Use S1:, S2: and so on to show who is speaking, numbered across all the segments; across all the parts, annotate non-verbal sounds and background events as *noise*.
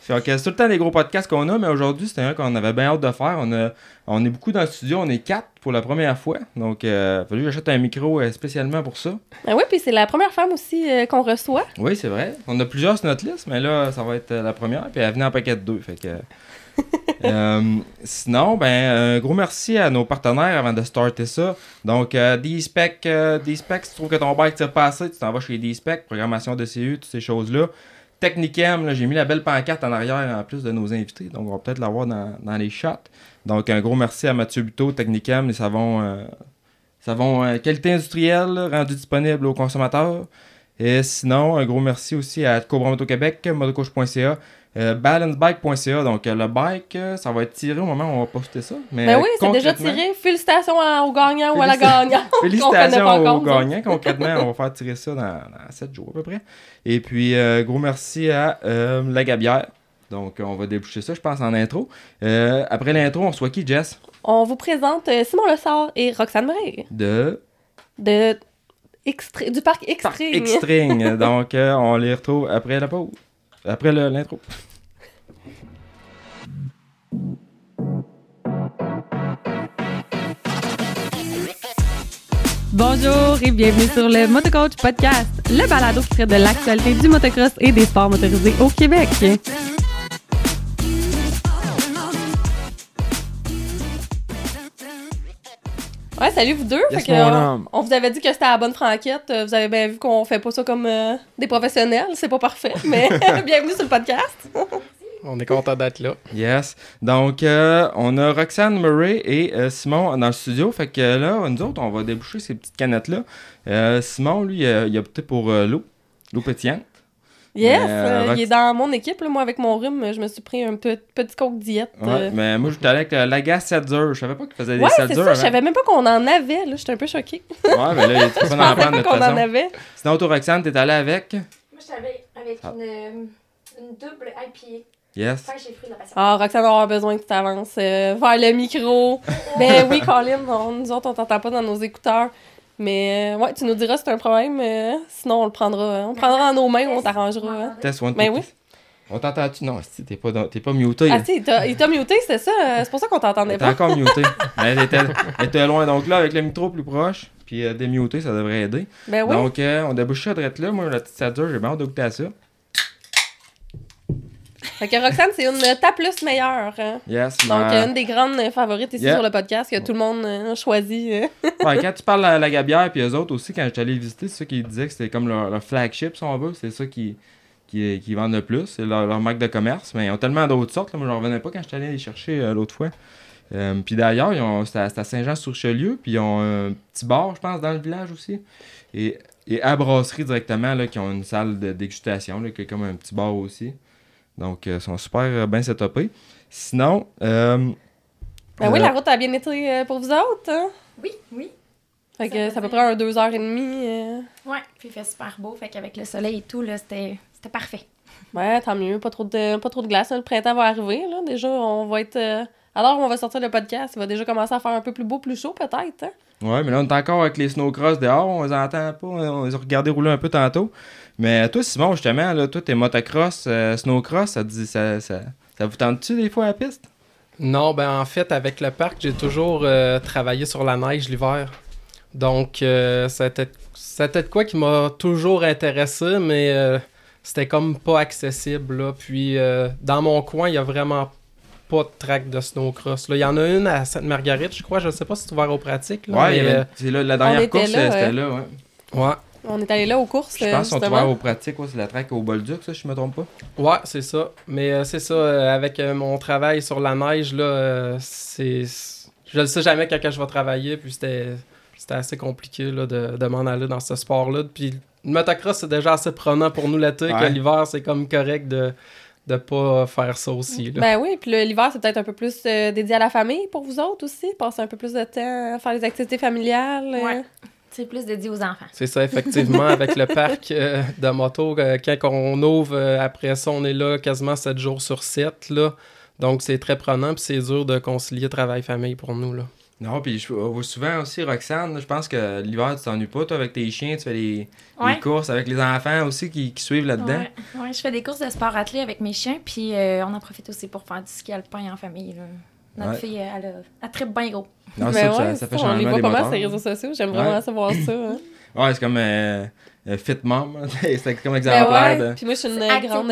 S1: Fait que c'est tout le temps des gros podcasts qu'on a, mais aujourd'hui, c'était un qu'on avait bien hâte de faire. On, a, on est beaucoup dans le studio, on est quatre pour la première fois. Donc, euh, fallu que j'achète un micro euh, spécialement pour ça.
S2: Ah oui, puis c'est la première femme aussi euh, qu'on reçoit.
S1: Oui, c'est vrai. On a plusieurs sur notre liste, mais là, ça va être euh, la première. Puis elle venait en paquet de deux. Fait que. *laughs* Euh, sinon, ben, un gros merci à nos partenaires avant de starter ça. Donc, euh, D-Spec, euh, D-Spec, si tu trouves que ton bike tire pas assez, tu t'en vas chez D-Spec, programmation de CU, toutes ces choses-là. Technicam, j'ai mis la belle pancarte en arrière en plus de nos invités, donc on va peut-être l'avoir dans, dans les shots. Donc, un gros merci à Mathieu Buteau, Technicam, les savons, euh, euh, qualité industrielle rendus disponibles aux consommateurs. Et sinon, un gros merci aussi à Cobra Moto Québec, motocoach.ca, euh, balancebike.ca. Donc, euh, le bike, euh, ça va être tiré au moment où on va poster ça. Mais
S2: Ben oui, c'est déjà tiré. Félicitations à- au gagnant ou à la gagnante.
S1: Félicitations aux gagnants. Concrètement, on va faire tirer ça dans, dans 7 jours à peu près. Et puis, gros merci à La Gabière. Donc, on va déboucher ça, je pense, en intro. Après l'intro, on soit qui, Jess?
S2: On vous présente Simon Lessard et Roxane Murray
S1: De?
S2: De Extra- du parc Extreme.
S1: Extreme. *laughs* Donc, on les retrouve après la pause. Après l'intro.
S3: Bonjour et bienvenue sur le Motocoach Podcast, le balado qui traite de l'actualité du motocross et des sports motorisés au Québec.
S2: Ouais, salut vous deux.
S1: Yes,
S2: Fait que,
S1: mon homme.
S2: on vous avait dit que c'était à la bonne franquette. Vous avez bien vu qu'on fait pas ça comme euh, des professionnels. C'est pas parfait, *laughs* mais *laughs* bienvenue sur le podcast. *laughs*
S4: On est content d'être là.
S1: Yes. Donc, euh, on a Roxane Murray et euh, Simon dans le studio. Fait que là, nous autres, on va déboucher ces petites canettes-là. Euh, Simon, lui, il a opté pour euh, l'eau. L'eau pétillante.
S2: Yes,
S1: Mais, euh,
S2: euh,
S1: Rox-
S2: il est dans mon équipe. là. Moi, avec mon rhume, je me suis pris un petit, petit coke diète.
S1: Ouais,
S2: euh.
S1: mais moi, j'étais allé avec euh, Lagas Seltzer. Je savais pas qu'il faisait des
S2: Ouais, c'est
S1: Seltzer
S2: ça. Je
S1: avant.
S2: savais même pas qu'on en avait. là. J'étais un peu choquée.
S1: Ouais, mais là, il *laughs* prendre
S2: pas
S1: de toute
S2: qu'on en avait.
S1: Sinon, toi, Roxane, t'es allé avec?
S5: Moi, je savais avec
S1: Ah.
S5: une, une double IPA.
S1: Yes.
S5: La.
S2: Ah, Roxane va avoir besoin que tu t'avances euh, vers le micro. *laughs* ben oui, Colin, on- nous autres, on t'entend pas dans nos écouteurs. Mais euh, ouais, tu nous diras si c'est un problème. euh, sinon, on le prendra. On le prendra en nos mains on t'arrangera. hein.
S1: Test one,
S2: Ben oui.
S1: On t'entend-tu? Non, si, t'es pas, dans- t'es pas muté.
S2: Ah, si, il t'a muté, c'est ça. euh, C'est pour ça qu'on t'entendait
S1: T'es
S2: pas.
S1: encore muté. *laughs* Mais elle était, elle était loin. Donc là, avec le micro plus proche, puis euh, démuté, ça devrait aider.
S2: Ben oui.
S1: Donc, euh, on débouche ça direct là. Moi, la petite Seltzer, j'ai bien hâte de goûter à ça.
S2: Fait que Roxane, c'est une ta plus meilleure. hein.
S1: Yes.
S2: Donc,
S1: ma-
S2: euh, une des grandes favorites ici
S1: Yeah.
S2: sur le podcast que tout le monde euh, a choisi. euh. *laughs*
S1: Ouais, quand tu parles à la Gabière puis eux autres aussi, quand j'étais allé visiter, c'est ça qu'ils disaient que c'était comme leur, leur flagship, si on veut. C'est ça qui, qui, qui vendent le plus. C'est leur, leur marque de commerce. Mais ils ont tellement d'autres sortes. Là, moi, j'en revenais pas quand j'étais allé les chercher euh, l'autre fois. Puis d'ailleurs, à, c'était à Saint-Jean-sur-Richelieu. Puis ils ont un petit bar, je pense, dans le village aussi. Et, et à Brasserie directement, là, qui ont une salle de dégustation, là, qui est comme un petit bar aussi. Donc, euh, ils sont super euh, bien setupés. Sinon, euh,
S2: Ben oui,
S1: euh,
S2: la route a bien été euh, pour vous autres. hein?
S5: Oui, oui.
S2: Fait
S5: Ça
S2: que ça peut prendre un deux heures et demie. euh.
S5: Ouais, puis il fait super beau. Fait qu'avec le soleil et tout, là, c'était c'était parfait.
S2: Ouais, tant mieux. Pas trop de, pas trop de glace. hein. Le printemps va arriver. Là. Déjà, on va être. euh, Alors, on va sortir le podcast. Il va déjà commencer à faire un peu plus beau, plus chaud, peut-être. hein.
S1: Ouais, mais là, on est encore avec les snowcross dehors, on les entend pas, on les a regardés rouler un peu tantôt. Mais toi, Simon, justement, là, toi, t'es motocross, euh, snowcross, ça te dit, ça, ça, ça vous tente-tu des fois à la piste?
S4: Non, ben en fait, avec le parc, j'ai toujours euh, travaillé sur la neige l'hiver. Donc, euh, c'était c'était quoi qui m'a toujours intéressé, mais euh, c'était comme pas accessible. Là. Puis, euh, dans mon coin, il y a vraiment pas de track de snowcross. là. Il y en a une à Sainte-Marguerite, je crois. Je sais pas si c'est ouvert aux pratiques. Là,
S1: ouais,
S4: mais,
S1: il y avait-
S4: euh,
S1: c'est là, la dernière course,
S2: là,
S1: c'était là, ouais.
S4: ouais.
S2: On est allé là aux courses.
S1: Je
S2: euh,
S1: pense sont
S2: justement.
S1: ouverts aux pratiques, ouais, c'est la track au Bolduc, ça, je me trompe pas.
S4: Ouais, c'est ça. Mais euh, c'est ça, euh, avec euh, mon travail sur la neige, là, euh, c'est. Je ne sais jamais quand que je vais travailler, puis c'était c'était assez compliqué là, de, de m'en aller dans ce sport-là. Puis le motocross, c'est déjà assez prenant pour nous l'été,
S1: Ouais.
S4: que l'hiver, c'est comme correct de ne pas faire ça aussi. Là.
S2: Ben oui, puis le- l'hiver, c'est peut-être un peu plus euh, dédié à la famille pour vous autres aussi. Passer un peu plus de temps à faire les activités familiales. euh.
S5: Ouais. C'est plus dédié aux enfants.
S4: C'est ça, effectivement, avec le parc euh, de moto, euh, quand on ouvre, euh, après ça, on est là quasiment 7 jours sur 7. Là. Donc, c'est très prenant, puis c'est dur de concilier travail-famille pour nous. Là.
S1: Non, puis je vois souvent aussi, Roxane, je pense que l'hiver, tu t'ennuies pas, toi, avec tes chiens, tu fais les, courses avec les enfants aussi qui, qui suivent là-dedans.
S5: Ouais, ouais, je fais des courses de sport athlé avec mes chiens, puis euh, on en profite aussi pour faire du ski alpin en famille. là. Notre
S1: Ouais.
S5: fille, elle, a- elle tripe bien gros.
S1: Non,
S2: Mais
S1: c'est ça,
S2: ouais,
S1: ça, ça fait
S2: ça, on les
S1: changement
S2: voit pas mal sur les réseaux sociaux. J'aime
S1: Ouais.
S2: vraiment savoir ça. hein.
S1: Ouais, c'est comme euh, Fit Mom. *laughs* c'est comme
S2: Ben
S1: exemplaire
S2: ouais.
S1: de...
S2: Puis moi, je suis une grande.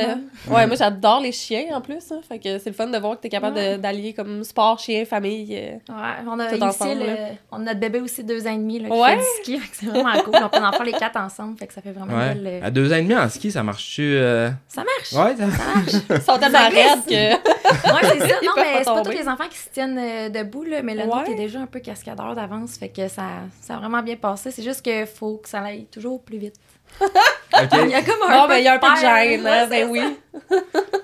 S2: Ouais, moi, j'adore les chiens en plus. hein. Fait que c'est le fun de voir que t'es capable
S5: Ouais.
S2: d'allier comme sport, chien, famille. euh.
S5: Ouais, on a
S2: Tout ensemble,
S5: le-
S2: là.
S5: on a notre bébé aussi deux ans et demi là, qui
S2: Ouais.
S5: fait du ski, fait que c'est vraiment cool. On peut en faire les quatre ensemble, fait que ça fait vraiment
S1: Ouais.
S5: belle, euh,
S1: À deux ans et demi en ski, ça marche-tu? euh,
S5: Ça marche.
S1: Ouais, ça...
S2: Ils sont tellement
S5: Ça
S2: raides que.
S5: Ouais, c'est ça. *laughs*
S2: Ils
S5: Non,
S2: peuvent
S5: mais
S2: pas
S5: c'est pas tous
S2: tomber.
S5: les enfants qui se tiennent euh, debout, là, mais le
S2: Ouais.
S5: nôtre est déjà un peu cascadeur d'avance, fait que ça, ça a vraiment bien passé. C'est juste qu'il faut que ça aille toujours plus vite. *laughs* Il y a comme un
S2: Bon,
S5: peu
S2: ben, il y a un peu de gêne, hein,
S5: c'est
S2: ben oui. *laughs*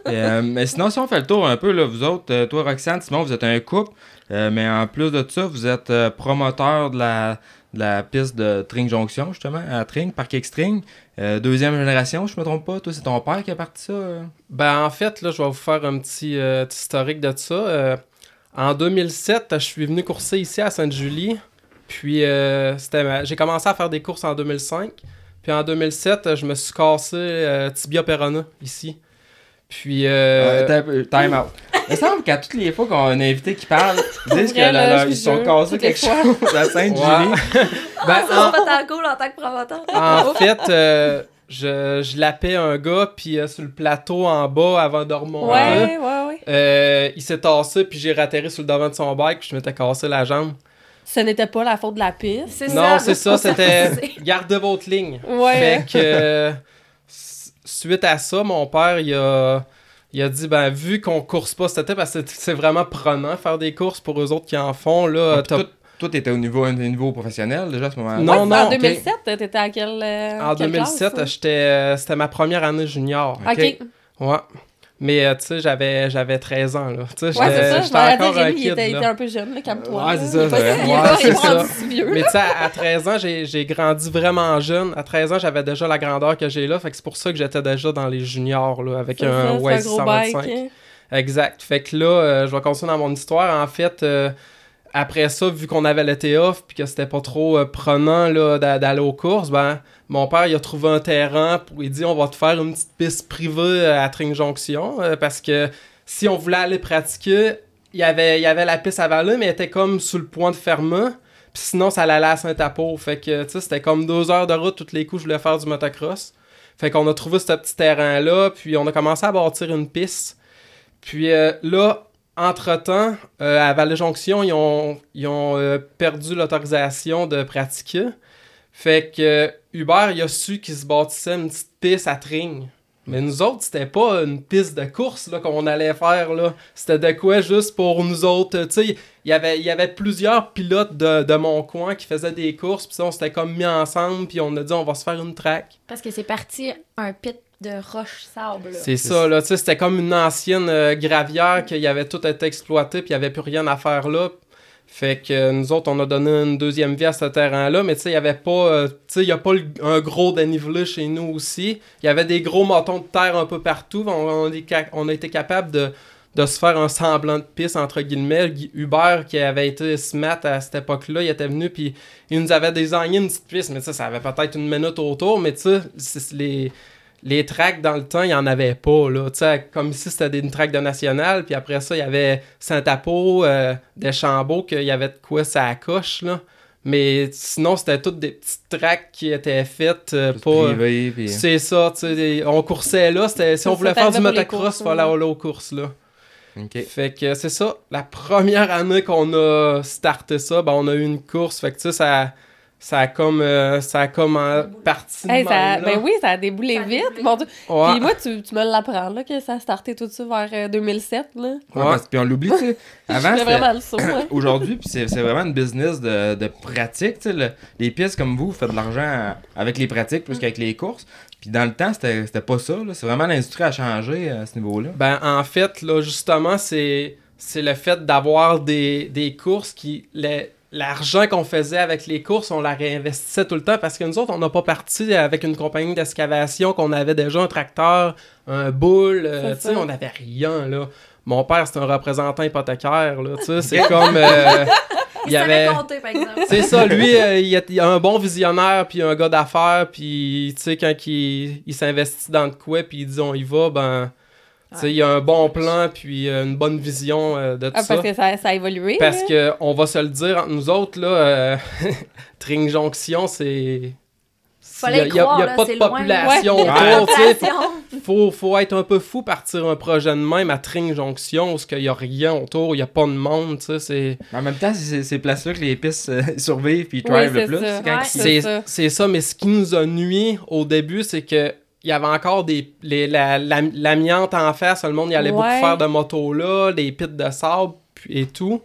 S1: Euh, mais sinon, si on fait le tour un peu, là, vous autres, euh, toi, Roxane, Simon, vous êtes un couple, euh, mais en plus de ça, vous êtes euh, promoteur de la, de la piste de Tring Jonction, justement, à Tring, Parc Extring. Euh, deuxième génération, je me trompe pas. Toi, c'est ton père qui a parti ça? euh?
S4: Ben, en fait, là, je vais vous faire un petit, euh, petit historique de ça. Euh, en 2007, je suis venu courser ici à Sainte-Julie. Puis, euh, c'était ma- j'ai commencé à faire des courses en 2005. Puis, en 2007, je me suis cassé euh, tibia peroné ici. Puis, euh,
S1: time out. Il me semble qu'à toutes les fois qu'on a un invité qui parle, *laughs* ils disent qu'ils sont cassés quelque
S2: fois.
S1: chose à Sainte-Julie. *laughs*
S4: ben,
S5: Ah, ça,
S4: en,
S5: pas cool en tant que promoteur.
S4: en fait, euh, je, je lapais un gars, puis euh, sur le plateau en bas, avant de remonter,
S2: Ouais, ouais, ouais.
S4: euh, il s'est tassé, puis j'ai ratterri sur le devant de son bike, puis je m'étais cassé la jambe.
S2: Ce n'était pas la faute de la piste.
S5: C'est
S4: Non,
S5: ça.
S4: c'est ça, *laughs* c'était gardez votre ligne.
S2: Ouais.
S4: Fait que euh, suite à ça, mon père, il a, il a dit ben vu qu'on course pas cet été, parce que c'est- vraiment prenant faire des courses pour eux autres qui en font là.
S1: Ah, Toi, toi, t'étais au niveau, un niveau professionnel déjà à ce moment-là?
S4: Non,
S2: Ouais,
S4: non,
S2: En
S4: ok.
S2: 2007, t'étais à quelle. euh,
S4: en
S2: quelle
S4: 2007,
S2: classe,
S4: j'étais, euh, c'était ma première année junior.
S2: Ok.
S4: Ouais. Mais euh, tu sais, j'avais, j'avais 13 ans là. Tu sais,
S2: Ouais,
S4: j'étais, encore un
S2: Rémi, il
S4: kid.
S2: était, il
S4: là.
S2: était un peu jeune, là, comme toi.
S1: Ouais, c'est ça,
S2: Il pas si vieux.
S4: Mais tu sais, à à 13 ans, j'ai j'ai grandi vraiment jeune. À 13 ans, j'avais déjà la grandeur que j'ai là. Fait que c'est pour ça que j'étais déjà dans les juniors, là, avec
S2: C'est
S4: un Waze
S2: gros
S4: 125.
S2: bike. hein.
S4: Exact. Fait que là, euh, je vais continuer dans mon histoire. En fait, euh, après ça, vu qu'on avait l'été off puis que c'était pas trop euh, prenant là, d'a- d'aller aux courses, ben, mon père, il a trouvé un terrain pour il dit on va te faire une petite piste privée à Tring Jonction euh, parce que si on voulait aller pratiquer, il y avait, il y avait la piste à Vallée, mais elle était comme sur le point de fermer. Puis sinon, ça allait à Saint-Apo. Fait que, tu sais, c'était comme deux heures de route tous les coups, je voulais faire du motocross. Fait qu'on a trouvé ce petit terrain-là, puis on a commencé à bâtir une piste. Puis euh, là, entre-temps, euh, à Vallée-Jonction, ils ont, euh, perdu l'autorisation de pratiquer. Fait que euh, Hubert, il a su qu'il se bâtissait une petite piste à Tring. Mais nous autres, c'était pas une piste de course qu'on allait faire. C'était de quoi juste pour nous autres. Il y avait- plusieurs pilotes de, de mon coin qui faisaient des courses. Puis on s'était comme mis ensemble. Puis on a dit, on va se faire une track.
S5: Parce que c'est parti un pit de roche-sable.
S4: C'est ça, là. Tu sais, c'était comme une ancienne euh, gravière qu'il y avait tout été exploité, puis il n'y avait plus rien à faire là. Fait que euh, nous autres, on a donné une deuxième vie à ce terrain-là, mais tu sais, il n'y avait pas. euh, tu sais, il n'y a pas le- un gros dénivelé chez nous aussi. Il y avait des gros motons de terre un peu partout. On, on est ca- on a été capable de, de se faire un semblant de piste, entre guillemets. Hubert, qui avait été SMAT à cette époque-là, il était venu, puis il nous avait désigné une petite piste, mais ça, ça avait peut-être une minute autour, mais tu sais, c'est- les les tracks dans le temps, il n'y en avait pas. Là. Tu sais, comme ici, c'était des une track de national, puis après ça, il y avait Saint-Apo, euh, Deschambault, qu'il y avait de quoi ça coche. Là. Mais sinon, c'était toutes des petites tracks qui étaient faites euh, pas. euh,
S1: puis-
S4: C'est ça, tu sais, des- on coursait là. c'était- Si on voulait faire du motocross,
S2: courses,
S4: il fallait aller aux courses. Là.
S1: Ok.
S4: Fait que c'est ça. La *laughs* première année qu'on a starté ça, ben, on a eu une course. Fait que tu sais, ça, ça a comme, euh, ça a comme euh, parti de
S2: Hey, ça,
S4: même, là.
S2: ben oui, ça a déboulé
S5: Ça a
S2: vite.
S5: déboulé.
S2: Mon Dieu.
S4: Ouais.
S2: Puis moi, tu, tu me l'apprends, là, que ça a starté tout ça vers euh, 2007, là.
S1: Ouais,
S4: Ouais.
S1: parce- puis on l'oublie, tu sais. *laughs* Avant,
S2: vraiment le saut, hein. *clears throat*
S1: Aujourd'hui, puis c'est c'est vraiment une business de, de pratique. tu sais, le- les pièces comme vous, vous faites de l'argent avec les pratiques plus qu'avec les courses. Puis dans le temps, c'était c'était pas ça. là. C'est vraiment l'industrie a changé à ce niveau-là.
S4: Ben, en fait, là, justement, c'est, c'est le fait d'avoir des, des courses qui. les- L'argent qu'on faisait avec les courses, on la réinvestissait tout le temps parce que nous autres, on n'a pas parti avec une compagnie d'excavation qu'on avait déjà un tracteur, un boule, euh, tu sais, on n'avait rien, là. Mon père, c'est un représentant hypothécaire, là, tu sais, c'est *laughs* comme... euh,
S5: Il
S4: avait-
S5: compter, par exemple.
S4: C'est ça, lui, euh, il, a, il a un bon visionnaire, puis un gars d'affaires, puis tu sais, quand il, il s'investit dans le quoi, puis il dit on y va, ben, il a un bon plan, puis euh, une bonne vision euh, de tout
S2: Ah,
S4: ça.
S2: parce que ça, ça a évolué.
S4: Parce que, on va se le dire entre nous autres, là, euh, *laughs* Tring Jonction, c'est. Il n'y a,
S5: croire,
S4: il y a
S5: là,
S4: pas de population
S1: Ouais.
S4: autour. Faut, faut être un peu fou partir un projet de même à Tring Jonction, parce qu'il n'y a rien autour, il n'y a pas de monde, tu sais. C'est.
S1: Mais en même temps, c'est ces- ces places-là que les pistes euh, *laughs* survivent puis
S2: Oui,
S1: thrive le plus.
S5: Ouais.
S1: ils-
S2: C'est
S4: C'est
S2: ça.
S4: c'est ça, mais ce qui nous a nuit au début, c'est que il y avait encore des les- la- la- l'amiante en face, le monde y allait beaucoup faire de motos là, des pits de sable puis- et tout.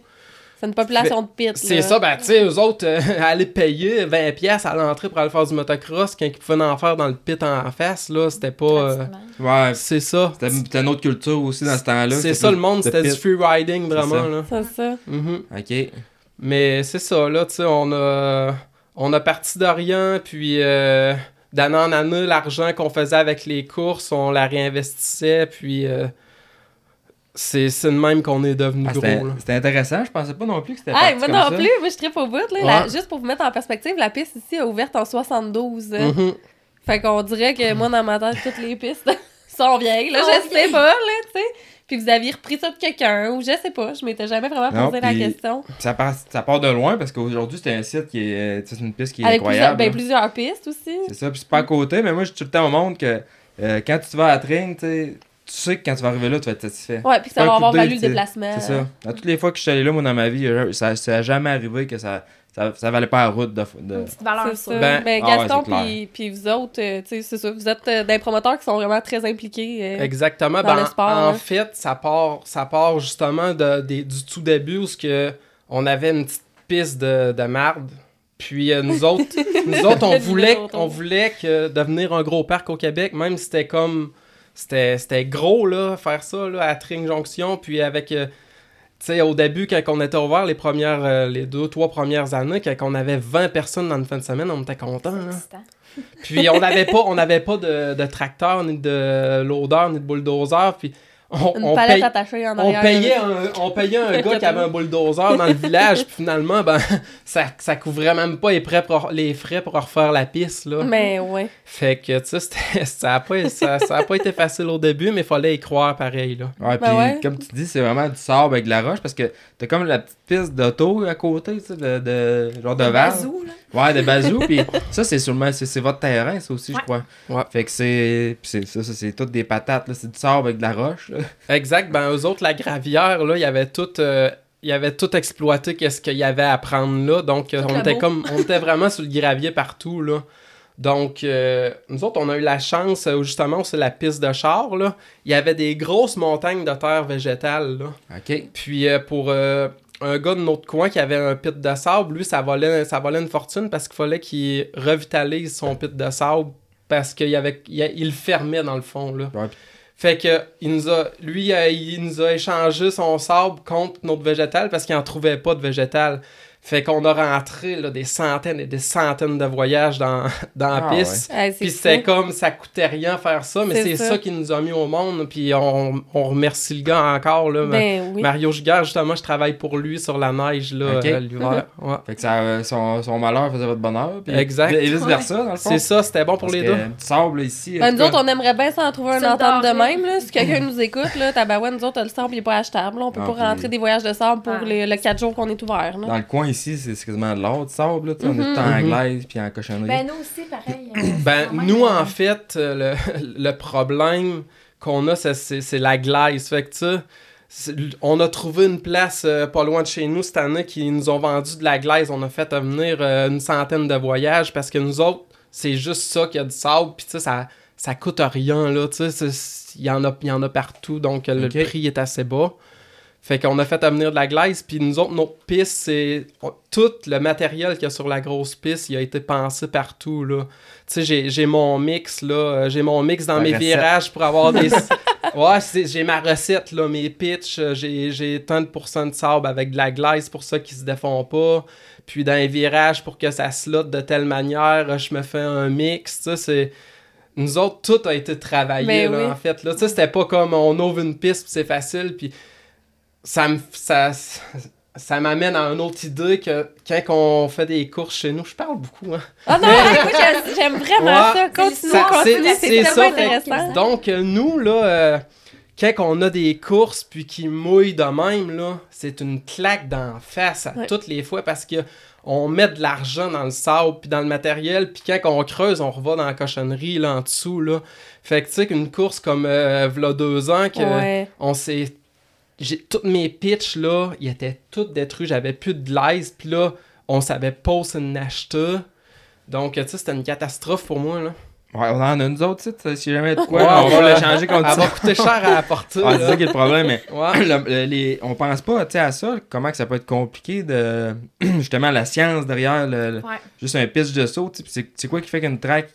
S2: C'est une population de pit.
S4: C'est
S2: là.
S4: ça, ben tu sais, eux autres euh, *laughs* allaient payer 20 pièces à l'entrée pour aller faire du motocross quand ils pouvaient en faire dans le pit en face là, c'était pas euh.
S1: Ouais,
S4: c'est ça.
S1: c'était c'était une autre culture aussi dans ce temps-là.
S4: C'est ça le monde, c'était du
S1: pit.
S4: free riding
S1: C'est
S4: vraiment là.
S2: C'est ça.
S4: Mhm.
S1: Ok.
S4: Mais c'est ça, là, tu sais, on a, on a parti de rien, puis euh, d'année en année, l'argent qu'on faisait avec les courses, on la réinvestissait, puis euh, c'est c'est de même qu'on est devenu
S1: Ah,
S4: gros,
S1: c'était intéressant, je pensais pas non plus que c'était
S2: Ah, moi non
S1: ça.
S2: plus, moi je tripe au bout. Là, La-
S1: Ouais.
S2: juste pour vous mettre en perspective, la piste ici a ouvert en 72. hein.
S4: Mhm.
S2: Fait qu'on dirait que moi, dans ma tête, toutes les pistes *laughs* sont vieilles. Là, je sais pas, là, tu sais. Puis vous aviez repris ça de quelqu'un, ou je sais pas, je m'étais jamais vraiment posé la question.
S1: Ça part, ça part de loin parce qu'aujourd'hui, c'est un site qui est. C'est une piste qui est
S2: Avec plusieurs,
S1: incroyable.
S2: ben,
S1: là.
S2: plusieurs pistes aussi.
S1: C'est ça, puis c'est pas à côté, mais moi, je dis tout le temps au monde que euh, quand tu vas à Tring, tu sais, tu sais que quand tu vas arriver là, tu vas être satisfait.
S2: Ouais, puis ça va avoir valu le déplacement.
S1: C'est ça. À toutes les fois que je suis allé là, moi, dans ma vie, ça, ça a jamais arrivé que ça, ça, ça valait pas la route de. de-
S5: Une petite valeur
S2: ça.
S4: Ben,
S2: Ben,
S1: ah ouais,
S2: Gaston puis puis vous autres, euh, tu sais, c'est ça. Vous êtes euh, des promoteurs qui sont vraiment très impliqués. euh,
S4: Exactement.
S2: dans
S4: Ben,
S2: le sport,
S4: en
S2: hein.
S4: fait, ça part, ça part justement de, du tout début où ce que on avait une petite piste de, de marde. Puis euh, nous *laughs* autres, nous autres on voulait, on voulait que devenir un gros parc au Québec, même si c'était comme c'était c'était gros là faire ça là à Tring Jonction puis avec euh, sais au début quand on était ouvert les premières euh, les deux trois premières années quand on avait 20 personnes dans une fin de semaine on était content. Puis on n'avait pas, on n'avait pas de, de tracteur, ni de loader, ni de bulldozer. Puis on,
S2: Une
S4: on
S2: palette
S4: paye-
S2: attachée en
S4: on payait un, on payait un *laughs* gars qui avait un bulldozer dans le *laughs* village. Puis finalement, ben, *laughs* ça, ça couvrait même pas les frais pour, les frais pour refaire la piste. Là.
S2: Mais ouais.
S4: Fait que, tu sais, ça a, pas, ça, ça a pas été facile au début, mais il fallait y croire pareil. Là.
S1: Ouais,
S2: Ben
S1: puis
S2: ouais.
S1: comme tu dis, c'est vraiment du sable avec de la roche parce que t'as comme la petite piste d'auto à côté, tu sais, de, de genre de
S5: bazou, là.
S1: Ouais, de bazou, puis *laughs* ça, c'est sûrement, c'est c'est votre terrain, ça aussi, je crois.
S4: Ouais.
S1: Fait que c'est, puis c'est ça, ça c'est toutes des patates, là, c'est du sable avec de la roche, là.
S4: Exact. Ben, eux autres, la gravière, là, il y avait tout. euh, il y avait tout exploité qu'est-ce qu'il y avait à prendre là. Donc, euh, on était
S5: beau.
S4: comme. On était vraiment sur le gravier partout, là. Donc, euh, nous autres, on a eu la chance, euh, justement, c'est la piste de char, là. Il y avait des grosses montagnes de terre végétale, là.
S1: OK.
S4: Puis, euh, pour euh, un gars de notre coin qui avait un pit de sable, lui, ça valait, ça valait une fortune parce qu'il fallait qu'il revitalise son pit de sable parce qu'il avait, il, fermait dans le fond, là.
S1: Ouais.
S4: Fait que il nous a, lui, il nous a échangé son sable contre notre végétal parce qu'il en trouvait pas de végétal. Fait qu'on a rentré là, des centaines et des centaines de voyages dans, *laughs* dans la
S1: Ah
S4: piste.
S2: Ouais,
S4: Puis c'était comme ça coûtait rien faire ça, mais
S2: C'est ça.
S4: ça. qui nous a mis au monde. Puis on, on remercie le gars encore. Là,
S2: Ben oui.
S4: Mario Giguère, justement, je travaille pour lui sur la neige là,
S1: Ok.
S4: euh, l'hiver. *laughs* Ouais.
S1: Fait que ça, euh, son, son malheur faisait votre bonheur. Puis
S4: Exact.
S1: Et vice versa, dans le fond.
S4: C'est ça, c'était bon pour
S1: Parce
S4: les deux.
S1: Du sable, ici. en
S2: Ben, nous autres, on aimerait bien s'en trouver un entente de même. Là. Si quelqu'un nous écoute, là, tabarouette, nous autres, le sable, il est pas achetable. là. On peut
S1: Ah,
S2: pas
S1: puis-
S2: rentrer des voyages de sable pour
S5: Ah.
S2: les, le 4 jours qu'on est ouvert. Là.
S1: Dans le coin ici, c'est quasiment de l'or, du sable, là, tu sais, on est tout
S2: Mhm.
S1: en
S4: Mhm.
S1: glaise puis en cochonnerie.
S5: Ben, nous aussi, pareil. euh,
S4: Ben, nous,
S5: euh,
S4: en fait, euh, le, *laughs* le problème qu'on a, c'est- la glace. Fait que, tu on a trouvé une place euh, pas loin de chez nous cette année qui nous ont vendu de la glace. On a fait euh, venir euh, une centaine de voyages parce que nous autres, c'est juste ça qu'il y a du sable. Puis, tu sais, ça, ça coûte rien, là. Tu sais, il y, en a- il y en a partout, donc euh, le prix est assez bas. Fait qu'on a fait venir de la glace, puis nous autres, notre piste, c'est... Tout le matériel qu'il y a sur la grosse piste, il a été pensé partout, là. Tu sais, j'ai- j'ai mon mix, là. euh, J'ai mon mix dans mes
S1: recette.
S4: virages pour avoir des... *laughs* ouais, c'est- j'ai ma recette, là, mes pitchs. euh, J'ai j'ai tant de pourcents de sable avec de la glace pour ça qu'ils se défont pas. Puis dans les virages, pour que ça slotte de telle manière, euh, je me fais un mix, tu sais, c'est... Nous autres, tout a été travaillé,
S2: Mais
S4: là,
S2: oui.
S4: en fait. Là, tu sais, c'était pas comme on ouvre une piste, puis c'est facile, puis ça me... Ça, ça m'amène à une autre idée que quand on fait des courses chez nous, je parle beaucoup, hein.
S2: Ah non, écoute, j'aime vraiment
S4: Ouais.
S2: ça. Continue,
S4: Ça-
S2: continue,
S4: c'est-
S2: c'est
S4: c'est
S2: tellement
S4: ça.
S2: intéressant.
S4: Donc, euh, nous, là, euh, quand on a des courses puis qui mouillent de même, là, c'est une claque d'en face à
S2: Ouais.
S4: toutes les fois parce que on met de l'argent dans le sable puis dans le matériel puis quand on creuse, on revoit dans la cochonnerie là en dessous, là. Fait que, tu sais, qu'une course comme euh, v'là deux ans, que
S2: Ouais.
S4: on s'est... J'ai... Toutes mes pitches, là, ils étaient toutes détruits. J'avais plus de glaise. Puis là, on savait pas où c'est une acheter. Donc, tu sais, c'était une catastrophe pour moi, là.
S1: Ouais, on en a nous autres, tu sais, si jamais de quoi,
S4: Ouais,
S1: on va l'échanger contre
S4: Elle
S1: ça.
S4: va coûter cher à apporter,
S1: Ah, c'est ça qui est le problème, mais
S4: Ouais. *clears throat*
S1: le- le- les, on pense pas tu sais, à ça, comment que ça peut être compliqué de *clears throat* justement la science derrière le, le-
S5: Ouais.
S1: juste un pitch de saut. tu sais, c'est quoi qui fait qu'une track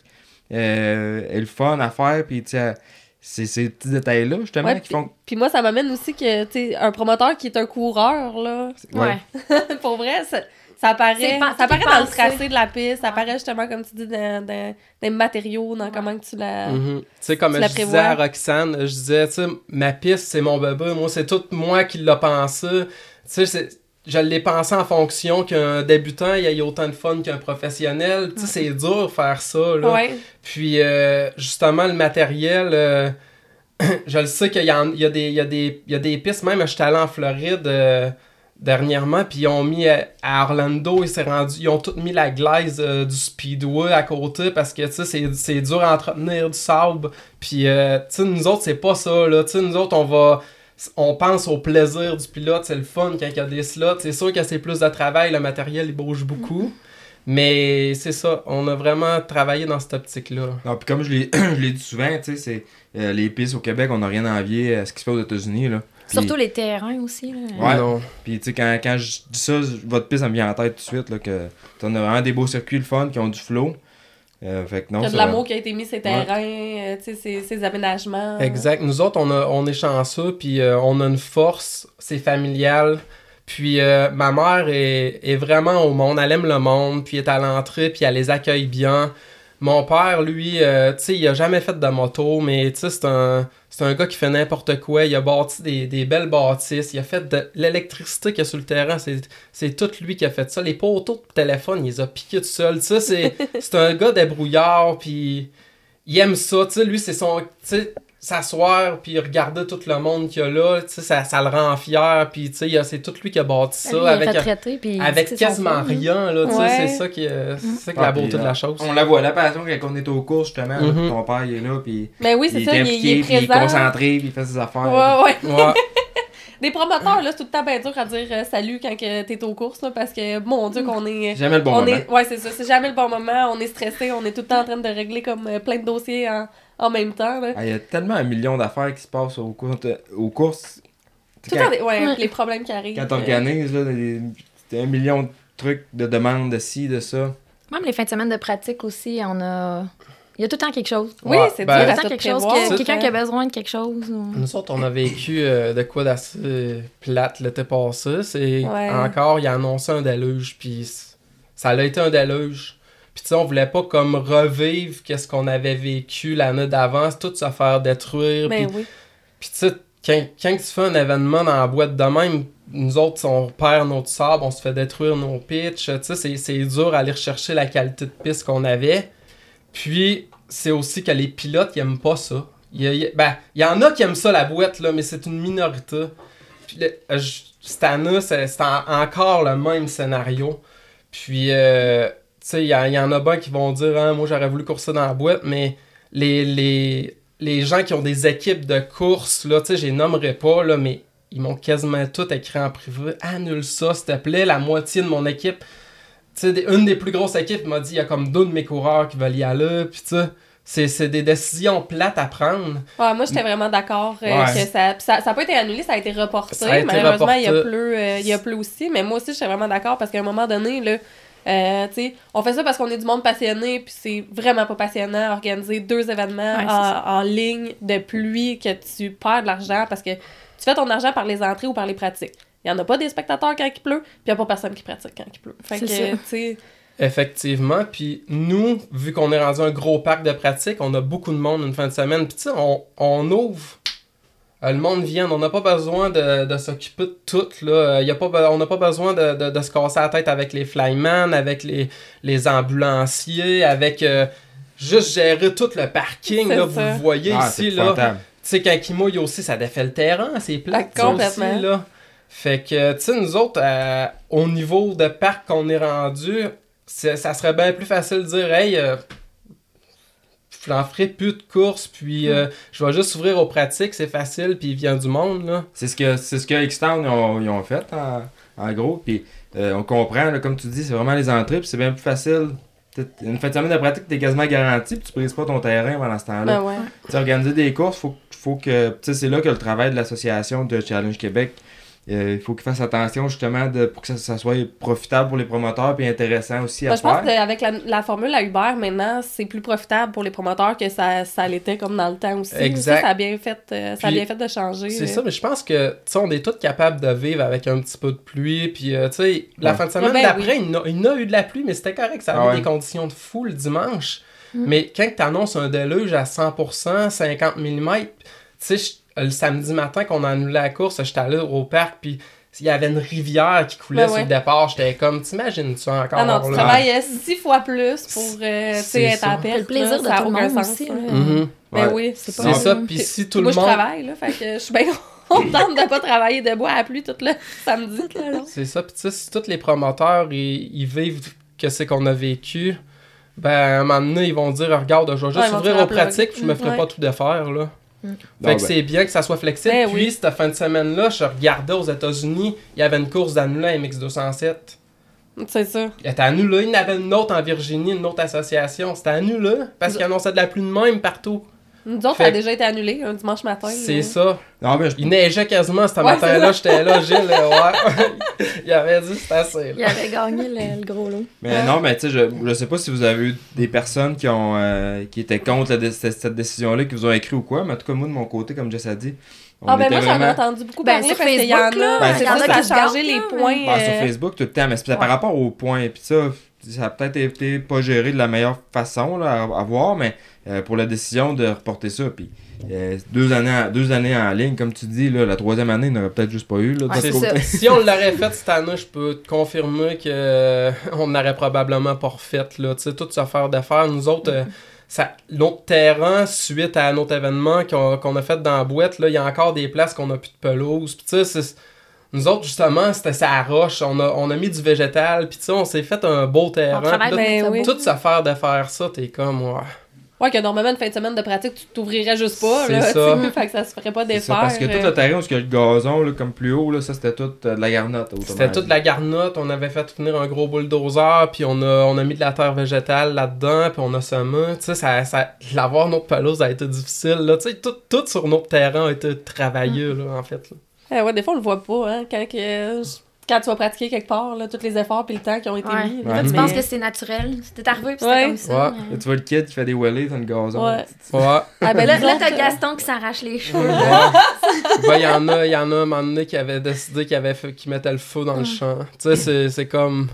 S1: euh, est le fun à faire, puis tu sais, c'est ces petits détails-là justement
S2: Ouais,
S1: qui font.
S2: Puis moi, ça m'amène aussi que, tu sais, un promoteur qui est un coureur, là,
S5: Ouais. *laughs*
S2: pour vrai, ça, ça apparaît, ça apparaît dans le tracé de la piste, ça apparaît justement, comme tu dis, dans, dans, dans les matériaux, dans
S5: Ouais.
S2: comment que tu la...
S4: Mhm. Tu sais, comme
S2: Tu
S4: je disais à Roxane, je disais, tu sais, ma piste, c'est mon bébé. Moi, c'est tout moi qui l'a pensé. Tu sais, c'est- je l'ai pensé en fonction qu'un débutant, il ait autant de fun qu'un professionnel. Tu sais, c'est dur faire ça, là.
S2: Ouais.
S4: Puis, euh, justement, le matériel, euh, *clears throat* je le sais qu'il y, en- il y, a des- il y, a des- il y a des pistes. Même, j'étais allé en Floride euh, dernièrement, puis ils ont mis à, à Orlando, ils, rendu, ils ont tout mis la glaise euh, du Speedway à côté parce que, tu sais, c'est- c'est dur à entretenir du sable. Puis, euh, tu sais, nous autres, c'est pas ça, là. Tu sais, nous autres, on va... On pense au plaisir du pilote, c'est le fun quand il y a des slots. C'est sûr que c'est plus de travail, le matériel, il bouge beaucoup. Mais c'est ça, on a vraiment travaillé dans cette optique-là.
S1: Non, puis comme je l'ai *clears throat* je l'ai dit souvent, tu sais, c'est euh, les pistes au Québec, on n'a rien à envier à ce qui se fait aux États-Unis là.
S5: Surtout les terrains aussi. Là.
S1: Ouais.
S4: Non.
S1: Puis tu sais, quand, quand je dis ça, votre piste, ça me vient en tête tout de suite, là, que t'en as vraiment des beaux circuits, le fun, qui ont du flow. Euh, fait que non,
S2: Il y a de l'amour qui a été mis ces terrains, euh, tu sais, ces, ces aménagements.
S4: Exact. Nous autres, on, a, on est chanceux, puis euh, on a une force, c'est familial. Puis euh, ma mère est, est vraiment au monde, elle aime le monde, puis elle est à l'entrée, puis elle les accueille bien. Mon père, lui, euh, tu sais, il a jamais fait de moto, mais tu sais, c'est un, c'est un gars qui fait n'importe quoi. Il a bâti des, des belles bâtisses, il a fait de l'électricité qu'il y a sur le terrain, c'est, tout lui qui a fait ça. Les poteaux de téléphone, il les a piqués tout seul. Tu sais, c'est, *laughs* c'est un gars débrouillard, puis il aime ça, tu sais, lui, c'est son, tu sais, s'asseoir, puis regarder tout le monde qu'il y a là, tu sais, ça, ça le rend fier, puis tu sais, c'est tout lui qui a bâti ça,
S5: Lui, il est
S4: avec,
S5: retraité, puis il dit
S4: avec quasiment
S5: hein.
S4: rien, là, tu sais,
S2: Ouais.
S4: c'est ça qui est, c'est ça qui est
S1: Ah,
S4: la beauté de
S1: euh,
S4: la chose.
S1: On la voit, la passion quand on est aux courses, justement. là,
S4: Mhm.
S1: ton père, il est là, puis
S2: Mais oui, c'est
S1: il
S2: ça,
S1: est
S2: il est, il
S1: impliqué,
S2: est
S1: puis il est concentré, puis il fait ses affaires.
S2: Ouais, ouais.
S4: Ouais. *laughs*
S2: Des promoteurs, là, c'est tout le temps bien dur à dire euh, salut quand que t'es aux courses, là, parce que, mon Dieu, qu'on est...
S1: Jamais le bon
S2: on
S1: moment.
S2: est, ouais, c'est ça. C'est jamais le bon moment. On est stressé. On est tout le temps en train de régler comme euh, plein de dossiers en, en même temps. Là.
S1: Ah, Il y a tellement un million d'affaires qui se passent aux, cours- aux courses.
S2: Tout le
S1: Quand,
S2: temps, des- ouais,
S5: Ouais.
S2: les problèmes qui arrivent.
S1: quand
S2: euh,
S1: t'organises, là, des- un million de trucs, de demandes, de ci, de ça.
S5: Même les fins de semaine de pratique aussi, on a. Il y a tout le temps quelque chose.
S2: Oui,
S4: Ouais,
S2: c'est
S4: ben-
S2: dur
S5: Il y
S2: à
S5: a tout
S2: tout
S5: le temps quelque chose, que- quelqu'un qui a besoin de quelque chose. ou-
S4: Nous autres, on a vécu euh, de quoi d'assez plate l'été passé. C'est
S2: Ouais.
S4: encore, il a annoncé un déluge, puis ça a été un déluge. Puis tu sais, on voulait pas comme revivre qu'est-ce qu'on avait vécu l'année d'avant, tout se faire détruire.
S2: Ben
S4: puis
S2: oui.
S4: Puis tu sais, quand, quand tu fais un événement dans la boîte de même, nous autres, on perd notre sable, on se fait détruire nos pitchs. Tu sais, c'est- dur d'aller rechercher la qualité de piste qu'on avait. Puis, c'est aussi que les pilotes, ils aiment pas ça. Il y, a- ben, il y en a qui aiment ça, la boîte, là, mais c'est une minorité. Puis, le- euh, je- cette année, c'est c'est en- encore le même scénario. Puis, euh, sais, il y, y en a bien qui vont dire, Hein, moi, j'aurais voulu courser dans la boîte, mais les, les, les gens qui ont des équipes de course, là, tu sais, je les nommerai pas, là, mais ils m'ont quasiment tout écrit en privé. Annule ça, s'il te plaît, la moitié de mon équipe. Tu sais, une des plus grosses équipes m'a dit, il y a comme deux de mes coureurs qui veulent y aller, puis tu sais, c'est- c'est des décisions plates à prendre.
S2: Ouais, moi, j'étais vraiment d'accord euh,
S1: Ouais.
S2: que ça, ça. Pas été annulé, ça a été reporté.
S4: A été
S2: Malheureusement, il y a plus, euh, il y a plus aussi. Mais moi aussi, j'étais vraiment d'accord parce qu'à un moment donné, là. Euh, tu sais, on fait ça parce qu'on est du monde passionné, puis c'est vraiment pas passionnant organiser deux événements
S5: Ouais,
S2: en, en ligne de pluie que tu perds de l'argent parce que tu fais ton argent par les entrées ou par les pratiques. Il y en a pas des spectateurs quand il pleut, puis il y a pas personne qui pratique quand il pleut. Fait que, tu
S4: Effectivement, puis nous, vu qu'on est rendu un gros parc de pratique, on a beaucoup de monde une fin de semaine, puis tu sais, on, on ouvre le monde vient. On n'a pas besoin de, de s'occuper de tout. Là. Euh, y a pas, on n'a pas besoin de, de, de se casser la tête avec les flyman, avec les, les ambulanciers, avec euh, juste gérer tout le parking. Là, vous le voyez
S1: Ah,
S4: ici. là. Tu sais, quand il mouille aussi, ça défait le terrain, c'est plat.
S2: Ah, complètement.
S4: là. Fait que, tu sais, nous autres, euh, au niveau de parc qu'on est rendu, ça serait bien plus facile de dire, hey, euh, je n'en ferai plus de courses, puis euh, je vais juste ouvrir aux pratiques, c'est facile, puis il vient du monde, là.
S1: C'est ce que c'est ce que X-Town ils ont, ils ont fait en, en gros. Puis euh, on comprend, là, comme tu dis, c'est vraiment les entrées, puis c'est bien plus facile. Une fin de semaine de pratique, t'es quasiment garanti, puis tu brises pas ton terrain pendant ce temps-là.
S2: Ben ouais.
S1: Tu sais, organiser des courses, faut, faut que. Tu sais, c'est là que le travail de l'association de Challenge Québec, euh, il faut qu'ils fassent attention justement de, pour que ça, ça soit profitable pour les promoteurs puis intéressant aussi à
S2: Ben, je pense
S1: faire.
S2: qu'avec la, la formule à Uber, maintenant, c'est plus profitable pour les promoteurs que ça, ça l'était comme dans le temps aussi.
S4: Exact.
S2: Ça, ça a bien fait, euh, ça a bien fait de changer.
S4: C'est
S2: euh.
S4: ça, mais je pense que, tu sais, on est tous capables de vivre avec un petit peu de pluie, puis, euh, tu sais, la
S1: Ouais.
S4: fin de semaine
S2: ben
S4: d'après, il, y a- eu de la pluie, mais c'était correct, ça avait
S1: Ah ouais.
S4: des conditions de fou le dimanche.
S5: Mm.
S4: Mais quand tu annonces un déluge à 100%, 50 mm, tu sais, je- le samedi matin qu'on a annulé la course, j'étais allé au parc, puis il y avait une rivière qui coulait
S2: Ouais,
S4: sur
S2: ouais.
S4: le départ, j'étais comme, t'imagines-tu encore?
S2: Ah non, tu
S4: là?
S2: travailles six fois plus pour euh, tu sais,
S4: C'est
S2: être
S4: ça.
S2: à perte.
S5: Le plaisir
S2: là,
S5: de tout le monde aussi,
S2: là.
S4: Mhm.
S2: Ben
S1: Ouais.
S2: oui, c'est pas
S4: C'est ça,
S2: Puis
S4: si tout
S2: Moi,
S4: le
S2: je
S4: monde...
S2: travaille, là, fait que je suis bien contente de pas travailler debout à la pluie tout le *laughs* samedi.
S4: C'est ça, puis tu sais, si tous les promoteurs, ils, ils vivent que c'est qu'on a vécu, ben, à un moment donné, ils vont dire, regarde, je vais juste ouvrir aux
S2: plug.
S4: pratiques, puis je me ferai
S2: Ouais.
S4: pas tout défaire, là.
S5: Mm.
S4: Fait
S1: Bon,
S4: que
S1: ben.
S4: c'est bien que ça soit flexible.
S2: Ben
S4: Puis,
S2: oui.
S4: cette fin de semaine-là, je regardais aux États-Unis, il y avait une course d'annulé à MX207.
S2: C'est ça.
S4: Elle était annulée. Il y en avait une autre en Virginie, une autre association. C'était annulé parce qu'ils annonçaient de la pluie de même partout.
S2: Nous autres,
S4: Fait
S2: ça a déjà été annulé un dimanche matin.
S4: C'est ça.
S1: Non, mais je-
S4: Il neigeait quasiment ce
S2: Ouais,
S4: matin-là. J'étais là, Gilles. Ouais. *laughs* il avait dit c'était assez.
S5: Il
S4: là.
S5: avait gagné le, le gros lot.
S1: Mais non, mais tu sais, je, je sais pas si vous avez eu des personnes qui ont euh, qui étaient contre la cette, cette décision-là, qui vous ont écrit ou quoi, mais en tout cas, moi, de mon côté, comme Jess a dit, on
S2: Ah ben moi, j'en ai entendu beaucoup
S5: Ben,
S2: parler
S5: sur
S2: parce qu'il y en
S5: Facebook, là,
S2: a.
S1: Ben, il y en
S5: a
S2: a
S5: qui
S2: changé les
S5: mais-
S2: points.
S1: Ah, sur
S2: euh,
S1: Facebook tout le temps, mais c'est par rapport aux points. Puis ça, ça a peut-être été pas géré de la meilleure façon là, à, à voir, mais euh, pour la décision de reporter ça. Puis euh, deux, années en, deux années en ligne, comme tu dis, là, la troisième année, il n'aurait peut-être juste pas eu. Là,
S5: ça.
S4: Si on l'aurait fait cette année, je peux te confirmer que euh, n'aurait probablement pas refait. Là. Tu sais, toute cette affaire d'affaires. Nous autres, euh, ça, l'autre terrain, suite à un autre événement qu'on, qu'on a fait dans la boîte, là, il y a encore des places qu'on n'a plus de pelouse. Puis, tu sais, c'est- nous autres, justement, c'était ça roche. On a, on a mis du végétal. Puis, tu sais, on s'est fait un beau terrain.
S5: On travaille
S2: Ben
S5: bien,
S2: oui.
S5: ça
S4: toute affaire de faire ça, t'es comme, ouais.
S2: Ouais, que normalement, une fin de semaine de pratique, tu t'ouvrirais juste pas.
S4: C'est
S2: Là,
S4: ça.
S2: tu sais, *laughs* fait que ça se ferait pas
S1: C'est ça,
S2: défaire.
S1: parce que tout
S2: euh,
S1: le terrain où il y a le gazon, là, comme plus haut, là, ça c'était tout euh, de la garnotte.
S4: C'était toute
S1: dit.
S4: la garnotte, on avait fait venir un gros bulldozer, puis on a, on a mis de la terre végétale là-dedans, puis on a semé. Tu sais, ça, ça, l'avoir notre pelouse a été difficile, là. Tu sais, tout, tout sur notre terrain a été travaillé, là, en fait. là.
S2: Eh ouais, des fois, on le voit pas, hein, quand, que, quand tu vas pratiquer quelque part, là, tous les efforts puis le temps qui ont été
S5: Ouais.
S2: mis.
S1: Ouais.
S2: là,
S5: Tu
S2: mais-
S5: penses que c'est naturel? C'était arrivé, puis
S2: Ouais.
S5: c'était comme ça.
S4: Ouais.
S5: mais-
S1: Là, tu vois le kid qui fait des wheelies dans le gazon.
S2: Ouais.
S4: Ouais.
S2: Ah, ben
S5: Là, là t'as Gaston qui s'arrache les cheveux.
S4: Ouais. *laughs* Ben, il y en a, il y en a un moment donné qui avait décidé qu'il avait mettait le feu dans le champ. Tu sais, c'est, c'est comme.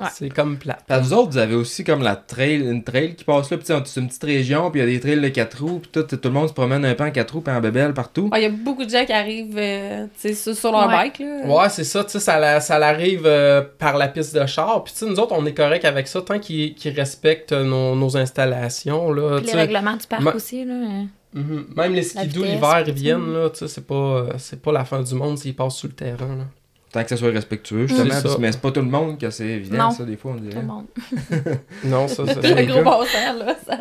S5: Ouais.
S4: C'est comme plat.
S1: Parce que vous autres, vous avez aussi comme la trail, une trail qui passe là, puis c'est une petite région, puis il y a des trails de 4 roues, puis tout, tout le monde se promène un peu en 4 roues, puis en bébelle partout.
S2: Ah, Il y a beaucoup de gens qui arrivent euh, tu sais, sur, sur leur
S5: Ouais.
S2: bike. Là.
S4: Ouais, c'est ça, tu sais, ça, la- ça l'arrive euh, par la piste de char. Puis, tu sais, nous autres, on est correct avec ça tant qu'ils, qu'ils respectent nos, nos installations, là.
S5: Puis
S4: sais.
S5: règlements du parc
S4: Ma-
S5: aussi, là. euh.
S4: Mhm. Même les skidoo l'hiver, ils viennent, là, tu sais, c'est pas, euh, c'est pas la fin du monde s'ils passent sur le terrain, là.
S1: Tant que ça soit respectueux, justement. Mais c'est pas tout le monde que c'est évident,
S5: Non.
S1: ça, des fois, on
S5: Tout le monde. *laughs*
S4: Non, ça, ça,
S2: Le
S4: c'est
S2: gros passant, là. Ça...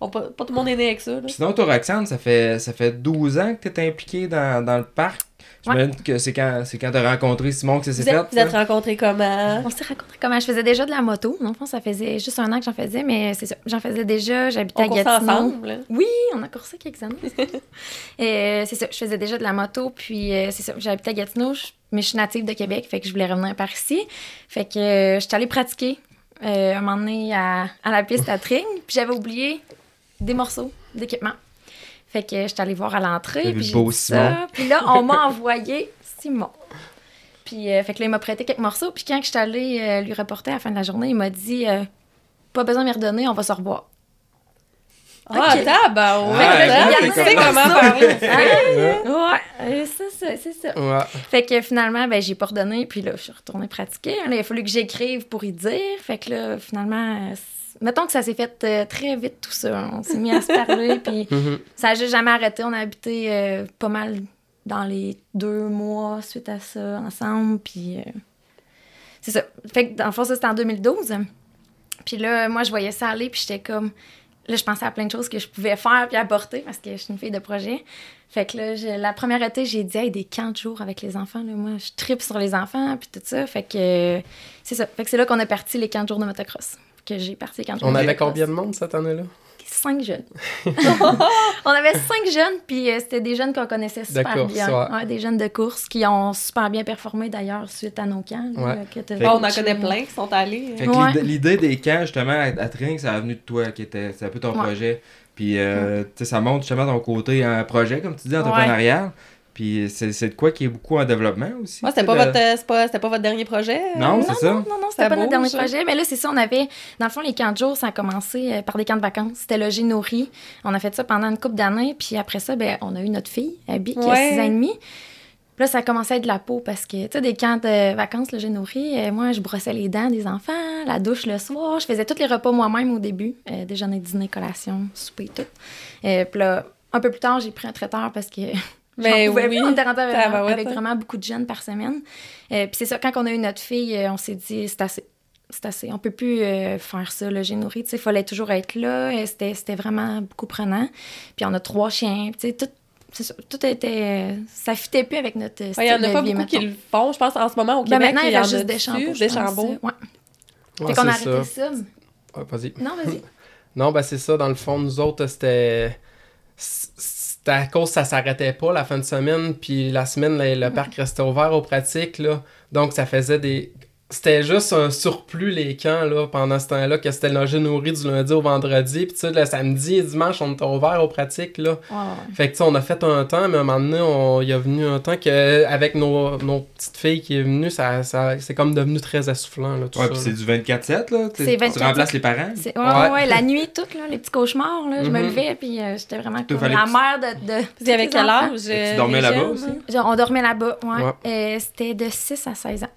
S2: on pas, pas tout le monde est né avec ça. Là.
S1: Sinon, toi, Roxane, ça fait, ça fait 12 ans que tu es impliqué dans, dans le parc. J'imagine que c'est quand, c'est quand tu as rencontré Simon que ça s'est
S2: Vous êtes,
S1: fait.
S2: vous êtes
S1: ça?
S2: rencontrés comment?
S5: On s'est rencontrés comment? Je faisais déjà de la moto. Dans le fond, ça faisait juste un an que j'en faisais, mais c'est ça. J'en faisais déjà. J'habitais
S2: On
S5: à Gatineau.
S2: ensemble. là.
S5: Oui, on a coursé quelques années. *laughs* Euh, c'est ça, je faisais déjà de la moto, puis euh, c'est ça, j'habitais à Gatineau, je- mais je suis native de Québec, fait que je voulais revenir par ici. Fait que euh, je suis allée pratiquer euh, un moment donné à, à la piste à Tring, puis j'avais oublié des morceaux d'équipement. Fait que je suis allée voir à l'entrée, puis
S1: beau
S5: dit
S1: Simon?
S5: ça, puis là, on m'a *laughs* envoyé Simon. Puis, euh, fait que là, il m'a prêté quelques morceaux, puis quand je suis allée euh, lui reporter à la fin de la journée, il m'a dit euh, Pas besoin de me redonner, on va se revoir.
S2: Ah,
S5: Ok.
S2: tabarouette!
S1: Ah,
S2: tu
S5: c'est
S2: sais
S5: comme
S2: comment
S5: ça.
S2: parler. *laughs*
S5: Ouais, c'est ça, c'est ça.
S4: Ouais.
S5: Fait que finalement, ben, j'ai pas redonné, puis là, je suis retournée pratiquer. Là, il a fallu que j'écrive pour y dire. Fait que là, finalement, euh, mettons que ça s'est fait euh, très vite tout ça. On s'est mis à se parler, *laughs* puis
S4: Mhm.
S5: ça a juste jamais arrêté. On a habité euh, pas mal dans les deux mois suite à ça ensemble, puis euh, c'est ça. Fait que dans le fond, ça c'était en 2012. Puis là, moi, je voyais ça aller, puis j'étais comme. Là, je pensais à plein de choses que je pouvais faire puis apporter parce que je suis une fille de projet. Fait que là, la première été, j'ai dit, hey, des camps de jour avec les enfants. Là. Moi, je tripe sur les enfants puis tout ça. Fait que c'est ça. Fait que c'est là qu'on a parti les camps de jour de motocross. Que j'ai parti jour
S4: On avait combien de monde cette année-là?
S5: Cinq jeunes. *laughs* *laughs* on avait cinq jeunes, puis euh, c'était des jeunes qu'on connaissait super
S4: course,
S5: bien.
S4: ouais.
S5: Ouais, des jeunes de course qui ont super bien performé d'ailleurs suite à nos camps. là,
S4: Ouais.
S5: que t'as-
S1: Fait
S2: Bon, on en connaît plein qui sont allés.
S5: Ouais.
S1: l'idée- des camps, justement, à, à Tring, ça a venu de toi, qui était, c'est un peu ton
S5: Ouais.
S1: projet. Puis, euh, tu sais, ça montre justement ton côté un projet, comme tu dis, entrepreneurial. Puis, c'est de quoi qui est beaucoup en développement aussi.
S2: Moi, c'était pas votre, euh, pas, c'était pas votre dernier projet? euh?
S1: Non, c'est ça.
S5: Non, non, c'était
S2: Ça
S5: pas notre dernier projet. Mais là, c'est ça, on avait. Dans le fond, les camps de jour, ça a commencé euh, par des camps de vacances. C'était logé nourri. On a fait ça pendant une couple d'années. Puis après ça, ben, on a eu notre fille, Abby, qui a
S2: Ouais.
S5: 6 ans et demi. Puis là, ça a commencé à être de la peau parce que, tu sais, des camps de vacances, logé nourri, euh, moi, je brossais les dents des enfants, la douche le soir. Je faisais tous les repas moi-même au début. Euh, déjeuner, dîner, collation, souper, tout. Euh, puis là, un peu plus tard, j'ai pris un traiteur parce que. *laughs*
S2: Mais
S5: j'en pouvais
S2: oui.
S5: plus. On était rendu avec, avec vraiment beaucoup de jeunes par semaine. Euh, puis c'est ça, quand on a eu notre fille, euh, on s'est dit, c'est assez. C'est assez. On peut plus euh, faire ça, le j'ai nourri. Il fallait toujours être là. Euh, C'était c'était vraiment beaucoup prenant. Puis on a trois chiens. Tu sais, tout, ça, tout était. Ça fitait plus avec notre style
S2: Il y en a
S5: de
S2: pas
S5: vie,
S2: beaucoup qui le font. Je pense en ce moment au
S5: Ben,
S2: Québec,
S5: maintenant,
S2: il y a
S5: juste des chambeaux.
S2: des chambeaux.
S5: Ouais.
S4: Ouais,
S5: fait qu'on a arrêté
S4: ça.
S5: ça.
S4: Ouais, vas-y.
S5: Non, vas-y.
S4: Non, ben c'est ça, dans le fond, nous autres, c'était. C'était à cause que ça s'arrêtait pas la fin de semaine, puis la semaine, le, le parc restait ouvert aux pratiques, là. Donc, ça faisait des. C'était juste un surplus, les camps, là, pendant ce temps-là, que c'était le logis nourri du lundi au vendredi, puis tu sais, le samedi et dimanche, on était ouvert aux pratiques, là. Fait que, tu sais, on a fait un temps, mais à un moment donné, on- il y a venu un temps que avec nos, nos petites filles qui est venue, ça, ça, c'est comme devenu très essoufflant, là, tout
S1: Ouais,
S4: ça.
S1: puis
S4: là.
S1: c'est du 24-7, là. tu-
S5: C'est
S1: Tu
S5: 24/7.
S1: remplaces les parents?
S5: C'est- ouais,
S4: Ouais.
S5: la nuit, toute, là, les petits cauchemars, là, je me
S4: Mhm.
S5: levais, puis euh, j'étais vraiment comme la mère de. de *laughs*
S2: Puis avec
S5: tous les
S2: quel
S5: enfants.
S2: âge?
S1: Et tu
S2: euh,
S1: dormais
S2: les
S1: là-bas
S2: jeunes?
S1: aussi?
S5: Genre, on dormait là-bas, ouais.
S4: Ouais.
S5: Euh, C'était de 6 à 16 ans.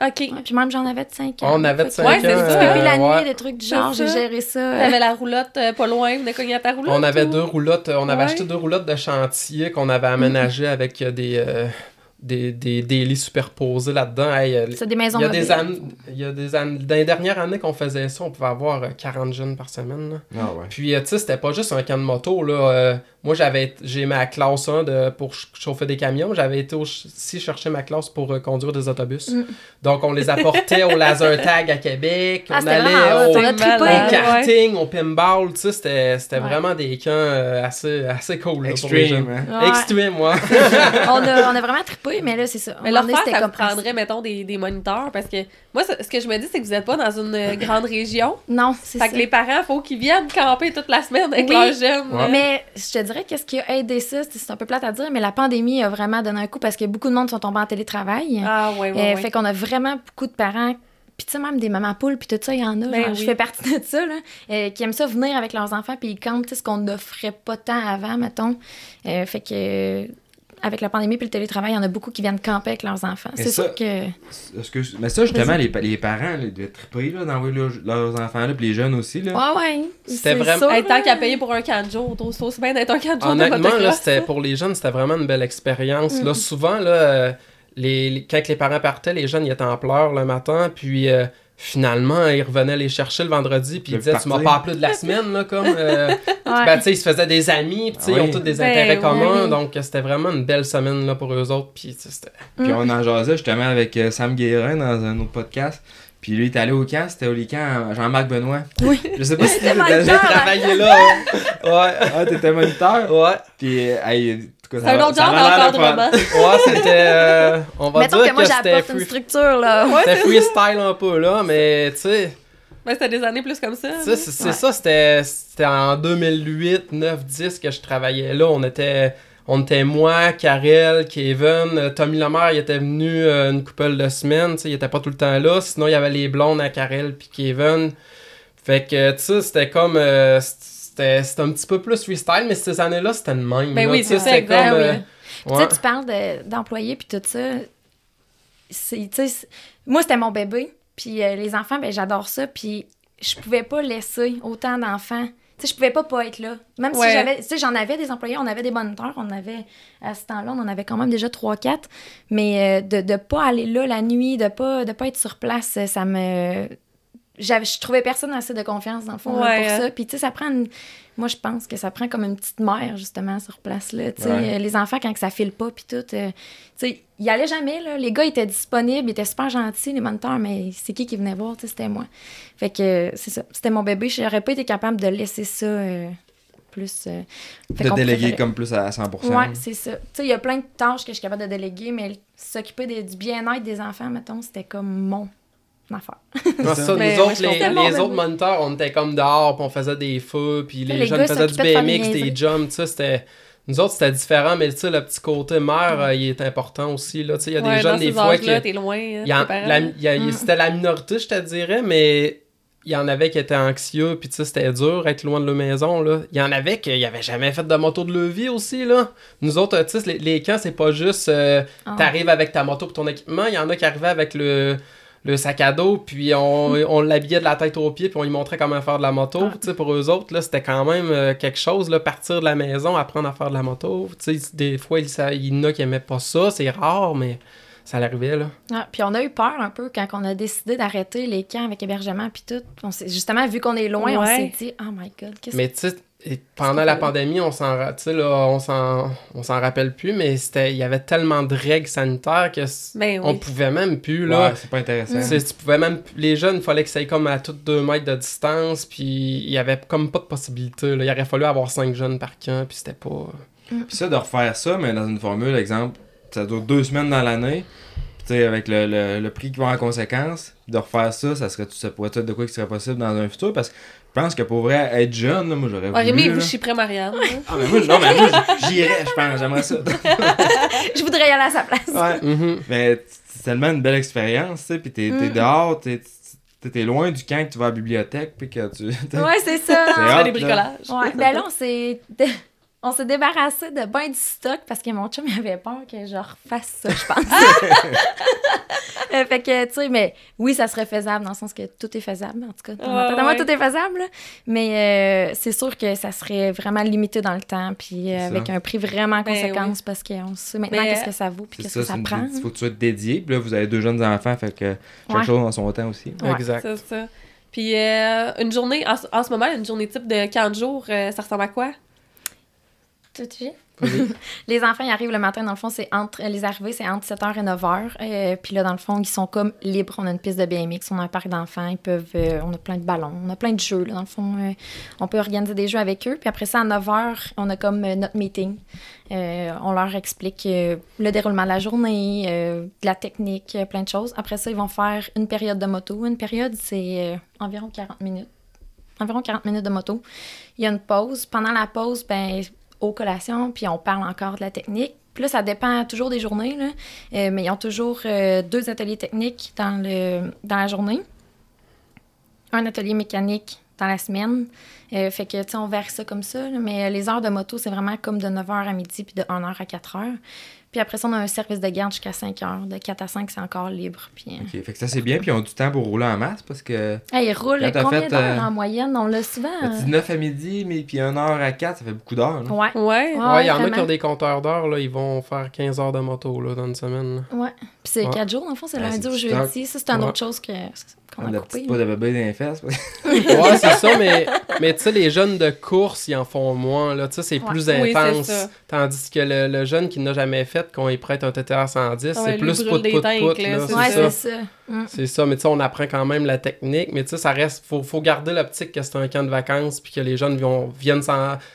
S2: OK.
S5: Ouais, puis même, j'en avais de 5 ans.
S4: On avait de
S5: Fait
S4: 5
S5: que-
S2: Ouais,
S4: ans.
S2: c'est ça.
S4: euh,
S5: Puis la
S4: ouais.
S5: nuit, des trucs du
S2: C'est
S5: genre, j'ai
S2: ça.
S5: géré ça. euh,
S2: T'avais la roulotte euh, pas loin, venait cogner à ta roulotte?
S4: On avait
S2: ou-
S4: deux roulottes, on avait
S2: Ouais.
S4: acheté deux roulottes de chantier qu'on avait aménagées avec euh, des, euh, des, des, des lits superposés là-dedans. Hey, euh,
S5: C'est des maisons
S4: il y a des années, il y a des années, dans les dernières années qu'on faisait ça, on pouvait avoir euh, 40 jeunes par semaine. là.
S1: Ah ouais.
S4: Puis, euh, tu sais, c'était pas juste un camp de moto, là. euh, moi, j'avais, j'ai ma classe 1 de, pour ch- chauffer des camions. J'avais été aussi chercher ma classe pour euh, conduire des autobus.
S5: Mm.
S4: Donc, on les apportait au laser tag à Québec.
S5: Ah,
S4: on allait au,
S2: malade.
S4: karting, au pinball, tu sais, c'était, c'était
S5: Ouais.
S4: vraiment des camps euh, assez, assez cool. là, pour les
S1: Extreme,
S4: jeunes.
S1: hein.
S5: Ouais.
S4: Extreme, moi. *laughs*
S5: on, a, on a vraiment trippé, mais là, c'est ça.
S2: Mais leur ça
S5: comme-
S2: prendrait, mettons, des, des moniteurs parce que moi, ce ce que je me dis, c'est que vous n'êtes pas dans une euh, grande région.
S5: Non, c'est
S2: Fait
S5: ça.
S2: que les parents, faut qu'ils viennent camper toute la semaine avec
S5: Oui.
S2: leurs jeunes.
S4: Ouais.
S5: Mais je te dirais qu'est-ce qui a aidé ça, c'est c'est un peu plate à dire, mais la pandémie a vraiment donné un coup parce que beaucoup de monde sont tombés en télétravail.
S2: Ah, ouais, ouais,
S5: Euh,
S2: ouais.
S5: Fait qu'on a vraiment beaucoup de parents. Puis tu sais, même des mamans poules, puis tout ça, il y en a.
S2: Ben
S5: genre, Je
S2: oui.
S5: fais partie de ça, là. euh, qui aiment ça venir avec leurs enfants, puis ils campent, tu sais, ce qu'on n'offrait pas tant avant, mettons. Euh, fait que... avec la pandémie puis le télétravail, il y en a beaucoup qui viennent camper avec leurs enfants.
S1: Mais
S5: C'est
S1: ça-
S5: sûr que...
S1: Mais ça, justement, les, les parents, ils devaient triper là, d'envoyer leurs, leurs enfants, là, puis les jeunes aussi. Là.
S5: Ouais, ouais.
S4: C'était
S5: c'est
S4: vraiment-
S5: sûr,
S2: Hey, tant
S5: là.
S2: qu'à payer pour un jour, c'est aussi bien d'être un de
S4: Honnêtement, là, c'était, pour les jeunes, c'était vraiment une belle expérience.
S5: Mm.
S4: Là, souvent, là, euh, les, les- quand les parents partaient, les jeunes, ils étaient en pleurs le matin, puis euh, finalement, ils revenaient les chercher le vendredi, puis ils
S1: De
S4: disaient, tu m'as pas appelé de la semaine, là, comme... euh, *laughs*
S5: Ouais.
S4: Ben, tu sais, ils se faisaient des amis, puis tu ils ont tous des
S2: Ben
S4: intérêts
S2: oui.
S4: communs, donc c'était vraiment une belle semaine, là, pour eux autres, puis tu sais, c'était...
S1: Puis on en jasait justement avec euh, Sam Guérin dans un autre podcast. Puis lui, il est allé au camp, c'était au camp Jean-Marc Benoît.
S5: Oui. *laughs*
S1: Je sais pas si
S5: moniteur,
S1: déjà
S5: là.
S1: travaillé là. hein. *laughs*
S4: Ouais,
S1: Ah, t'étais moniteur?
S4: ouais,
S1: Puis, euh, cas,
S2: C'est un autre genre d'encadrement.
S4: ouais, c'était... euh, on va
S5: Mettons
S4: dire
S5: que moi,
S4: c'était
S5: j'apporte une structure, là.
S4: c'était freestyle un peu, là, mais tu sais...
S2: Ben, c'était des années plus comme ça.
S4: C'est
S5: Ouais.
S4: ça, c'était c'était en 2008, 9, 10 que je travaillais là. On était, on était moi, Karel, Kevin, euh, Tommy Lemaire, il était venu euh, une couple de semaines, tu sais, il était pas tout le temps là. Sinon, il y avait les blondes à Karel puis Kevin. Fait que, tu sais, c'était comme... euh, c'était c'était un petit peu plus freestyle, mais ces années-là, c'était le même.
S2: Ben
S4: là,
S2: oui, c'est ça,
S4: comme,
S2: oui.
S4: euh, ouais.
S5: Tu sais, tu parles de- d'employés puis tout ça. Moi, c'était mon bébé. Puis euh, les enfants, ben j'adore ça. Puis je pouvais pas laisser autant d'enfants. Tu sais, je pouvais pas pas être là. Même
S2: Ouais.
S5: si j'avais... Tu sais, j'en avais des employés, on avait des moniteurs, on avait... À ce temps-là, on en avait quand même déjà 3-4. Mais euh, de de pas aller là la nuit, de pas, de pas être sur place, ça me... Je trouvais personne assez de confiance, dans le fond,
S2: Ouais,
S5: pour
S2: hein.
S5: ça. Puis, tu sais, ça prend une- Moi, je pense que ça prend comme une petite mère, justement, sur place, là. Tu sais,
S1: Ouais.
S5: euh, les enfants, quand que ça file pas, puis tout... euh, tu sais, ils allaient jamais, là. Les gars étaient disponibles, ils étaient super gentils, les moniteurs, mais c'est qui qui venait voir, tu sais, c'était moi. Fait que, euh, c'est ça. C'était mon bébé. J'aurais pas été capable de laisser ça euh, plus... euh, fait
S1: De déléguer
S5: préférait-
S1: comme plus à 100%.
S5: Ouais, c'est ça. Tu sais, il y a plein de tâches que je suis capable de déléguer, mais s'occuper du bien-être des enfants, mettons, c'était comme mon affaire.
S4: Ouais, ça,
S2: Mais
S4: nous autres, les, autres moniteurs, on était comme dehors, puis on faisait des feux, puis les,
S5: Les
S4: jeunes faisaient du BMX,
S5: des
S4: jumps, tu sais, c'était... Nous autres, c'était différent, mais tu sais, le petit côté mère, euh, il est important aussi, là, tu sais, il y a
S2: Ouais,
S4: des jeunes, des fois, qui...
S2: hein,
S4: la-
S5: Mm.
S4: C'était la minorité, je te dirais, mais il y en avait qui étaient anxieux, puis tu sais, c'était dur être loin de leur maison, là. Il y en avait qui n'avaient jamais fait de moto de leur vie aussi, là. Nous autres, tu sais, les, les camps, c'est pas juste euh,
S5: Ah.
S4: t'arrives avec ta moto pour ton équipement, il y en a qui arrivaient avec le, le sac à dos, puis on, *laughs* on l'habillait de la tête aux pieds, puis on lui montrait comment faire de la moto.
S5: Ah.
S4: Tu sais, pour eux autres, là, c'était quand même euh, quelque chose, là, partir de la maison, apprendre à faire de la moto. Tu sais, des fois, il, ça- il y en a qui aimaient pas ça, c'est rare, mais ça l'arrivait, là.
S5: Ah, puis on a eu peur un peu quand on a décidé d'arrêter les camps avec hébergement puis tout. On s'est- justement, vu qu'on est loin, on s'est dit « Oh my God, qu'est-ce
S4: Mais tu sais, et pendant la pandémie, on s'en ra- tu sais, là, on s'en on s'en rappelle plus, mais c'était il y avait tellement de règles sanitaires que
S2: Ben oui.
S4: on pouvait même plus là.
S1: Ouais, c'est pas intéressant.
S4: Tu pouvais même les jeunes, il fallait que ça aille comme à toutes deux mètres de distance, puis il y avait comme pas de possibilité. Là. Il aurait fallu avoir cinq jeunes par camp, puis c'était pas.
S1: Puis ça, de refaire ça, mais dans une formule, exemple, ça dure deux semaines dans l'année. Sais, avec le, le, le prix qui va en conséquence, de refaire ça, ça serait ça pourrait être de quoi qui serait possible dans un futur. Parce que je pense que pour vrai, être jeune, là, moi j'aurais
S2: Ouais,
S1: voulu.
S2: Rémi,
S1: là.
S2: vous chipperez Marianne.
S1: Ah, mais moi, non, mais moi j'irais, je pense, j'aimerais ça. *laughs*
S5: Je voudrais y aller à sa place.
S1: ouais.
S4: Mhm.
S1: Mais c'est tellement une belle expérience, tu sais, puis t'es t'es
S5: Mm.
S1: dehors, t'es t'es- loin du camp que tu vas à la bibliothèque, puis que tu.
S5: Ouais, c'est ça.
S1: C'est hot,
S2: fait des bricolages.
S5: Ouais, ben là, on s'est... On s'est débarrassé de ben du stock parce que mon chum il avait peur que je refasse ça, je pense. *laughs* Euh, fait que, tu sais, mais oui, ça serait faisable dans le sens que tout est faisable, en tout cas. Dans
S2: Ouais,
S5: moi, tout est faisable, là. Mais euh, c'est sûr que ça serait vraiment limité dans le temps, puis euh, avec un prix vraiment en conséquence parce qu'on sait maintenant
S2: Mais,
S5: qu'est-ce que ça vaut, puis qu'est-ce que
S1: ça,
S5: prend.
S1: Il faut que tu sois dédié, puis là, vous avez deux jeunes enfants, fait que chaque
S5: Ouais.
S1: chose dans son temps aussi.
S5: Ouais.
S4: Exact.
S2: C'est ça. Puis une une journée, en, ce- en ce moment, une journée type de 40 jours, euh, ça ressemble à quoi?
S5: Tout de suite. *laughs* Les enfants, ils arrivent le matin, dans le fond, c'est entre les arrivées, c'est entre 7h et 9h. Euh, puis là, dans le fond, ils sont comme libres. On a une piste de BMX, on a un parc d'enfants, ils peuvent, euh, on a plein de ballons, on a plein de jeux, là, dans le fond. euh, on peut organiser des jeux avec eux. Puis après ça, à 9h, on a comme notre meeting. On leur explique le déroulement de la journée, de la technique, plein de choses. Après ça, ils vont faire une période de moto. Une période, c'est environ 40 minutes. Environ 40 minutes de moto. Il y a une pause. Pendant la pause, ben, aux collations, puis on parle encore de la technique. Puis là, ça dépend toujours des journées, là. Euh, mais ils ont toujours euh, deux ateliers techniques dans, la journée. Un atelier mécanique dans la semaine. Euh, fait que, tu sais, on verse ça comme ça. Mais les heures de moto, c'est vraiment comme de 9h à midi, puis de 1h à 4h. Puis après ça, on a un service de garde jusqu'à 5h. De 4 à 5, c'est encore libre. Puis, euh,
S1: Ok, fait que ça c'est bien, puis ils ont du temps pour rouler en masse parce que
S5: hey, ils roulent combien
S1: fait,
S5: d'heures
S1: euh,
S5: en moyenne? On l'a souvent. euh,
S1: 19 à midi, mais puis 1 heure à 4, ça fait beaucoup d'heures. là.
S5: Ouais.
S2: Ouais.
S5: Ouais,
S4: Ouais, il y en a qui ont des compteurs d'heures, là, ils vont faire 15 heures de moto là, dans une semaine. là.
S5: Ouais. Puis c'est
S4: Ouais.
S5: 4 jours, dans le fond, c'est
S1: Ouais,
S5: lundi au jeudi. Ça, c'est une
S4: Ouais.
S5: autre chose que, qu'on a
S1: la
S5: coupé.
S1: peau de bébé dans les fesses. *laughs*
S4: ouais, c'est ça, mais, mais tu sais, les jeunes de course, ils en font moins, là. Tu sais, c'est
S5: Ouais.
S4: plus
S2: Oui, c'est
S4: intense.
S2: ça.
S4: tandis que le, le jeune qui n'a jamais fait, qu'on y prête un TTR 110,
S2: Ouais,
S4: c'est plus pout
S2: des
S4: pout pout,
S2: c'est
S5: Ouais,
S4: C'est ça.
S5: c'est ça. Mm.
S4: C'est ça, mais tu sais, on apprend quand même la technique, mais tu sais, ça reste, faut, faut garder l'optique que c'est un camp de vacances, puis que les jeunes vont, viennent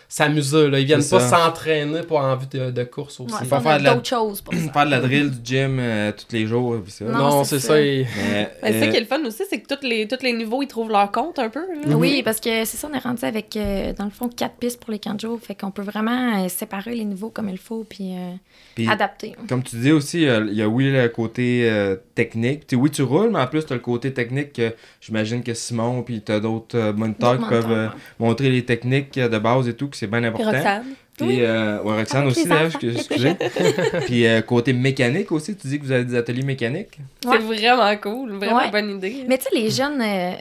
S4: s'amuser, là. Ils viennent pas s'entraîner pour envie de, de course aussi.
S5: Ouais,
S1: faut faire de la-
S5: d'autres choses pour *clears throat* ça.
S1: Faire de la drill, du gym, euh, tous les jours, puis ça.
S5: Non,
S4: Non,
S5: c'est ça.
S4: ça. et-
S1: Mais,
S2: Ben, c'est ça
S1: euh,
S2: qui est le fun aussi, c'est que tous les, tous les niveaux, ils trouvent leur compte un peu. là.
S5: Oui, parce que c'est ça, on est rendu avec, euh, dans le fond, quatre pistes pour les camps de jour. Fait qu'on peut vraiment euh, séparer les niveaux comme il faut, puis, euh,
S1: puis,
S5: adapter.
S1: Comme tu dis aussi, euh, il y a oui le côté euh, technique. Oui, tu roules, mais en plus, tu as le côté technique que j'imagine que Simon, puis tu as d'autres euh, moniteurs qui peuvent euh, montrer les techniques de base et tout, que c'est bien important.
S2: Roxane.
S1: Puis, euh, ouais, Roxane
S5: Avec
S1: aussi, d'ailleurs,
S5: enfants.
S1: excusez. *laughs* Puis, euh, côté mécanique aussi, tu dis que vous avez des ateliers mécaniques?
S2: C'est vraiment cool, vraiment
S5: Ouais.
S2: bonne idée.
S5: Mais tu sais, les jeunes, euh,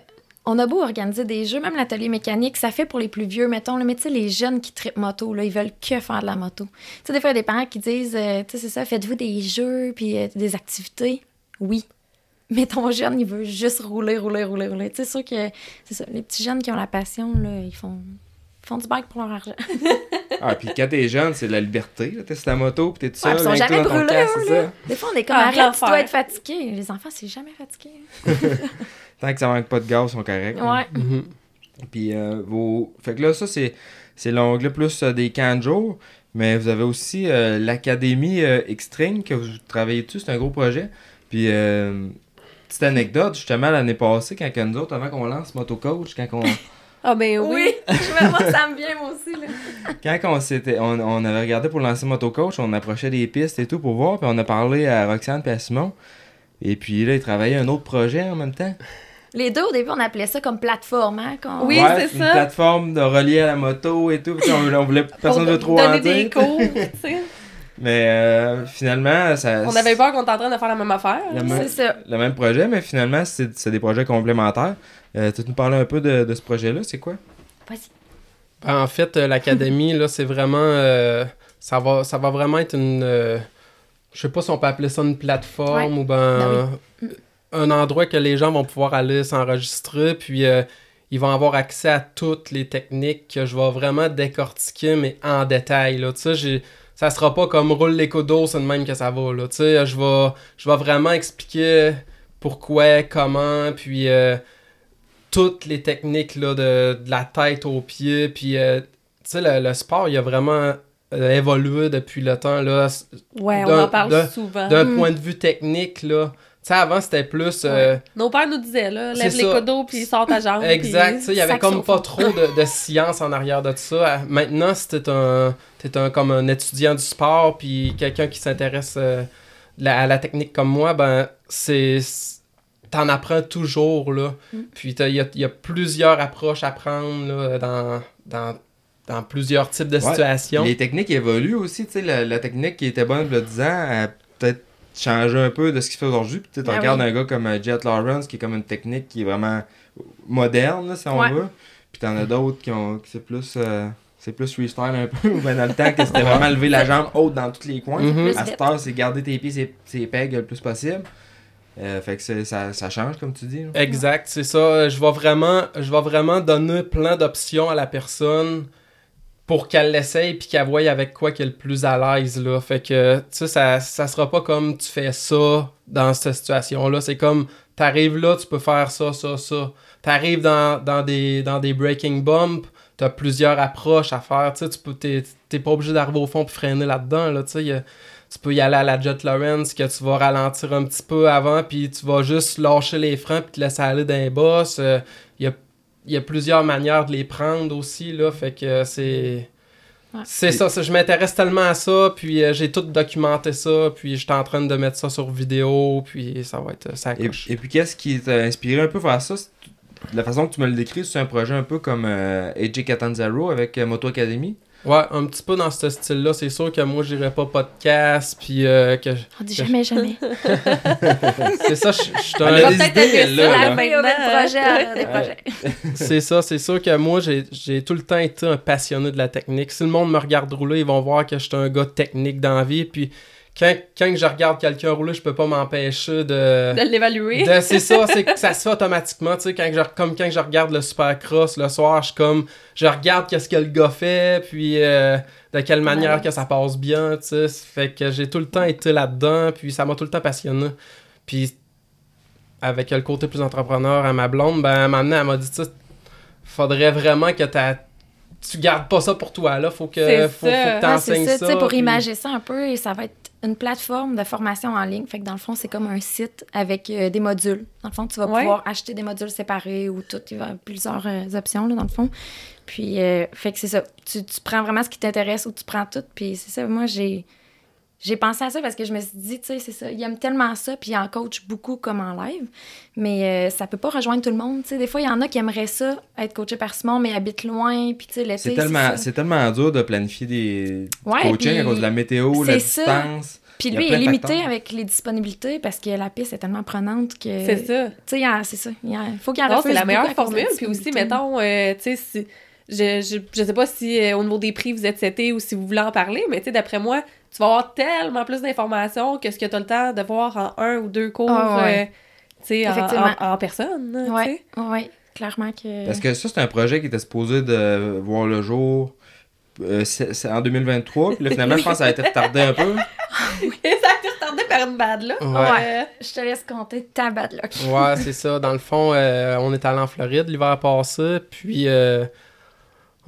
S5: on a beau organiser des jeux, même l'atelier mécanique, ça fait pour les plus vieux, mettons. Là, mais tu sais, les jeunes qui trippent moto, là, ils veulent que faire de la moto. Tu sais, des fois, il y a des parents qui disent, euh, tu sais, c'est ça, faites-vous des jeux, puis euh, des activités? Oui. Mais ton jeune, il veut juste rouler, rouler, rouler, rouler. Tu sais, c'est sûr que, c'est ça, les petits jeunes qui ont la passion, là, ils font, ils font du bike pour leur argent. *laughs*
S1: Ah, puis quand t'es jeune, c'est la liberté. là. T'es sur ta moto, puis t'es tout seul.
S5: ils sont jamais
S1: dans ton
S5: brûlés. Des fois, on est comme,
S2: Ah,
S5: arrête, tu dois être fatigué. Les enfants, c'est jamais fatigué. *laughs* *laughs*
S1: Tant que ça manque pas de gaz, ils sont corrects.
S5: Ouais.
S4: Mhm.
S1: Puis euh, vos. Fait que là, ça, c'est, c'est l'onglet plus euh, des camps de jour. Mais vous avez aussi euh, l'Académie euh, Extreme que vous travaillez dessus. C'est un gros projet. Puis, euh, petite anecdote, justement, l'année passée, quand nous autres, avant qu'on lance Motocoach, quand on, *laughs*
S2: Ah ben oui.
S5: Oui, *laughs* je me- moi, ça me vient, moi aussi. Là. *laughs*
S1: quand on, s'était, on, on avait regardé pour lancer Motocoach, on approchait des pistes et tout pour voir. Puis on a parlé à Roxane et à Simon. Et puis là, ils travaillaient un autre projet en même temps.
S5: Les deux, au début, on appelait ça comme plateforme. Hein, quand...
S2: Oui,
S1: Ouais,
S2: c'est
S1: une
S2: ça.
S1: plateforme de relier à la moto et tout. Puis on, on voulait personne veut trop
S2: donner des cours, tu *laughs* sais.
S1: Mais euh, finalement, ça.
S2: On avait peur qu'on était en train de faire la même affaire.
S1: Le même,
S5: C'est ça.
S1: le même projet, mais finalement, c'est des projets complémentaires. Euh, tu peux nous parler un peu de, de ce projet-là, c'est quoi?
S5: Vas-y.
S4: Ben, en fait, euh, l'académie, là, c'est vraiment. euh, ça, va, ça va vraiment être une. euh, je sais pas si on peut appeler ça une plateforme
S5: Ouais.
S4: ou ben.
S5: Ben
S4: Un endroit que les gens vont pouvoir aller s'enregistrer, puis euh, ils vont avoir accès à toutes les techniques que je vais vraiment décortiquer, mais en détail. Là. Tu sais, j'ai- ça sera pas comme roule les d'eau, c'est de même que ça va. Là. Tu sais, je vais, je vais vraiment expliquer pourquoi, comment, puis euh, toutes les techniques là, de, de la tête aux pieds. Puis, euh, tu sais, le, le sport, il a vraiment euh, évolué depuis le temps. Là.
S2: Ouais, on en parle souvent.
S4: D'un
S5: Mm.
S4: point de vue technique, là. Tu sais, avant, c'était plus. euh,
S2: Nos pères nous disaient, là, lève les
S4: ça.
S2: codos puis sors ta jambe.
S4: Exact, tu
S2: puis-
S4: sais, il y avait comme pas trop de, de science en arrière de ça. Euh, Maintenant, si t'es un, t'es un, comme un étudiant du sport, puis quelqu'un qui s'intéresse euh, à la technique comme moi, ben, c'est... T'en apprends toujours, là.
S5: Mm.
S4: Puis t'as- il y a, il y a plusieurs approches à prendre, là, dans, dans, dans plusieurs types de
S1: Ouais,
S4: situations.
S1: Les techniques évoluent aussi, tu sais, la, la technique qui était bonne il y a 10 ans a peut-être changé un peu de ce qu'il fait aujourd'hui. Puis tu
S5: Ah
S1: regardes
S5: oui.
S1: un gars comme euh, Jet Lawrence qui est comme une technique qui est vraiment moderne, là, si on
S5: Ouais.
S1: veut. Puis t'en as d'autres qui ont qui c'est plus euh, c'est plus freestyle un peu, *laughs* ou bien dans le temps que c'était vraiment lever la jambe haute dans tous les coins.
S4: Mhm.
S1: À cette heure, c'est garder tes pieds, ses, ses pegs le plus possible. Euh, fait que ça, ça change, comme tu dis. là.
S4: Exact, c'est ça. Je vais vraiment, je vais vraiment donner plein d'options à la personne pour qu'elle l'essaye puis qu'elle voie avec quoi qu'elle est le plus à l'aise là. Fait que tu ça ça sera pas comme tu fais ça dans cette situation là, c'est comme t'arrives là, tu peux faire ça ça ça. T'arrives dans, dans des dans des breaking bumps, t'as plusieurs approches à faire, tu tu peux t'es pas obligé d'arriver au fond puis freiner là-dedans là, y a- tu peux y aller à la Jet Lawrence que tu vas ralentir un petit peu avant puis tu vas juste lâcher les freins puis te laisser aller les bosses. Euh, y, a, il y a plusieurs manières de les prendre aussi là, fait que c'est
S5: Ouais.
S4: c'est ça, ça, je m'intéresse tellement à ça puis euh, j'ai tout documenté ça puis j'étais en train de mettre ça sur vidéo puis ça va être ça
S1: Et, puis, qu'est-ce qui t'a inspiré un peu vers ça? La façon que tu me le décris, c'est un projet un peu comme euh, AJ Catanzaro avec euh, Moto Academy?
S4: Ouais, un petit peu dans ce style-là, c'est sûr que moi j'irai pas podcast puis euh, que je-
S5: On dit jamais, jamais. *laughs*
S4: c'est ça, je je suis un-
S2: peut-être
S1: là,
S2: la
S1: là.
S2: fin.
S5: Il y a des
S2: Maintenant,
S5: projets, des projets.
S4: C'est ça, c'est sûr que moi, j'ai j'ai tout le temps été un passionné de la technique. Si le monde me regarde rouler, ils vont voir que je suis un gars technique dans la vie. Puis quand, quand je regarde quelqu'un rouler, je peux pas m'empêcher de...
S2: De l'évaluer.
S4: de- c'est ça, c'est *laughs* que ça se fait automatiquement, tu sais, quand je, comme quand je regarde le Supercross le soir, je suis comme, je regarde qu'est-ce que le gars fait, puis euh, de quelle manière
S2: Ouais.
S4: que ça passe bien, tu sais, fait que j'ai tout le temps été là-dedans, puis ça m'a tout le temps passionné, puis avec le côté plus entrepreneur à ma blonde, ben, elle m'a amené, elle m'a dit, tu sais, faudrait vraiment que t'as- tu gardes pas ça pour toi, là, faut que, faut, que
S5: Ouais,
S4: t'enseignes
S5: ça, tu pour
S4: puis-
S5: imager ça un peu, et ça va être une plateforme de formation en ligne. Fait que dans le fond, c'est comme un site avec euh, des modules. Dans le fond, tu vas
S2: Ouais.
S5: pouvoir acheter des modules séparés ou tout. Il y a plusieurs euh, options, là, dans le fond. Puis, euh, fait que c'est ça. Tu, tu prends vraiment ce qui t'intéresse ou tu prends tout. Puis, c'est ça. Moi, j'ai. J'ai pensé à ça parce que je me suis dit, tu sais, c'est ça. Il aime tellement ça, puis il en coach beaucoup comme en live. Mais euh, ça peut pas rejoindre tout le monde. Tu sais, des fois, il y en a qui aimeraient ça, être coaché par Simon, mais habitent loin. Puis, tu sais, l'été.
S1: C'est tellement,
S5: ça.
S1: c'est tellement dur de planifier des du
S5: Ouais,
S1: coaching
S5: puis
S1: à cause de la météo, la
S5: ça.
S1: distance.
S5: Puis lui, il est limité
S1: facteurs.
S5: avec les disponibilités parce que la piste est tellement prenante que.
S2: C'est ça.
S5: Tu sais, c'est ça. Il faut qu'il y en
S2: Non, c'est la meilleure formule. Puis aussi, mettons, euh, tu sais, si. Je, je, je sais pas si euh, au niveau des prix vous êtes seté ou si vous voulez en parler, mais tu sais, d'après moi, tu vas avoir tellement plus d'informations que ce que tu as le temps de voir en un ou deux cours,
S5: Ah, ouais.
S2: euh, tu sais, en, en- en personne. sais.
S5: Ouais, ouais, clairement que.
S1: Parce que ça, c'est un projet qui était supposé de voir le jour euh, c'est- c'est en 2023. Puis là, finalement, je pense que ça a été retardé un peu. *laughs*
S2: Et ça a été retardé par une bad là.
S4: Ouais.
S5: Je te laisse compter ta bad luck.
S4: Ouais, c'est ça. Dans le fond, euh, on est allé en Floride l'hiver passé, puis euh,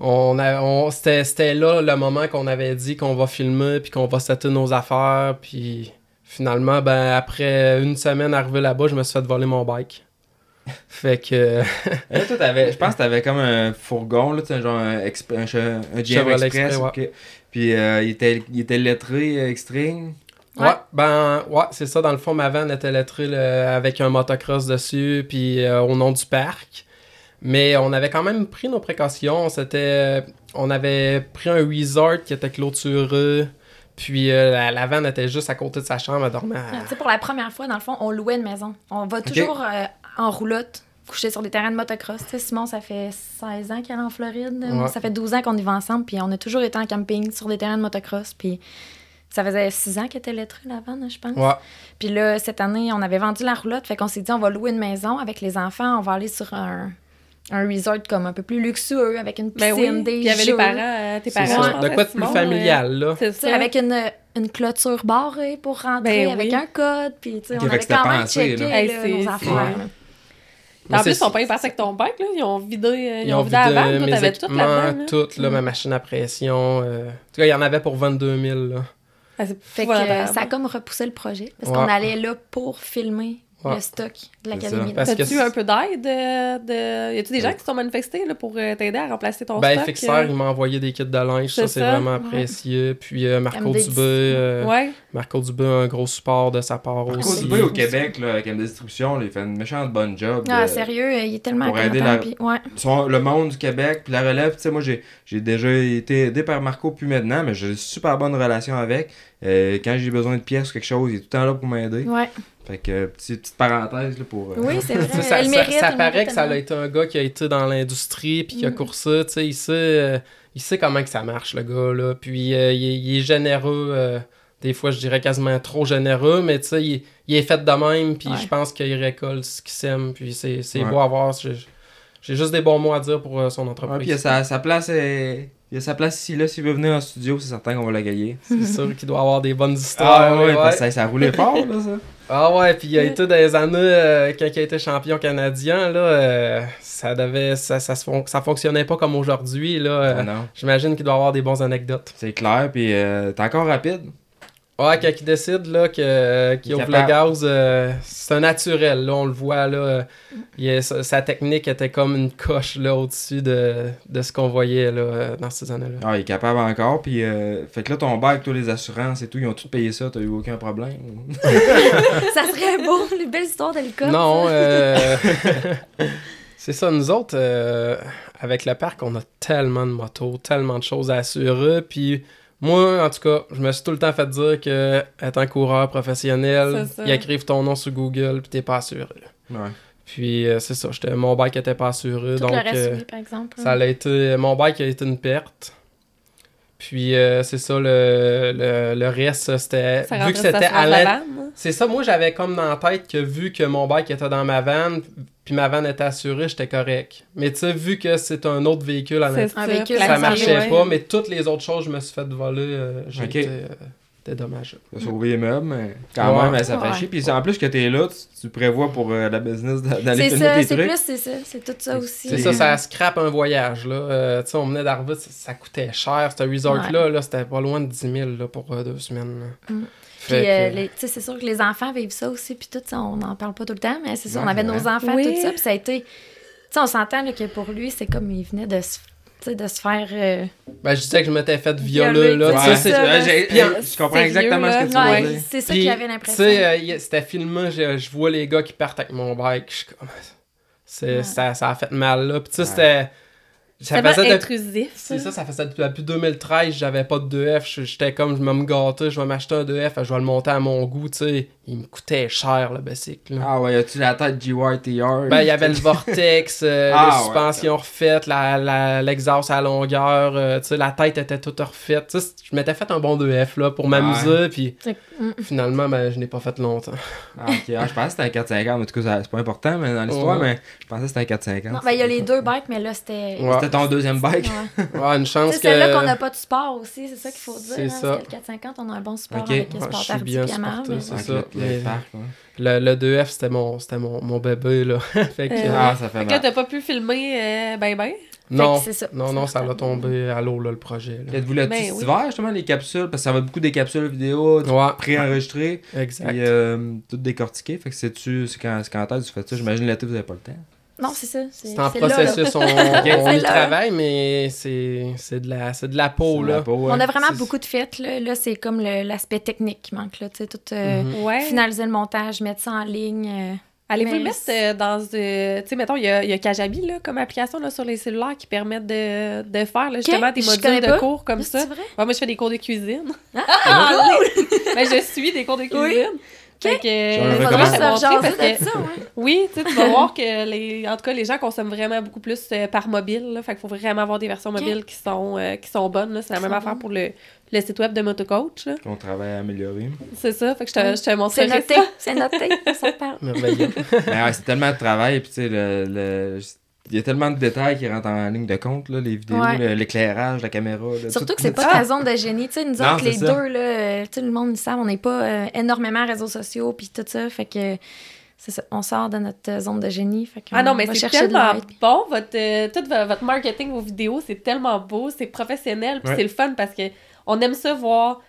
S4: on a, on, c'était, c'était là le moment qu'on avait dit qu'on va filmer, puis qu'on va setter nos affaires, puis finalement, ben après une semaine arrivé là-bas, je me suis fait voler mon bike. Fait que... *laughs*
S1: Là, toi, t'avais- je pense que t'avais comme un fourgon, là, tu sais, genre un, exp- un, che- un GM Express. Puis euh, il, était, il était lettré euh, Extreme.
S4: Ouais.
S5: Ouais.
S4: ben, ouais, c'est ça. Dans le fond, ma van était lettrée là, avec un motocross dessus, puis euh, au nom du parc. Mais on avait quand même pris nos précautions. C'était, on avait pris un resort qui était clôturé, puis euh, la, la van était juste à côté de sa chambre, elle dormait. à-
S5: Tu sais, pour la première fois, dans le fond, on louait une maison. On va toujours euh, en roulotte, coucher sur des terrains de motocross. Tu sais, Simon, ça fait 16 ans qu'il est en Floride.
S4: Ouais.
S5: Ça fait 12 ans qu'on y va ensemble, puis on a toujours été en camping sur des terrains de motocross. Puis ça faisait 6 ans qu'elle était lettrée, la vanne, je pense.
S4: Ouais.
S5: Puis là, cette année, on avait vendu la roulotte, fait qu'on s'est dit, on va louer une maison avec les enfants, on va aller sur un, un resort comme un peu plus luxueux, avec une
S2: Ben
S5: piscine,
S2: oui,
S5: des
S2: puis il y avait les
S5: jeux.
S2: parents, euh, tes
S4: C'est
S2: parents.
S4: ça. De quoi de plus
S2: Simon,
S4: familial, là?
S2: euh, C'est
S5: Tu sais,
S2: ça.
S5: avec une, une clôture barrée pour rentrer,
S2: Ben
S5: avec
S2: oui.
S5: un code, puis tu sais, on avait quand même checké
S1: là.
S5: là,
S2: Hey,
S5: nos
S2: c'est-
S5: affaires.
S4: Ouais.
S5: là.
S2: En
S4: Mais
S2: plus, ils
S4: c'est-
S2: sont pas passés avec ton bike, là. Ils ont vidé, euh, ils
S4: Ils
S2: ont vidé la
S4: vidé.
S2: Toi, t'avais tout
S4: équipements,
S2: là-dedans. là.
S4: tout, là, ma machine à pression. euh. En tout cas, il y en avait pour 22 000, là.
S2: Ah, c'est
S5: Fait que euh, ça a comme repoussé le projet, parce
S4: Ouais.
S5: qu'on allait là pour filmer
S4: Ouais.
S5: le stock de l'académie.
S2: T'as-tu un peu d'aide? euh, De... Y a-tu des gens qui se sont manifestés là, pour euh, t'aider à remplacer ton
S4: Ben,
S2: stock?
S4: Fixer,
S2: euh?
S4: il m'a envoyé des kits de linge, ça,
S2: C'est
S4: vraiment
S5: ouais.
S4: apprécié. Puis euh, Marco
S5: MD
S4: Dubé, euh,
S2: Ouais.
S4: Marco Dubé, un gros support de sa part
S1: Marco
S4: aussi.
S1: Dubé au Québec, là, avec MD Distribution, là, il fait une méchante bonne job.
S5: Ah, sérieux, il est tellement
S1: pour aider la-
S5: puis- ouais.
S1: Son- le monde du Québec, puis la relève, tu sais, moi j'ai j'ai déjà été aidé par Marco puis maintenant, mais j'ai une super bonne relation avec. Euh, quand j'ai besoin de pièces ou quelque chose, il est tout le temps là pour m'aider.
S5: Ouais.
S1: Fait que, petite, petite parenthèse là, pour. euh,
S5: Oui, c'est vrai. *laughs*
S4: Ça,
S5: Elle
S4: ça-
S5: mérite,
S4: ça
S5: elle
S4: paraît que ça a été un gars qui a été dans l'industrie puis qui a
S5: Mm.
S4: coursé, tu sais, il sait, euh, il sait comment que ça marche, le gars, là. Puis euh, il, est, il est généreux, euh, des fois, je dirais quasiment trop généreux, mais tu sais, il, il est fait de même, puis
S5: Ouais.
S4: je pense qu'il récolte ce qu'il sème, puis c'est
S1: Ouais.
S4: beau à voir. J'ai juste des bons mots à dire pour euh, son
S1: Ouais,
S4: entreprise.
S1: puis il y a sa, sa place, euh, il y a sa place ici, là, s'il veut venir en studio, c'est certain qu'on va la gagner.
S4: C'est sûr *laughs* qu'il doit avoir des bonnes histoires.
S1: Ah ouais,
S4: ouais.
S1: parce que ça, ça roulait fort, là, ça.
S4: Ah ouais, puis il a été dans les années, euh, quand il a été champion canadien, là, euh, ça devait, ça, ça, se fon- ça fonctionnait pas comme aujourd'hui, là. euh,
S1: Ah non,
S4: J'imagine qu'il doit avoir des bonnes anecdotes.
S1: c'est clair, puis euh, t'es encore rapide.
S4: Ouais, quand il décide, là, que, euh, qu'il ouvre le gaz, euh, c'est un naturel, là, on le voit, là. euh, il est- sa, technique était comme une coche, là, au-dessus de, de ce qu'on voyait, là, euh, dans ces années-là.
S1: Ah, il est capable encore, puis euh, fait que là, ton bac, tous les assurances et tout, ils ont tout payé ça, t'as eu aucun problème? *laughs*
S5: Ça serait beau, les belles histoires d'hélicoptère.
S4: Non, euh, *laughs* c'est ça, nous autres, euh, avec le parc, on a tellement de motos, tellement de choses à assurer, puis moi, en tout cas, je me suis tout le temps fait dire que être un coureur professionnel, ils écrivent ton nom sur Google, puis t'es pas assuré.
S1: Ouais.
S4: Puis euh, c'est ça, j'étais- mon bike était pas assuré,
S5: Tout
S4: donc
S5: le reste,
S4: euh,
S5: oui, par exemple.
S4: ça a été, mon bike a été une perte. Puis euh, c'est ça, le, le, le reste, c'était,
S2: Ça
S4: vu que c'était à
S2: la hein?
S4: c'est ça, moi j'avais comme dans la tête que vu que mon bike était dans ma vanne, puis ma vanne était assurée, j'étais correct. Mais tu sais, vu que c'est un autre véhicule à l'intérieur, ça
S2: la
S4: marchait
S2: ouais.
S4: pas, mais toutes les autres choses, je me suis fait voler, euh, j'ai
S1: Ok.
S4: été euh, dédommagé.
S1: T'as sauvé les meubles, mais quand
S4: Ouais.
S1: même, ça fait
S5: Ouais.
S1: chier. Puis en plus que t'es là, tu, tu prévois pour euh, la business d'a- d'aller
S5: C'est
S1: filmer
S5: ça,
S1: tes
S5: c'est
S1: trucs.
S5: plus, c'est ça. C'est tout ça aussi.
S4: C'est ça, ça scrape un voyage, là. Euh, tu sais, on venait d'arriver, ça, ça coûtait cher, ce resort-là, là, c'était pas loin de 10 000 là, pour euh, deux semaines. là.
S5: Puis, euh, c'est sûr que les enfants vivent ça aussi, puis tout, ça, on n'en parle pas tout le temps, mais c'est ça,
S1: Ouais,
S5: on avait nos enfants,
S2: Oui.
S5: tout ça, puis ça a été... Tu sais, on s'entend que pour lui, c'est comme il venait de se, sais, de se faire... euh,
S4: Ben, je disais que je m'étais fait
S5: Violer,
S4: là.
S1: Ouais,
S5: ça,
S1: ouais, je comprends
S2: sérieux,
S1: exactement ce que tu
S2: là.
S1: veux
S5: Ouais,
S1: dire.
S5: c'est ça avait
S4: Tu
S5: l'impression.
S4: sais, euh, c'était filmé, je, je vois les gars qui partent avec mon bike. Je suis comme. c'est-
S5: Ouais.
S4: ça, ça a fait mal, là. Puis, tu sais,
S1: Ouais.
S4: c'était. Ça faisait
S2: intrusif.
S4: C'est ça, ça faisait depuis 2013, j'avais pas de 2F. Je- J'étais comme, je vais me gâter, je vais m'acheter un 2F, je vais le monter à mon goût, tu sais. Il me coûtait cher, le bicycle. là.
S1: Ah ouais, as-tu la tête GYTR?
S4: Ben, il y avait le vortex, euh, *laughs*
S1: Ah,
S4: les
S1: ouais.
S4: suspensions refaites, la, la, l'exhaust à longueur, euh, tu sais, la tête était toute refaite. Tu sais, je m'étais fait un bon 2F, là, pour m'amuser, puis
S5: C'est- mm.
S4: finalement, ben, je n'ai pas fait longtemps.
S1: Ah, ok. Ah, je pensais que c'était un 450. En tout cas, c'est pas important mais dans l'histoire,
S4: Ouais.
S1: mais je pensais que c'était un 450.
S5: Non, ben, il y a les deux bikes, mais là, c'était...
S4: Ouais.
S1: C'était ton deuxième bike?
S5: Ouais. *laughs*
S4: Une chance
S5: C'est
S4: que...
S5: celle-là qu'on n'a pas de support aussi, c'est ça qu'il faut dire.
S4: C'est
S5: hein,
S4: ça.
S5: Parce que le 450, on a un bon support
S1: Ok.
S5: avec le
S4: Ouais,
S5: sport
S4: je suis
S5: tardi
S4: bien
S5: mais-
S4: c'est ça.
S1: Le- le
S4: mais-
S1: parc, ouais.
S4: Le, le 2F, c'était mon, c'était mon, mon bébé, là. *laughs* fait que,
S2: Euh,
S1: Ah, ça fait
S2: Fait que là, t'as pas pu filmer euh, ben ben?
S4: non,
S5: ça.
S4: non, non, ça l'a tombé à l'eau, là, le projet. Là.
S1: Êtes-vous là-dessus?
S2: Ben
S1: cet
S2: oui.
S1: hiver, justement, les capsules? Parce que ça va être beaucoup des capsules vidéo,
S4: Ouais,
S1: pré-enregistrées,
S4: exact.
S1: puis euh, tout décortiqué. Fait que c'est-tu, c'est quand, c'est quand tu fais ça? J'imagine l'été, vous avez pas le temps.
S5: Non, c'est ça. C'est
S4: en
S5: c'est là, là.
S4: processus, on, *laughs* on y travaille, mais c'est c'est de la, c'est de la peau,
S1: la
S4: là.
S1: peau, ouais.
S5: On a vraiment beaucoup de fêtes. Là, là c'est comme le- l'aspect technique qui manque. Là, tu sais, tout, euh,
S4: Mhm.
S2: Ouais.
S5: Finaliser le montage, mettre ça en ligne. euh,
S2: Allez-vous le mettre
S5: c'est-
S2: euh, dans. euh, tu sais, mettons, il y a, il y a Kajabi là, comme application là, sur les cellulaires qui permettent de, de faire là, justement des modules de
S5: pas.
S2: cours comme
S5: C'est
S2: ça.
S5: vrai?
S2: Ouais, moi, je fais des cours de cuisine.
S5: Ah, *laughs*
S2: Ben, je suis des cours de cuisine. Que, faudrait se parce que-
S5: ça, ouais.
S2: Oui, tu sais, tu vas voir que les, en tout cas, les gens consomment vraiment beaucoup plus euh, par mobile. Là, fait qu'il faut vraiment avoir des versions mobiles qui sont, euh, qui sont bonnes. C'est la même affaire pour le, le site web de Motocoach. là.
S1: Qu'on travaille à améliorer.
S2: C'est ça. Fait que je te, je te montrerai
S5: C'est noté. C'est noté. On s'en parle. *laughs*
S4: Merveilleux.
S1: C'est tellement de travail, puis tu sais, le, le- il y a tellement de détails qui rentrent en ligne de compte, là, les vidéos,
S5: Ouais.
S1: le- l'éclairage, la caméra. là,
S5: Surtout
S1: tout-
S5: que c'est pas ta zone de génie. Tu sais, nous
S1: Non,
S5: autres, les
S1: ça.
S5: deux, là, euh, sais, le monde, ils savent, on n'est pas euh, énormément réseaux sociaux puis tout ça. Fait que c'est ça. On sort de notre euh, zone de génie. Fait
S2: Ah non, mais c'est
S5: chercher de
S2: tellement bon. Votre, euh, tout vo- votre marketing, vos vidéos, c'est tellement beau, c'est professionnel, puis
S1: Ouais.
S2: c'est le fun parce que on aime ça voir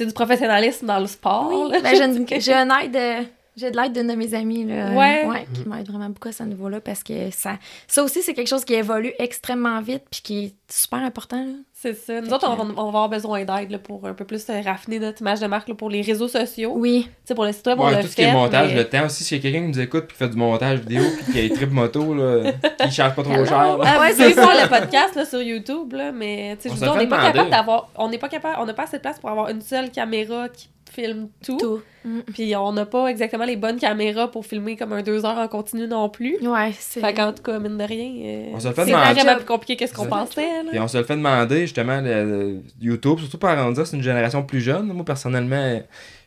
S2: du professionnalisme dans le sport.
S5: Oui, ben, j'ai une- *laughs* j'ai un aide. J'ai de l'aide d'une de mes amies là,
S2: Ouais.
S5: euh, qui m'aide vraiment beaucoup à ce niveau-là parce que ça, ça aussi, c'est quelque chose qui évolue extrêmement vite puis qui est super important. là.
S2: C'est ça. Nous
S5: Fait
S2: autres, on va, on va avoir besoin d'aide là, pour un peu plus euh, raffiner notre image de marque là, pour les réseaux sociaux.
S5: Oui,
S2: Tu sais, pour le site web, on
S1: Ouais,
S2: l'a
S1: tout ce qui est
S2: fait,
S1: montage,
S2: mais-
S1: le temps aussi, a quelqu'un qui nous écoute et qui fait du montage vidéo puis qui a des tripes moto, là, qui *laughs* charge pas trop
S5: Hello.
S1: cher. là.
S2: Ah,
S5: Ouais, *laughs* c'est ça.
S2: le podcast là, sur YouTube, là, mais tu sais, je
S1: On
S2: on n'est pas capable d'avoir. On n'est pas capable. On n'a pas assez de place pour avoir une seule caméra qui filme tout.
S5: tout. Mm.
S2: Puis on n'a pas exactement les bonnes caméras pour filmer comme un deux heures en continu non plus.
S5: Ouais, c'est.
S2: Fait qu'en tout cas, mine de rien, euh,
S1: On se le fait
S2: c'est vraiment plus compliqué que ce qu'on
S1: C'est-
S2: pensait. Là.
S1: Puis on se le fait demander, justement, le, le YouTube, surtout par on c'est une génération plus jeune. Moi, personnellement,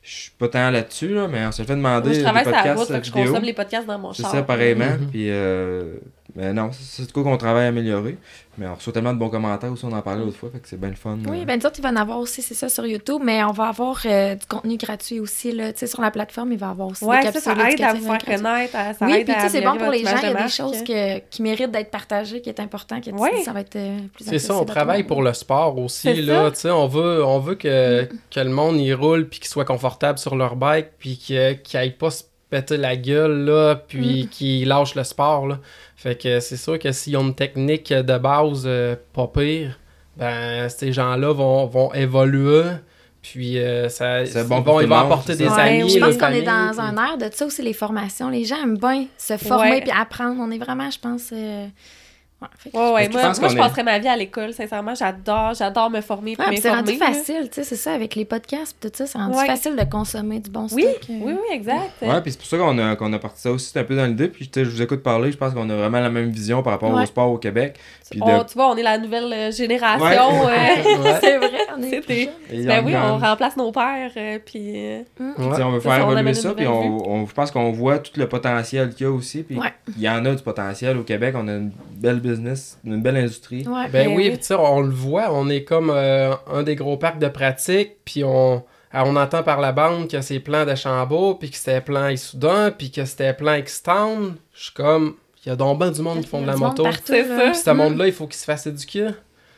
S1: je suis pas tant là-dessus, là, mais on se le fait demander
S2: Moi, je travaille sur la route, fait que je
S1: vidéo.
S2: consomme les podcasts dans mon
S1: C'est
S2: char.
S1: ça, pareillement.
S4: Mhm.
S1: Puis, euh, mais non, c'est de quoi qu'on travaille à améliorer. Mais on reçoit tellement de bons commentaires aussi, on en parlait l'autre fois, fait que c'est bien le fun.
S5: Oui,
S1: euh.
S5: ben nous autres, il va en avoir aussi, c'est ça, sur YouTube, mais on va avoir euh, du contenu gratuit aussi, là. Tu sais, sur la plateforme, il va y avoir aussi
S2: Ouais,
S5: des
S2: ça,
S5: capsules
S2: ça aide à vous faire connaître, à- ça
S5: oui,
S2: aide
S5: puis
S2: à
S5: tu sais, c'est bon pour les gens, il y a
S2: de
S5: des choses que, qui méritent d'être partagées, qui est important, que tu
S2: Ouais.
S5: dis, ça va être euh, plus
S4: C'est ça, on travaille pour le sport aussi, là,
S2: ça.
S4: tu sais, on veut, on veut que, que le monde y roule, puis qu'il soit confortable sur leur bike, puis que- qu'ils aillent pas se péter la gueule, là, puis qu'ils lâchent le sport, là. Fait que c'est sûr que s'ils ont une technique de base euh, pas pire, ben, ces gens-là vont, vont évoluer, puis euh, ça,
S1: C'est
S4: ils
S1: bon
S4: vont, ils apporter des.
S5: Ouais,
S4: amis,
S5: je pense qu'on est dans
S4: puis-
S5: un air de ça aussi, les formations. Les gens aiment bien se former
S2: Ouais.
S5: puis apprendre. On est vraiment, je pense. euh, ouais,
S2: moi, je
S1: est-
S2: passerais ma vie à l'école, sincèrement. J'adore, j'adore me former
S5: Ouais, puis c'est rendu facile, tu sais, c'est ça, avec les podcasts et tout ça, c'est rendu
S2: Ouais.
S5: facile de consommer du bon
S2: Oui,
S5: stock. euh.
S2: oui, oui, exact.
S1: Ouais, puis c'est pour ça qu'on a, qu'on a parti ça aussi, c'est un peu dans l'idée. Puis je vous écoute parler, je pense qu'on a vraiment la même vision par rapport
S5: Ouais.
S1: au sport au Québec. Puis
S2: On-
S1: de-
S2: tu vois, on est la nouvelle euh, génération.
S1: Ouais.
S2: euh,
S4: Ouais. *laughs*
S5: C'est vrai, on est plus
S2: ben oui, on remplace nos pères, euh, puis... euh,
S5: Mm.
S1: On veut faire
S2: ça,
S1: évoluer puis on, je pense qu'on voit tout le potentiel qu'il y a aussi. Puis il y en a du potentiel au Québec. On a une belle business, une belle industrie.
S5: Ouais.
S4: Ben
S2: Ben
S4: oui, tu sais, on le voit, on est comme euh, un des gros parcs de pratique, puis on, ah, on entend par la bande que c'est plan de Chambault, puis que c'était plan Issoudun, puis que c'était plan X-Town. Je suis comme, il y a donc ben du monde qui font de la moto.
S2: C'est
S5: là.
S2: ça.
S4: Puis ce monde-là, il faut qu'il se fasse éduquer.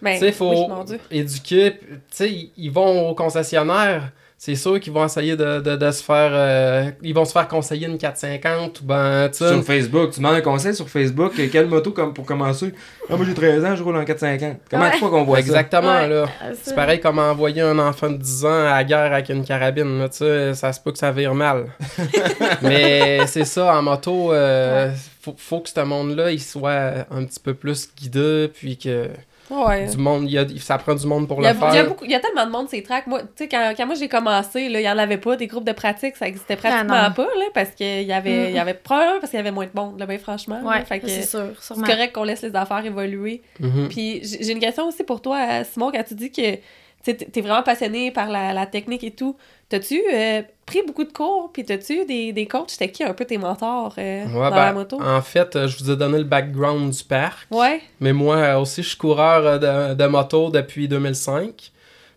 S2: Ben,
S4: tu sais, il faut
S2: oui,
S4: éduquer. Tu sais, ils- ils vont au concessionnaire. C'est sûr qu'ils vont essayer de, de, de se faire. euh, ils vont se faire conseiller une 450 ou ben, tu sais.
S1: Sur Facebook, tu demandes un conseil sur Facebook, euh, quelle moto comme pour commencer? Ah, moi j'ai 13 ans, je roule en 450. Comment
S5: Ouais.
S1: tu fois qu'on voit ça?
S4: Exactement,
S2: Ouais.
S4: là.
S5: Ça.
S4: C'est pareil comme envoyer un enfant de 10 ans à la guerre avec une carabine, là, tu sais, ça se peut que ça vire mal. *laughs* Mais c'est ça, en moto, euh, faut, faut que ce monde-là, il soit un petit peu plus guidé, puis que
S2: Ouais.
S4: du monde, il y a, ça prend du monde pour
S2: y,
S4: le
S2: il y a
S4: faire.
S2: beaucoup- il y a tellement de monde ces tracks. Moi, tu sais, quand, quand moi j'ai commencé, là, il n'y en avait pas des groupes de pratique, ça existait pratiquement
S5: Ah, non.
S2: pas, là, parce qu'il y avait,
S5: Mm.
S2: il y avait probablement parce qu'il y avait moins de monde, là, ben franchement.
S5: Ouais, c'est
S2: c'est
S5: sûr, sûrement.
S2: correct qu'on laisse les affaires évoluer.
S4: Mhm.
S2: Puis j'ai une question aussi pour toi, Simon, quand tu dis que tu t'es vraiment passionné par la, la technique et tout. T'as-tu euh, pris beaucoup de cours, puis t'as-tu des, des coachs? C'était qui un peu tes mentors euh,
S4: Ouais,
S2: dans
S4: ben,
S2: la moto?
S4: En fait, euh, je vous ai donné le background du parc.
S2: Ouais.
S4: Mais moi aussi, je suis coureur de, de moto depuis 2005.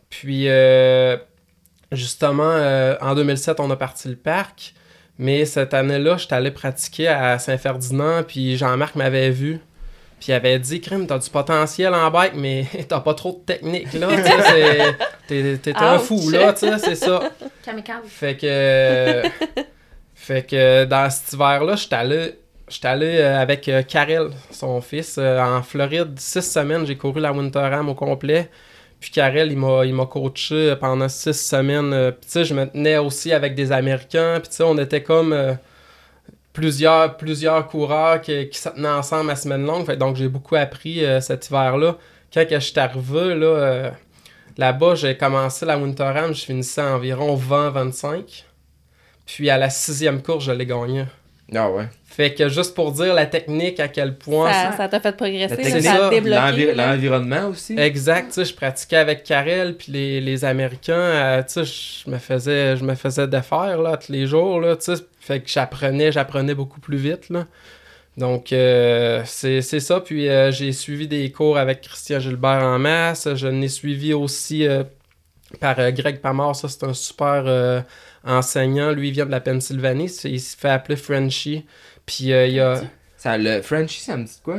S4: Puis, euh, justement, en 2007, on a parti le parc. Mais cette année-là, j'étais allé pratiquer à Saint-Ferdinand. Puis Jean-Marc m'avait vu. Puis il avait dit, Crime, t'as du potentiel en bike, mais *laughs* t'as pas trop de technique, là. *laughs* T'es- T'es un fou, là, tu sais, c'est ça. *laughs*
S5: Kamikaze.
S4: Fait que. fait que dans cet hiver-là, j'étais allé. J'étais allé euh, avec euh, Karel, son fils, euh, en Floride. Six semaines, j'ai couru la Winterham au complet. Puis Karel, il m'a, il m'a coaché pendant six semaines. Puis tu sais, je me tenais aussi avec des Américains. Puis tu sais, on était comme euh, plusieurs, plusieurs coureurs qui, se tenaient ensemble à semaine longue. Donc j'ai beaucoup appris euh, cet hiver-là. Quand je suis arrivé, là, euh, là-bas, j'ai commencé la Winterham, je finissais à environ 20-25. Puis à la sixième course, je l'ai gagné.
S1: Ah ouais.
S4: Fait que juste pour dire la technique, à quel point...
S2: Ça ça t'a fait progresser,
S1: technique,
S2: ça débloqué.
S1: L'environnement aussi.
S4: Exact, tu sais, je pratiquais avec Karel puis les, les Américains, euh, tu sais, je me faisais je me faisais défaire là tous les jours là, tu sais, fait que j'apprenais, j'apprenais beaucoup plus vite là. Donc euh, c'est c'est ça puis euh, j'ai suivi des cours avec Christian Gilbert en masse, je n'ai suivi aussi euh, par euh, Greg Pamar, ça c'est un super euh, enseignant, lui il vient de la Pennsylvanie, il se fait appeler Frenchy. Puis euh, il y a
S1: Ça, le Frenchie, ça me dit quoi?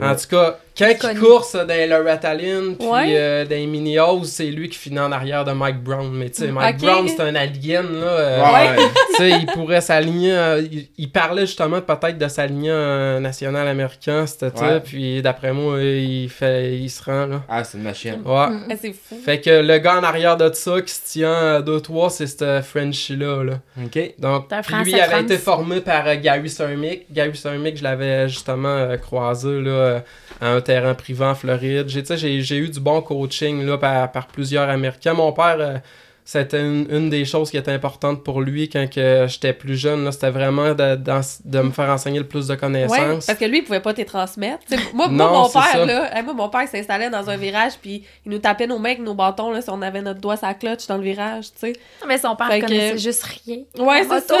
S4: En tout cas, quand il course dans les Loretta-Lynn, puis
S2: Ouais.
S4: euh, dans les mini c'est lui qui finit en arrière de Mike Brown. Mais tu sais, Mike. Brown, c'est un alien, là. euh,
S1: Ouais. *laughs*
S4: tu sais, il pourrait s'aligner... euh, il, il parlait justement peut-être de s'aligner national américain, c'était ça.
S1: Ouais.
S4: Puis d'après moi, il, fait, il se rend, là.
S1: Ah, c'est une machine.
S4: Ouais.
S5: Mm.
S2: Ah, c'est fou.
S4: Fait que le gars en arrière de ça qui se tient à 2-3, c'est ce Frenchie-là, là.
S1: Ok.
S4: Donc, lui il avait
S5: France.
S4: été formé par euh, Gary Sermick. Gary Sermick, je l'avais justement euh, croisé là, euh, à un terrain privé en Floride. J'ai, tu sais, j'ai, j'ai eu du bon coaching là, par, par plusieurs Américains. Mon père, euh, c'était une, une des choses qui était importante pour lui quand que j'étais plus jeune. C'était vraiment de, me faire enseigner le plus de
S2: Ouais,
S4: connaissances.
S2: parce que lui, il pouvait pas te transmettre. Moi, mon père, là, moi, mon père il s'installait dans un virage, puis il nous tapait nos mains avec nos bâtons, là, si on avait notre doigt la clutch dans le virage, tu sais.
S5: Mais son père
S2: Fait que-
S5: connaissait juste rien.
S2: Ouais, c'est ça.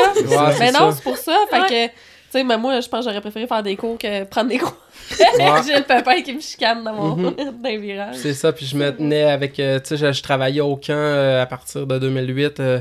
S4: Ouais,
S2: mais non, c'est pour ça. Fait
S5: Ouais.
S2: que, tu sais, mais moi, je pense que j'aurais préféré faire des cours que prendre des cours.
S4: Ouais. *laughs*
S2: J'ai le papa qui me chicane dans mon
S4: Mhm. *laughs*
S2: dans virages.
S4: C'est ça, puis je me tenais avec, euh, tu sais, je, je travaillais au camp euh, à partir de 2008 euh,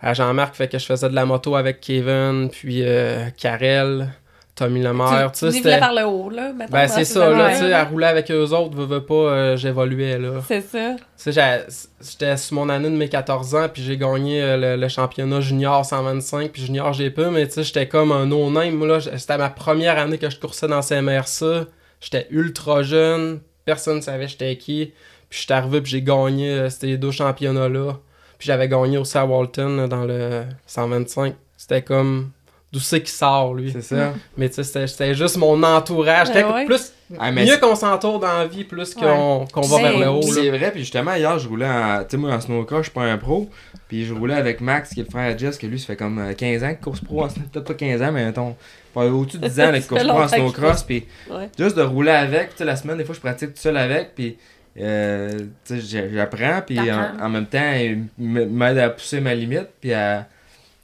S4: à Jean-Marc, fait que je faisais de la moto avec Kevin, puis euh, Karel, Tommy Lemaire, tu
S2: tu
S4: sais,
S2: par le haut, là. mettons,
S4: Ben c'est
S2: ces
S4: ça, là, tu sais, à rouler avec eux autres, veux, veux pas, euh, j'évoluais, là.
S2: C'est ça.
S4: Tu sais, j'étais sur mon année de mes 14 ans, puis j'ai gagné euh, le, le championnat junior 125, puis junior j'ai peu, mais tu sais, j'étais comme un no-name, moi, là, c'était ma première année que je coursais dans CMRC, j'étais ultra jeune, personne ne savait j'étais qui, puis j'étais arrivé, puis j'ai gagné euh, ces deux championnats-là, puis j'avais gagné aussi à Walton, là, dans le 125, c'était comme... D'où c'est qui sort, lui?
S1: C'est ça. *laughs*
S4: Mais tu sais, c'était- juste mon entourage. C'était
S2: Ben ouais.
S4: plus
S1: Ah, mais
S4: mieux qu'on s'entoure dans la vie, plus qu'on qu'on va vers le haut.
S1: C'est vrai, puis justement, hier, je roulais en. Tu sais, moi, en snowcross, je suis pas un pro. Puis je roulais avec Max, qui est le frère à Jess, que lui, ça fait comme euh, 15 ans qu'il course pro. en snow- Peut-être pas 15 ans, mais mettons. pas Au-dessus de 10 *laughs* ans, qu'il course pro en
S2: qu'il
S1: snowcross. Puis
S2: Ouais.
S1: juste de rouler avec, tu sais, la semaine, des fois, je pratique tout seul avec. Puis. euh, tu sais, j'ai- j'apprends, puis en, en même temps, il m'aide à pousser ma limite, puis à,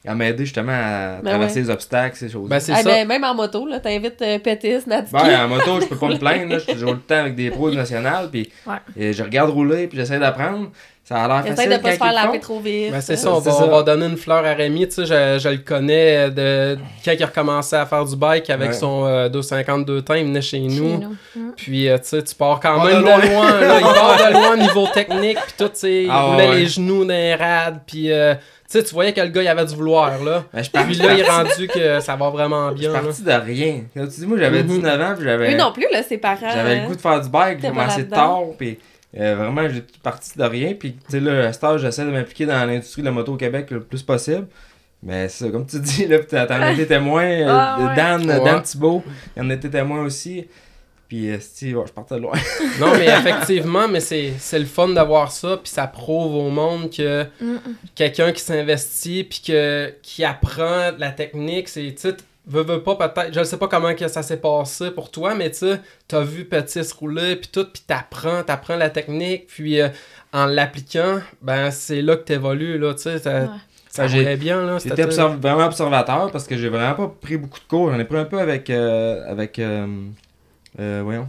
S1: à m'aider justement à
S2: Ben
S1: traverser les obstacles, ces choses.
S4: Ben, c'est
S2: Ah,
S4: ça.
S2: ben, même en moto, là, t'invites euh, Pétis, Natsuki.
S1: Ben, en moto, je peux pas me *laughs* plaindre. là. Je joue le temps avec des pros nationales. Puis
S5: Ouais.
S1: je regarde rouler, puis j'essaie d'apprendre. Ça a l'air
S2: Essaye de pas se faire laver trop vite.
S4: Ben, c'est ça, on
S1: C'est
S4: va,
S1: ça.
S4: on va donner une fleur à Rémi. Tu sais, je, je le connais de quand il a recommencé à faire du bike avec
S1: Ouais.
S4: son euh, 252 temps, il venait chez nous.
S5: Chez nous. Mm.
S4: Puis, euh, tu sais, tu pars quand même
S1: de loin.
S4: là. *laughs* Il part de loin au niveau technique. Puis tout, tu sais, il
S1: Ah,
S4: roulait
S1: ouais.
S4: les genoux dans les rades. Puis, euh, tu sais, tu voyais que le gars, il avait du vouloir, là.
S1: Ben, je
S4: Puis là, il est rendu que ça va vraiment
S1: Je suis
S4: bien.
S1: parti de rien. Tu dis, moi, j'avais
S4: Mhm.
S1: 19 ans, puis j'avais.
S2: Non plus, là, ses parents.
S1: J'avais le goût de faire du bike, j'ai commencé tard, puis euh, vraiment, j'ai parti de rien. Puis, tu sais, là, à cet âge, j'essaie de m'impliquer dans l'industrie de la moto au Québec le plus possible. Mais c'est ça, comme tu dis, là, puis t'en été témoin. euh,
S2: Ah, ouais.
S1: Dan,
S4: Ouais.
S1: Dan Thibault, il en était témoin aussi. Puis, euh, Steve, ouais, je partais de loin. *laughs*
S4: Non, mais *laughs* effectivement, mais c'est c'est le fun d'avoir ça, puis ça prouve au monde que
S5: Mm, mm.
S4: quelqu'un qui s'investit, puis que, qui apprend la technique, c'est, veux, veux pas peut-être, je ne sais pas comment que ça s'est passé pour toi, mais tu t'as vu Petit se rouler, puis tout, puis t'apprends, t'apprends la technique, puis euh, en l'appliquant, ben c'est là que t'évolues, là, tu sais, ça,
S5: Ouais.
S4: ça
S1: J'ai-
S4: roulait bien, là.
S1: J'étais observ- vraiment observateur parce que j'ai vraiment pas pris beaucoup de cours. J'en ai pris un peu avec. euh, avec euh, euh, voyons.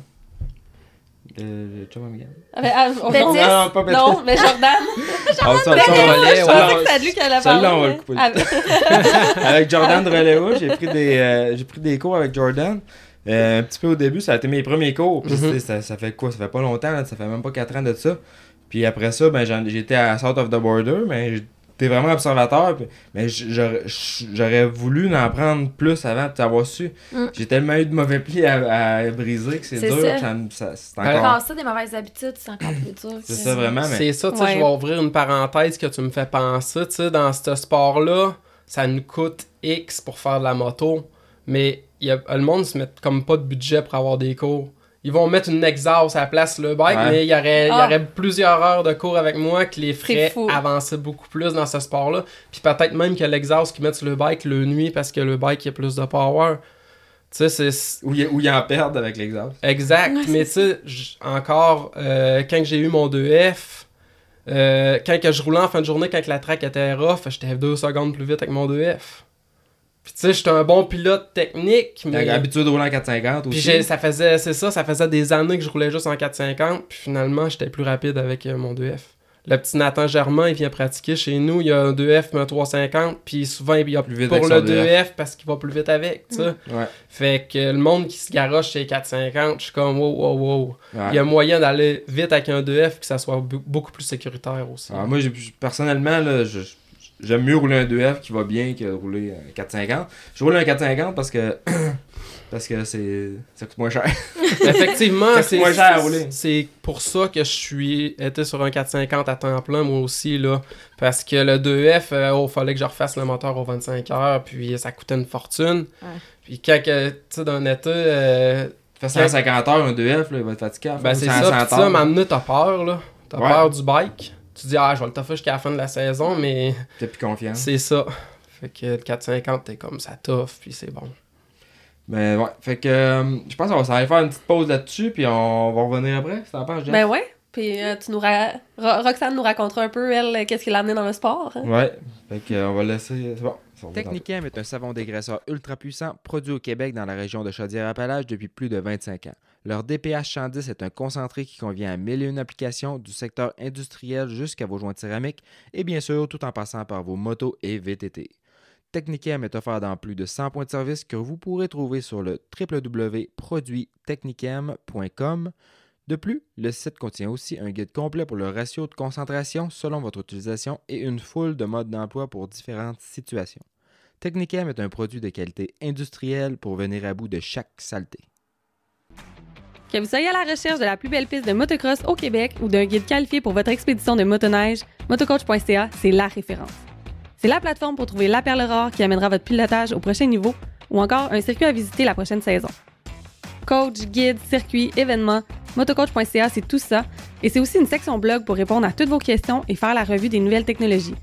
S1: Euh, Chum Amigal.
S2: Ah, ben, ah, oh,
S5: Petit.
S2: non,
S1: Non, pas Petit.
S2: non, mais Jordan. *laughs*
S1: Ah, ça, ça, on
S4: Relais,
S2: Je pensais que c'était lui qui allait parler.
S1: Celle-là, on va le couper.
S2: Ah,
S1: avec Jordan de *laughs* Reléo, j'ai pris des euh, j'ai pris des cours avec Jordan. Euh, un petit peu au début, ça a été mes premiers cours. Puis
S4: Mhm.
S1: c'était- ça, ça fait quoi? Ça fait pas longtemps, là, ça fait même pas 4 ans de ça. Puis après ça, ben j'en- j'étais à South of the Border, mais j'étais vraiment observateur. puis- mais j'aurais voulu en prendre plus avant de t'avoir su.
S5: Mm.
S1: J'ai tellement eu de mauvais plis à, à briser que c'est dur.
S5: ça.
S1: ça ça- c'est encore.
S5: Casser des mauvaises habitudes, c'est encore plus dur.
S1: C'est ça vraiment, mais.
S4: C'est ça, tu sais,
S2: Ouais.
S4: je vais ouvrir une parenthèse que tu me fais penser, tu sais, dans ce sport-là, ça nous coûte X pour faire de la moto, mais il y a, le monde se met comme pas de budget pour avoir des cours. Ils vont mettre une exhaust à la place le bike,
S1: Ouais.
S4: mais il y, aurait, il y
S2: Ah.
S4: aurait plusieurs heures de cours avec moi qui les
S2: fou.
S4: avancer beaucoup plus dans ce sport-là. Puis peut-être même que l'exhaust qu'ils mettent sur le bike le nuit parce que le bike il a plus de power. Tu sais, c'est
S1: Où ils en perdent avec l'exhaust.
S4: Exact,
S5: Ouais,
S4: mais tu sais, encore, euh, quand j'ai eu mon 2F, euh, quand que je roulais en fin de journée, quand que la track était rough, j'étais deux secondes plus vite avec mon 2F. Puis tu sais, j'étais un bon pilote technique, mais...
S1: T'as de rouler en 450
S4: Puis
S1: aussi?
S4: j'ai- ça faisait, c'est ça, ça faisait des années que je roulais juste en 450, puis finalement, j'étais plus rapide avec euh, mon 2F. Le petit Nathan Germain, il vient pratiquer chez nous, il a un 2F, mais un 350, puis souvent, il a
S1: Plus vite
S4: pour
S1: avec
S4: le
S1: son 2F.
S4: 2F parce qu'il va plus vite avec, tu sais.
S1: Ouais.
S4: Fait que le monde qui se garoche chez 450, je suis comme wow, wow, wow.
S1: Ouais.
S4: Il y a moyen d'aller vite avec un 2F que ça soit beaucoup plus sécuritaire aussi.
S1: Alors, moi, personnellement, là, je- j'aime mieux rouler un 2F qui va bien que rouler un 450. Je roule un 450 parce que *clears throat* parce que c'est ça coûte moins cher. *laughs*
S4: Effectivement,
S1: Ça
S4: c'est
S1: moins cher à rouler.
S4: c'est pour ça que je suis été sur un 450 à temps plein moi aussi là parce que le 2F euh, oh, fallait que je refasse le moteur aux 25 heures puis ça coûtait une fortune.
S5: Ouais.
S4: Puis quand tu sais d'un été euh,
S1: Fait 150 heures un 2F, là, il va être fatigué.
S4: ben c'est
S1: 100
S4: ça, tu sais, à un
S1: heures.
S4: moment donné, t'as peur là. T'as
S1: Ouais.
S4: peur du bike. Tu dis ah, je vais le toffer jusqu'à la fin de la saison mais
S1: T'as plus confiance.
S4: C'est ça. Fait que le 450, t'es comme ça tough, puis c'est bon.
S1: Mais ouais, fait que euh, je pense qu'on va s'en aller faire une petite pause là-dessus, puis on va revenir après. Ça en penses?
S2: Ben ouais. Puis euh, tu nous ra- Ro- Roxane nous racontera un peu, elle, qu'est-ce qui l'a amené dans le sport. hein.
S1: Ouais, fait que euh, on va laisser. C'est bon.
S6: Technicam est un savon dégraisseur ultra puissant produit au Québec dans la région de Chaudière-Appalaches depuis plus de 25 ans. Leur DPH 110 est un concentré qui convient à mille et une applications du secteur industriel jusqu'à vos joints céramiques et bien sûr tout en passant par vos motos et VTT. Technicam est offert dans plus de 100 points de service que vous pourrez trouver sur le www.produittechnicam.com. De plus, le site contient aussi un guide complet pour le ratio de concentration selon votre utilisation et une foule de modes d'emploi pour différentes situations. Technicam est un produit de qualité industrielle pour venir à bout de chaque saleté.
S3: Que vous soyez à la recherche de la plus belle piste de motocross au Québec ou d'un guide qualifié pour votre expédition de motoneige, motocoach.ca, c'est la référence. C'est la plateforme pour trouver la perle rare qui amènera votre pilotage au prochain niveau ou encore un circuit à visiter la prochaine saison. Coach, guide, circuit, événements, motocoach.ca, c'est tout ça. Et c'est aussi une section blog pour répondre à toutes vos questions et faire la revue des nouvelles technologies.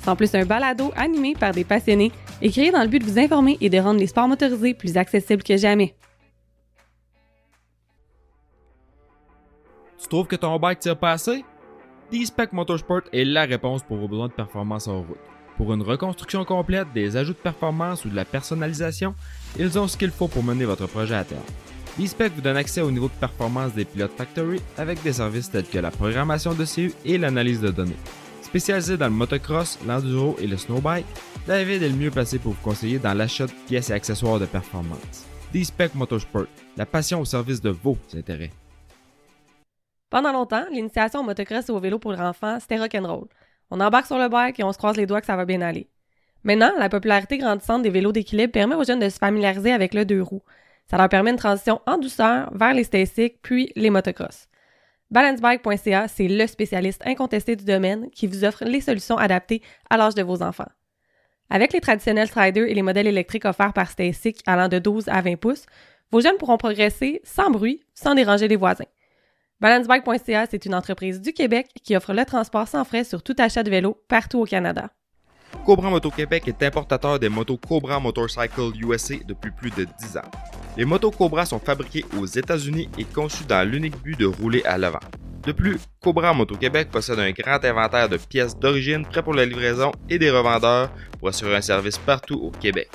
S3: C'est en plus un balado animé par des passionnés et créé dans le but de vous informer et de rendre les sports motorisés plus accessibles que jamais.
S6: Tu trouves que ton bike tire pas assez? D-Spec Motorsport est la réponse pour vos besoins de performance en route. Pour une reconstruction complète, des ajouts de performance ou de la personnalisation, ils ont ce qu'il faut pour mener votre projet à terme. D-Spec vous donne accès au niveau de performance des pilotes Factory avec des services tels que la programmation de CU et l'analyse de données. Spécialisé dans le motocross, l'enduro et le snowbike, David est le mieux placé pour vous conseiller dans l'achat de pièces et accessoires de performance. D-Spec Motorsport, la passion au service de vos intérêts.
S3: Pendant longtemps, l'initiation au motocross et au vélo pour enfants, c'était rock'n'roll. On embarque sur le bike et on se croise les doigts que ça va bien aller. Maintenant, la popularité grandissante des vélos d'équilibre permet aux jeunes de se familiariser avec le deux roues. Ça leur permet une transition en douceur vers les stasics puis les motocross. Balancebike.ca, c'est le spécialiste incontesté du domaine qui vous offre les solutions adaptées à l'âge de vos enfants. Avec les traditionnels striders et les modèles électriques offerts par Stasic allant de 12 à 20 pouces, vos jeunes pourront progresser sans bruit, sans déranger les voisins. Balancebike.ca, c'est une entreprise du Québec qui offre le transport sans frais sur tout achat de vélo partout au Canada.
S6: Cobra Moto Québec est importateur des motos Cobra Motorcycle USA depuis plus de 10 ans. Les motos Cobra sont fabriquées aux États-Unis et conçues dans l'unique but de rouler à l'avant. De plus, Cobra Moto Québec possède un grand inventaire de pièces d'origine prêts pour la livraison et des revendeurs pour assurer un service partout au Québec.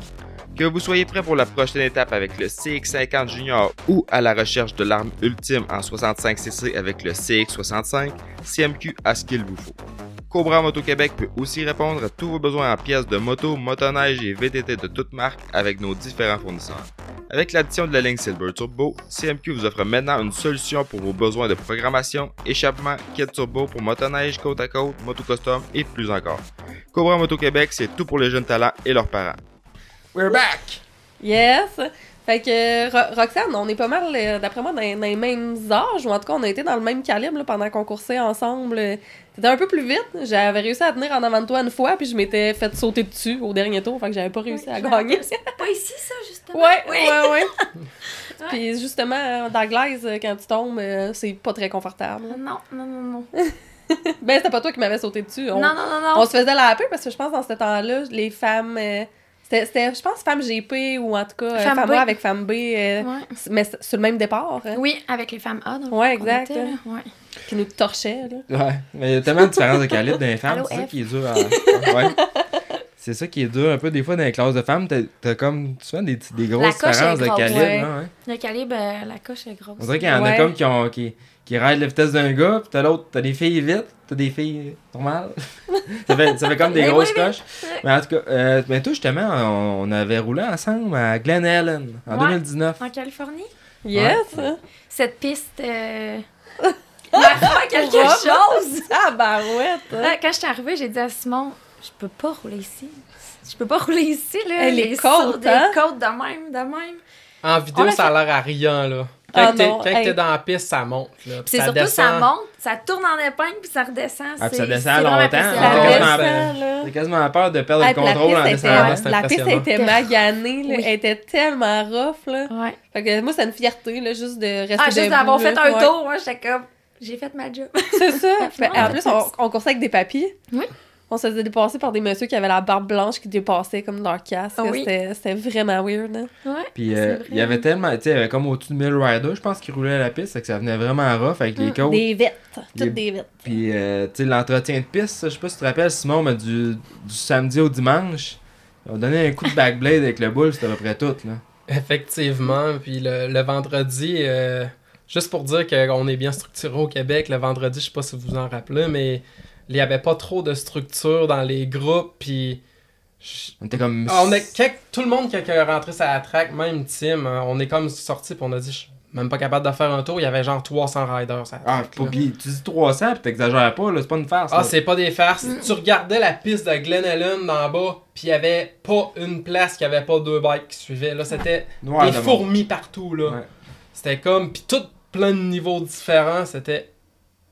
S6: Que vous soyez prêt pour la prochaine étape avec le CX50 Junior ou à la recherche de l'arme ultime en 65cc avec le CX65, CMQ a ce qu'il vous faut. Cobra Moto Québec peut aussi répondre à tous vos besoins en pièces de moto, motoneige et VTT de toutes marques avec nos différents fournisseurs. Avec l'addition de la ligne Silver Turbo, CMQ vous offre maintenant une solution pour vos besoins de programmation, échappement, kit turbo pour motoneige, côte à côte, moto custom et plus encore. Cobra Moto Québec, c'est tout pour les jeunes talents et leurs parents.
S4: We're back!
S2: Yes! Fait que Ro- Roxane, on est pas mal, euh, d'après moi, dans, dans les mêmes âges, ou en tout cas, on a été dans le même calibre là, pendant qu'on coursait ensemble. C'était un peu plus vite. J'avais réussi à tenir en avant de toi une fois, puis je m'étais fait sauter dessus au dernier tour, fait que j'avais pas réussi à gagner.
S5: pas ici, ça, justement.
S2: Ouais,
S5: Oui.
S2: ouais, ouais. *laughs* *laughs* Puis justement, dans la glaise, quand tu tombes, euh, c'est pas très confortable.
S5: Non, non, non, non. *laughs*
S2: Ben, c'était pas toi qui m'avais sauté dessus. On,
S5: Non, non, non, non.
S2: on se faisait la paix parce que je pense dans ce temps-là, les femmes. euh, c'était, je pense, femme GP ou en tout cas, euh,
S5: Femme
S2: femme
S5: B.
S2: A avec femme B, euh,
S5: Ouais.
S2: mais c'est sur le même départ, hein,
S5: Oui, avec les femmes A. le
S2: Ouais, exact.
S5: était. Ouais.
S2: qui nous torchait. Là.
S1: Ouais, mais il y a tellement de différences de calibre dans les femmes, c'est ça qui est dur à... Ouais. C'est ça qui est dur un peu des fois dans les classes de femmes, t'as, t'as comme souvent des, des grosses différences de calibre.
S2: ouais.
S1: hein, ouais.
S5: Le calibre, euh, la coche est grosse.
S1: On dirait qu'il y en a comme qui, ont, qui, qui raident la vitesse d'un gars, puis t'as l'autre, t'as des filles vite, t'as des filles normales. *laughs* ça, fait, ça fait comme des
S5: Mais
S1: grosses coches. Mais en tout cas, euh, ben toi justement, on, on avait roulé ensemble à Glen Ellen en
S5: Ouais.
S1: 2019.
S5: En Californie,
S2: Yes!
S5: cette piste euh, *laughs* m'a quelque chose.
S2: Ah, barouette!
S5: Là, quand je suis arrivée, j'ai dit à Simon, je peux pas rouler ici. Je peux pas rouler ici, là.
S2: Elle est
S5: les
S2: côtes,
S5: sauts des
S2: hein?
S5: côtes de même, de même.
S4: En vidéo, ça a l'air à rien, là.
S2: Ah
S4: Quand t'es
S2: hey.
S4: t'es dans la piste, ça monte,
S5: c'est surtout,
S4: descend.
S5: ça monte, ça tourne en épingle, puis ça redescend.
S1: Ah, puis ça descend
S5: c'est vraiment
S1: longtemps,
S5: impressionnant.
S1: hein, quasiment. J'ai peur de perdre
S2: Ah,
S1: le contrôle en descendant.
S2: était, la piste était maganée, là.
S5: Oui.
S2: elle était tellement rough. Là.
S5: Ouais.
S2: Fait que moi, c'est une fierté là, juste de rester
S5: Ah, juste d'avoir fait un
S2: Ouais.
S5: tour, moi, j'étais comme, j'ai fait ma job.
S2: C'est ça. *laughs* En plus, on, on coursait avec des papiers.
S5: Oui.
S2: On se faisait dépasser par des messieurs qui avaient la barbe blanche qui dépassait comme leur casque.
S5: Ah oui.
S2: C'était c'était vraiment weird. Hein.
S5: Ouais.
S1: Puis euh, il y avait tellement, tu sais, il y avait comme au-dessus de 1000 riders, je pense, qui roulaient à la piste, fait que ça venait vraiment rough avec les
S5: Mm,
S1: côtes.
S2: Des vites.
S1: Les-
S2: Toutes des vites.
S1: Puis, euh, tu sais, l'entretien de piste, je sais pas si tu te rappelles, Simon, mais du, du samedi au dimanche, on donnait un coup de backblade avec le boule, c'était à peu près tout, là.
S4: Effectivement. Puis le, le vendredi, euh, juste pour dire qu'on est bien structuré au Québec, le vendredi, je sais pas si vous vous en rappelez, mais il y avait pas trop de structure dans les groupes. Puis
S1: On était comme...
S4: Ah, on est, quand- tout le monde qui est rentré la track, même Tim, euh, on est comme sorti puis on a dit, je suis même pas capable de faire un tour. Il y avait genre 300 riders. la
S1: Ah,
S4: track,
S1: puis tu dis 300, puis t'exagères pas, c'est pas une farce,
S4: Ah, c'est pas des farces. Tu regardais la piste de Glen Ellen d'en bas, puis il y avait pas une place qui avait pas deux bikes qui suivaient. Là, c'était des
S1: de
S4: fourmis partout, là.
S1: Ouais.
S4: C'était comme, puis tout plein de niveaux différents. C'était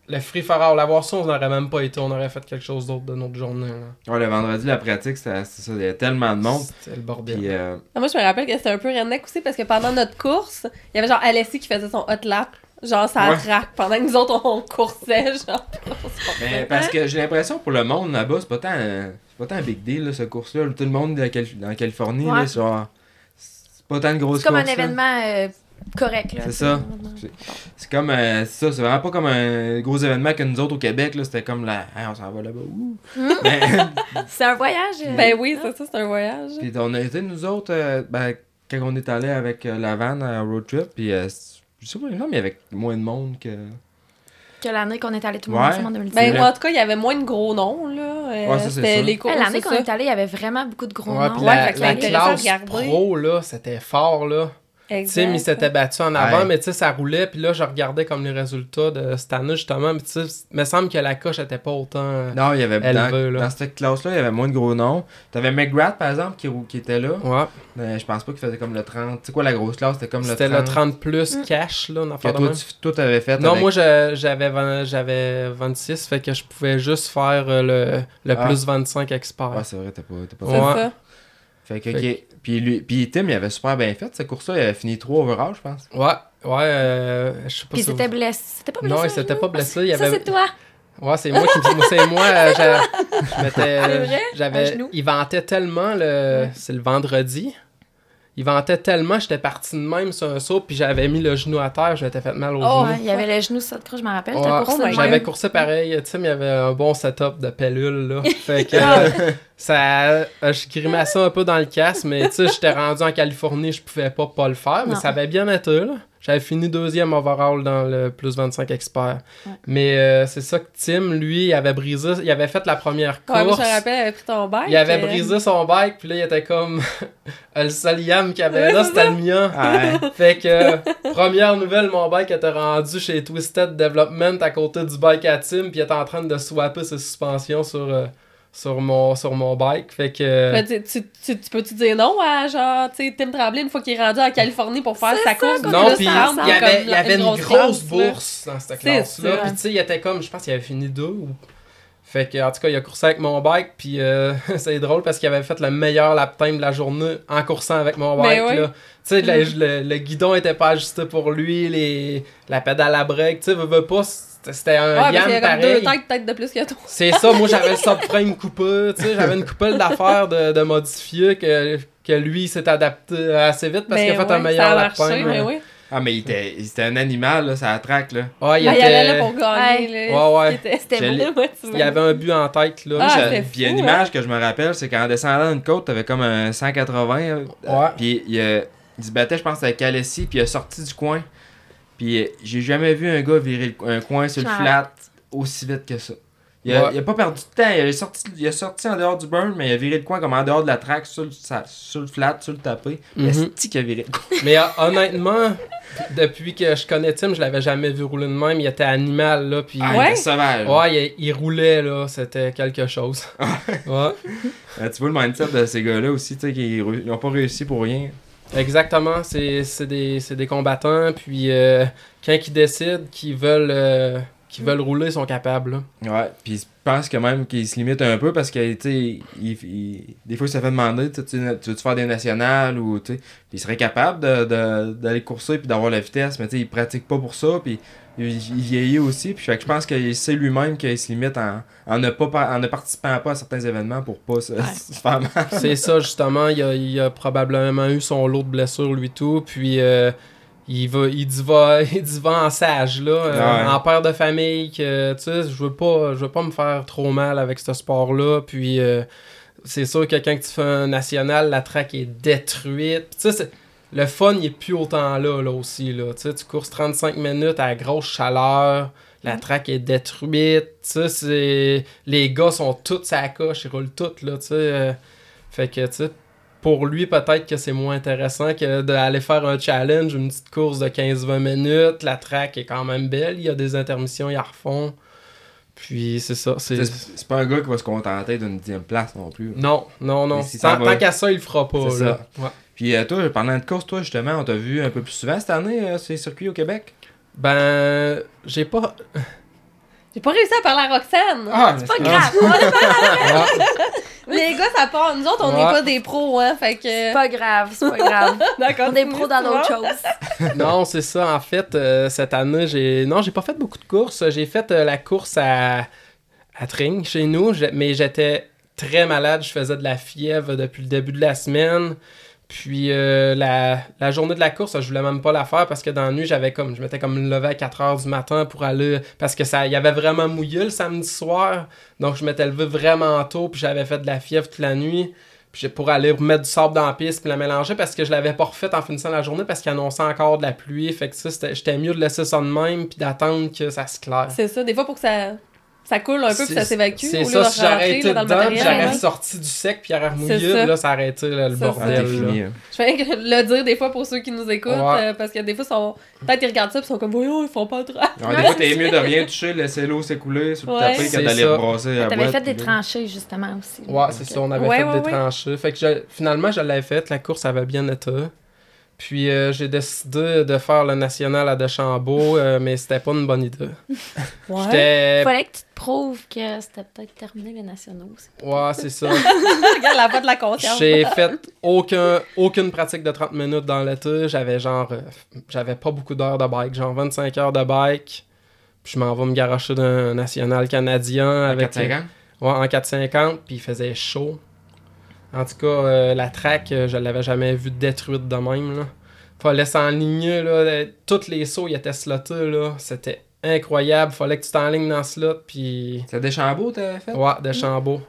S4: le free for all. L'avoir ça, on n'aurait même pas été. On aurait fait quelque chose d'autre de notre journée, là.
S1: Ouais, le vendredi, la pratique, c'était c'est ça, il y avait tellement de monde.
S4: C'était le bordel.
S1: Puis, euh,
S2: Ah, Moi, je me rappelle que c'était un peu redneck aussi parce que pendant notre course, il y avait genre Alessi qui faisait son hot lap. Genre, ça
S1: Ouais.
S2: pendant que nous autres, on coursait. *laughs* Genre,
S1: mais parce que j'ai l'impression pour le monde là-bas, c'est pas tant, euh, c'est pas tant un big deal, là, ce course-là. Tout le monde en Californie,
S5: Ouais.
S1: là, c'est genre, c'est pas tant de grosse
S5: C'est comme un
S1: course,
S5: événement euh, correct, là.
S1: C'est ça.
S5: C'est-
S1: comme euh, ça, c'est vraiment pas comme un gros événement que nous autres au Québec là, c'était comme la Hey, on s'en va là-bas.
S5: Mm.
S1: Mais *laughs*
S5: C'est un voyage. euh,
S2: Ben oui, c'est ça, c'est un voyage.
S1: puis on a été nous autres euh, ben quand on est allé avec euh, la van à road trip, puis euh, je sais pas, il semble qu'il y avait moins de monde que.
S5: Que l'année qu'on est allé tout le monde
S1: Ouais.
S5: en 2019.
S2: Ben, en tout cas, il y avait moins de gros noms, là.
S1: Ouais, ça, c'est
S2: C'était
S1: ça.
S2: les cours,
S5: Ouais, l'année qu'on est allé, il y avait vraiment beaucoup de gros
S4: Ouais,
S5: noms.
S2: Ouais,
S4: la,
S2: fait que
S4: la classe pro, là, c'était fort, là.
S2: Exact.
S4: Tim, il s'était battu en avant,
S1: Ouais.
S4: mais tu sais, ça roulait. Puis là, je regardais comme les résultats de cette année, justement. Mais tu sais, il me semble que la coche était pas autant. euh,
S1: Non, il y avait dans,
S4: là.
S1: dans cette classe-là, il y avait moins de gros noms. T'avais McGrath, par exemple, qui, était là.
S4: Ouais.
S1: Mais je pense pas qu'il faisait comme le 30. C'est quoi la grosse classe C'était comme le 30.
S4: C'était le 30 plus
S5: Mm.
S4: cash, là,
S1: Que
S4: de
S1: toi, tu, toi, t'avais fait.
S4: Non,
S1: avec-
S4: moi, j'avais vingt- j'avais 26, fait que je pouvais juste faire euh, le, le
S1: Ah.
S4: plus 25 expert.
S1: Ouais, c'est vrai, t'as pas, t'as pas.
S4: Ouais.
S2: ça.
S1: Fait que,
S4: Fait
S1: ok. Puis, lui, puis Tim, il avait super bien fait cette course-là. Il avait fini 3 overall, je pense.
S4: Ouais, ouais, euh, je sais pas
S5: Puis
S4: si
S5: c'était
S4: vous-
S5: blessé. C'était pas blessé.
S4: Non, il s'était pas blessé. Il
S5: Ça,
S4: avait...
S5: c'est toi.
S4: Ouais, c'est moi qui me c'est moi. euh, *laughs* J'avais. Il vantait tellement le.
S5: Ouais.
S4: C'est le vendredi. Il vantait tellement, j'étais parti de même sur un saut, puis j'avais mis le genou à terre, je m'étais fait mal au
S2: Oh,
S4: genou.
S5: Ouais, il y avait le genou sur je me rappelle.
S4: Ouais.
S5: T'as coursé
S2: Oh
S4: J'avais coursé pareil, tu sais, mais il y avait un bon setup de pellule, là. *laughs* Fait que
S5: Ah.
S4: euh, *laughs* ça. euh, je grimaçais un peu dans le casse, mais tu sais, j'étais rendu en Californie, je pouvais pas pas le faire, mais
S5: Non.
S4: ça avait bien été, là. J'avais fini deuxième overall dans le plus 25 expert.
S5: Ouais.
S4: Mais euh, c'est ça que Tim, lui, il avait brisé, il avait fait la première course.
S2: Ouais, moi, je me rappelle, il avait pris ton bike.
S4: Il avait
S2: euh,
S4: brisé son bike, puis là, il était comme. *laughs* le seul yam qu'il avait là, c'était le mien.
S1: Ouais. *laughs*
S4: Fait que, première nouvelle, mon bike était rendu chez Twisted Development à côté du bike à Tim, puis il était en train de swapper ses suspensions sur, euh, sur, mon, sur mon bike. Fait que. euh,
S2: Là, tu, tu, tu, tu peux-tu dire non à genre, tu sais, Tim Tremblay une fois qu'il est rendu en Californie pour faire sa
S5: ça,
S2: course?
S4: non, puis
S2: ça
S4: il y avait, il y avait une grosse,
S2: là.
S4: bourse dans cette classe-là. Puis tu sais, il était comme, je pense qu'il avait fini deux. Ou... Fait que, en tout cas, il a coursé avec mon bike, puis euh, *laughs* c'est drôle parce qu'il avait fait le meilleur lap time de la journée en coursant avec mon
S2: Ben
S4: bike.
S2: oui.
S4: là. Tu sais, le, le- le guidon était pas ajusté pour lui, les, la pédale à break, tu sais, veux pas, c'était un
S2: Ouais, parce
S4: yam
S2: qu'il y a
S4: pareil.
S2: deux têtes de plus que toi.
S4: C'est ça, moi j'avais le *laughs* subframe coupé, tu sais, j'avais une coupelle d'affaires de, de modifier que, que lui s'est adapté assez vite parce
S2: Ben
S4: qu'il a fait
S2: ouais,
S4: un meilleur
S2: ça a
S4: lap
S2: marché,
S4: time.
S2: mais oui.
S1: Ah, mais il était, il était un animal, là, ça attraque, là.
S4: Ouais, il
S2: Ah, il
S4: était...
S2: allait là pour gagner. là.
S4: Ouais, ouais.
S2: Il était-
S5: C'était
S2: vraiment.
S4: Il y avait un but en tête, là.
S2: Ah,
S1: Puis il y a une
S2: fou,
S1: image que je me rappelle, c'est qu'en descendant une côte, t'avais comme un 180. euh,
S4: Ouais.
S1: Puis il, euh, il se battait, je pense, avec Alessi, puis il a sorti du coin. Puis euh, j'ai jamais vu un gars virer le- un coin sur le flat aussi vite que ça. Il a,
S4: Ouais.
S1: il a pas perdu de temps, il a, sorti, il a sorti en dehors du burn, mais il a viré le coin comme en dehors de la track, sur le, sa- sur le flat, sur le tapé.
S4: Mhm.
S1: Est-ce qu'il a viré le coin? *laughs*
S4: Mais euh, honnêtement, depuis que je connais Tim, je l'avais jamais vu rouler de même. Il était animal, là, puis...
S1: Ah, il
S2: Ouais.
S1: était sauvage.
S4: Ouais, il, il roulait, là, c'était quelque chose. *laughs* ouais,
S1: Euh, tu vois le mindset de ces gars-là aussi, tu sais, qu'ils ré- ils ont pas réussi pour rien.
S4: Exactement. C'est des, des combattants, puis euh, quand ils décident qu'ils veulent, qu'ils veulent rouler, ils sont capables, là.
S1: Ouais, puis je pense que même qu'il se limite un peu parce que, tu des fois, il se fait demander, tu sais, tu tu veux-tu faire des nationales ou, tu sais, puis il serait capable de- de- d'aller courser puis d'avoir la vitesse, mais tu sais, il pratique pas pour ça, puis il, il vieillit aussi, puis fait que je pense qu'il sait lui-même qu'il se limite en, en, ne pas, par- en ne participant pas à certains événements pour pas se, *laughs* se faire mal.
S4: C'est ça, justement. Il a, il a probablement eu son lot de blessures, lui, tout. Puis, euh, il, va, il, diva, *laughs* il diva en sage, là. euh,
S1: Ouais.
S4: En père de famille, que, tu sais, je veux pas, je veux pas me faire trop mal avec ce sport-là. Puis, euh, c'est sûr que quand tu fais un national, la track est détruite. Tu sais, c'est- le fun, il est plus autant là, là aussi, là. Tu sais, tu courses 35 minutes à grosse chaleur. La track est détruite. Tu sais, c'est... Les gars sont tous à la coche, ils roulent tous, là, tu sais. euh, fait que, tu sais, pour lui, peut-être que c'est moins intéressant que d'aller faire un challenge, une petite course de 15-20 minutes. La track est quand même belle. Il y a des intermissions, ils la refont. Puis, c'est ça. C'est...
S1: Pas un gars qui va se contenter d'une dixième place non plus.
S4: Non, non, non.
S1: Si
S4: Tant,
S1: va-
S4: tant qu'à ça, il le fera pas,
S1: C'est
S4: là.
S1: ça.
S4: Ouais.
S1: Puis euh, toi, parlant de course, toi, justement, on t'a vu un peu plus souvent cette année, euh, ces circuits au Québec?
S4: Ben, j'ai pas...
S2: J'ai pas réussi à parler à Roxane.
S1: Ah,
S5: C'est pas
S1: mais-.
S2: Les gars, ça part. Nous autres, on n'est
S4: Ouais.
S2: pas des pros, hein. Fait que.
S5: C'est pas grave, c'est pas *laughs* grave.
S2: D'accord.
S5: On est pros dans d'autres choses. *laughs*
S4: non, c'est ça. En fait, euh, cette année, j'ai. Non, j'ai pas fait beaucoup de courses. J'ai fait euh, la course à, à Tring chez nous, mais j'étais très malade. Je faisais de la fièvre depuis le début de la semaine. Puis euh, la, journée de la course, je voulais même pas la faire parce que dans la nuit, j'avais comme. Je m'étais comme levé à 4 heures du matin pour aller. Parce que ça y avait vraiment mouillé le samedi soir. Donc je m'étais levé vraiment tôt, puis j'avais fait de la fièvre toute la nuit. Puis pour aller mettre du sable dans la piste puis la mélanger parce que je l'avais pas refait en finissant la journée parce qu'il annonçait encore de la pluie. Fait que ça, j'étais mieux de laisser ça de même puis d'attendre que ça se claire.
S2: C'est ça, des fois pour que ça, ça coule un peu puis ça s'évacue.
S4: C'est ça, si j'aurais été dedans, puis j'aurais sorti du sec, puis j'aurais remouillé,
S2: ça.
S4: là, ça aurait été là, le
S2: Ça,
S4: bordel. là.
S1: fini. hein.
S2: Je fais le dire des fois pour ceux qui nous écoutent,
S4: Ouais.
S2: euh, parce que des fois, ils sont... peut-être ils regardent ça et ils sont comme, voyons, ils font pas trop.
S1: Alors, des fois, t'es mieux de rien toucher, laisser l'eau s'écouler sur le
S2: Ouais.
S1: tapis d'aller
S4: ça.
S1: brasser la
S5: T'avais fait des
S1: puis là.
S5: tranchées, justement, aussi.
S4: Ouais, c'est ça, on avait
S2: Ouais,
S4: fait
S2: ouais,
S4: des
S2: ouais.
S4: tranchées. Fait que je- finalement, je l'avais fait, la course avait bien été. Puis euh, j'ai décidé de faire le national à Deschambault, euh, mais c'était pas une bonne idée. *laughs*
S2: Ouais.
S4: J'étais.
S5: Fallait que tu te prouves que c'était peut-être terminé les nationaux aussi.
S4: Ouais, c'est ça. *laughs*
S2: Regarde la voix de la conscience.
S4: J'ai fait aucun, aucune pratique de 30 minutes dans l'été. J'avais genre. euh, J'avais pas beaucoup d'heures de bike, genre 25 heures de bike. Puis je m'en vais me garocher d'un national canadien
S1: À
S4: avec.
S1: 4-5 ans?
S4: Ouais, en 450, puis il faisait chaud. En tout cas, euh, la track, euh, je l'avais jamais vue détruite de même. Là. Fallait s'enligner, là. Tous les sauts, ils étaient slotés, là. C'était incroyable. Fallait que tu t'enlignes dans le slot, puis...
S1: C'est des chambeaux, t'avais fait?
S4: Ouais, de Chambault.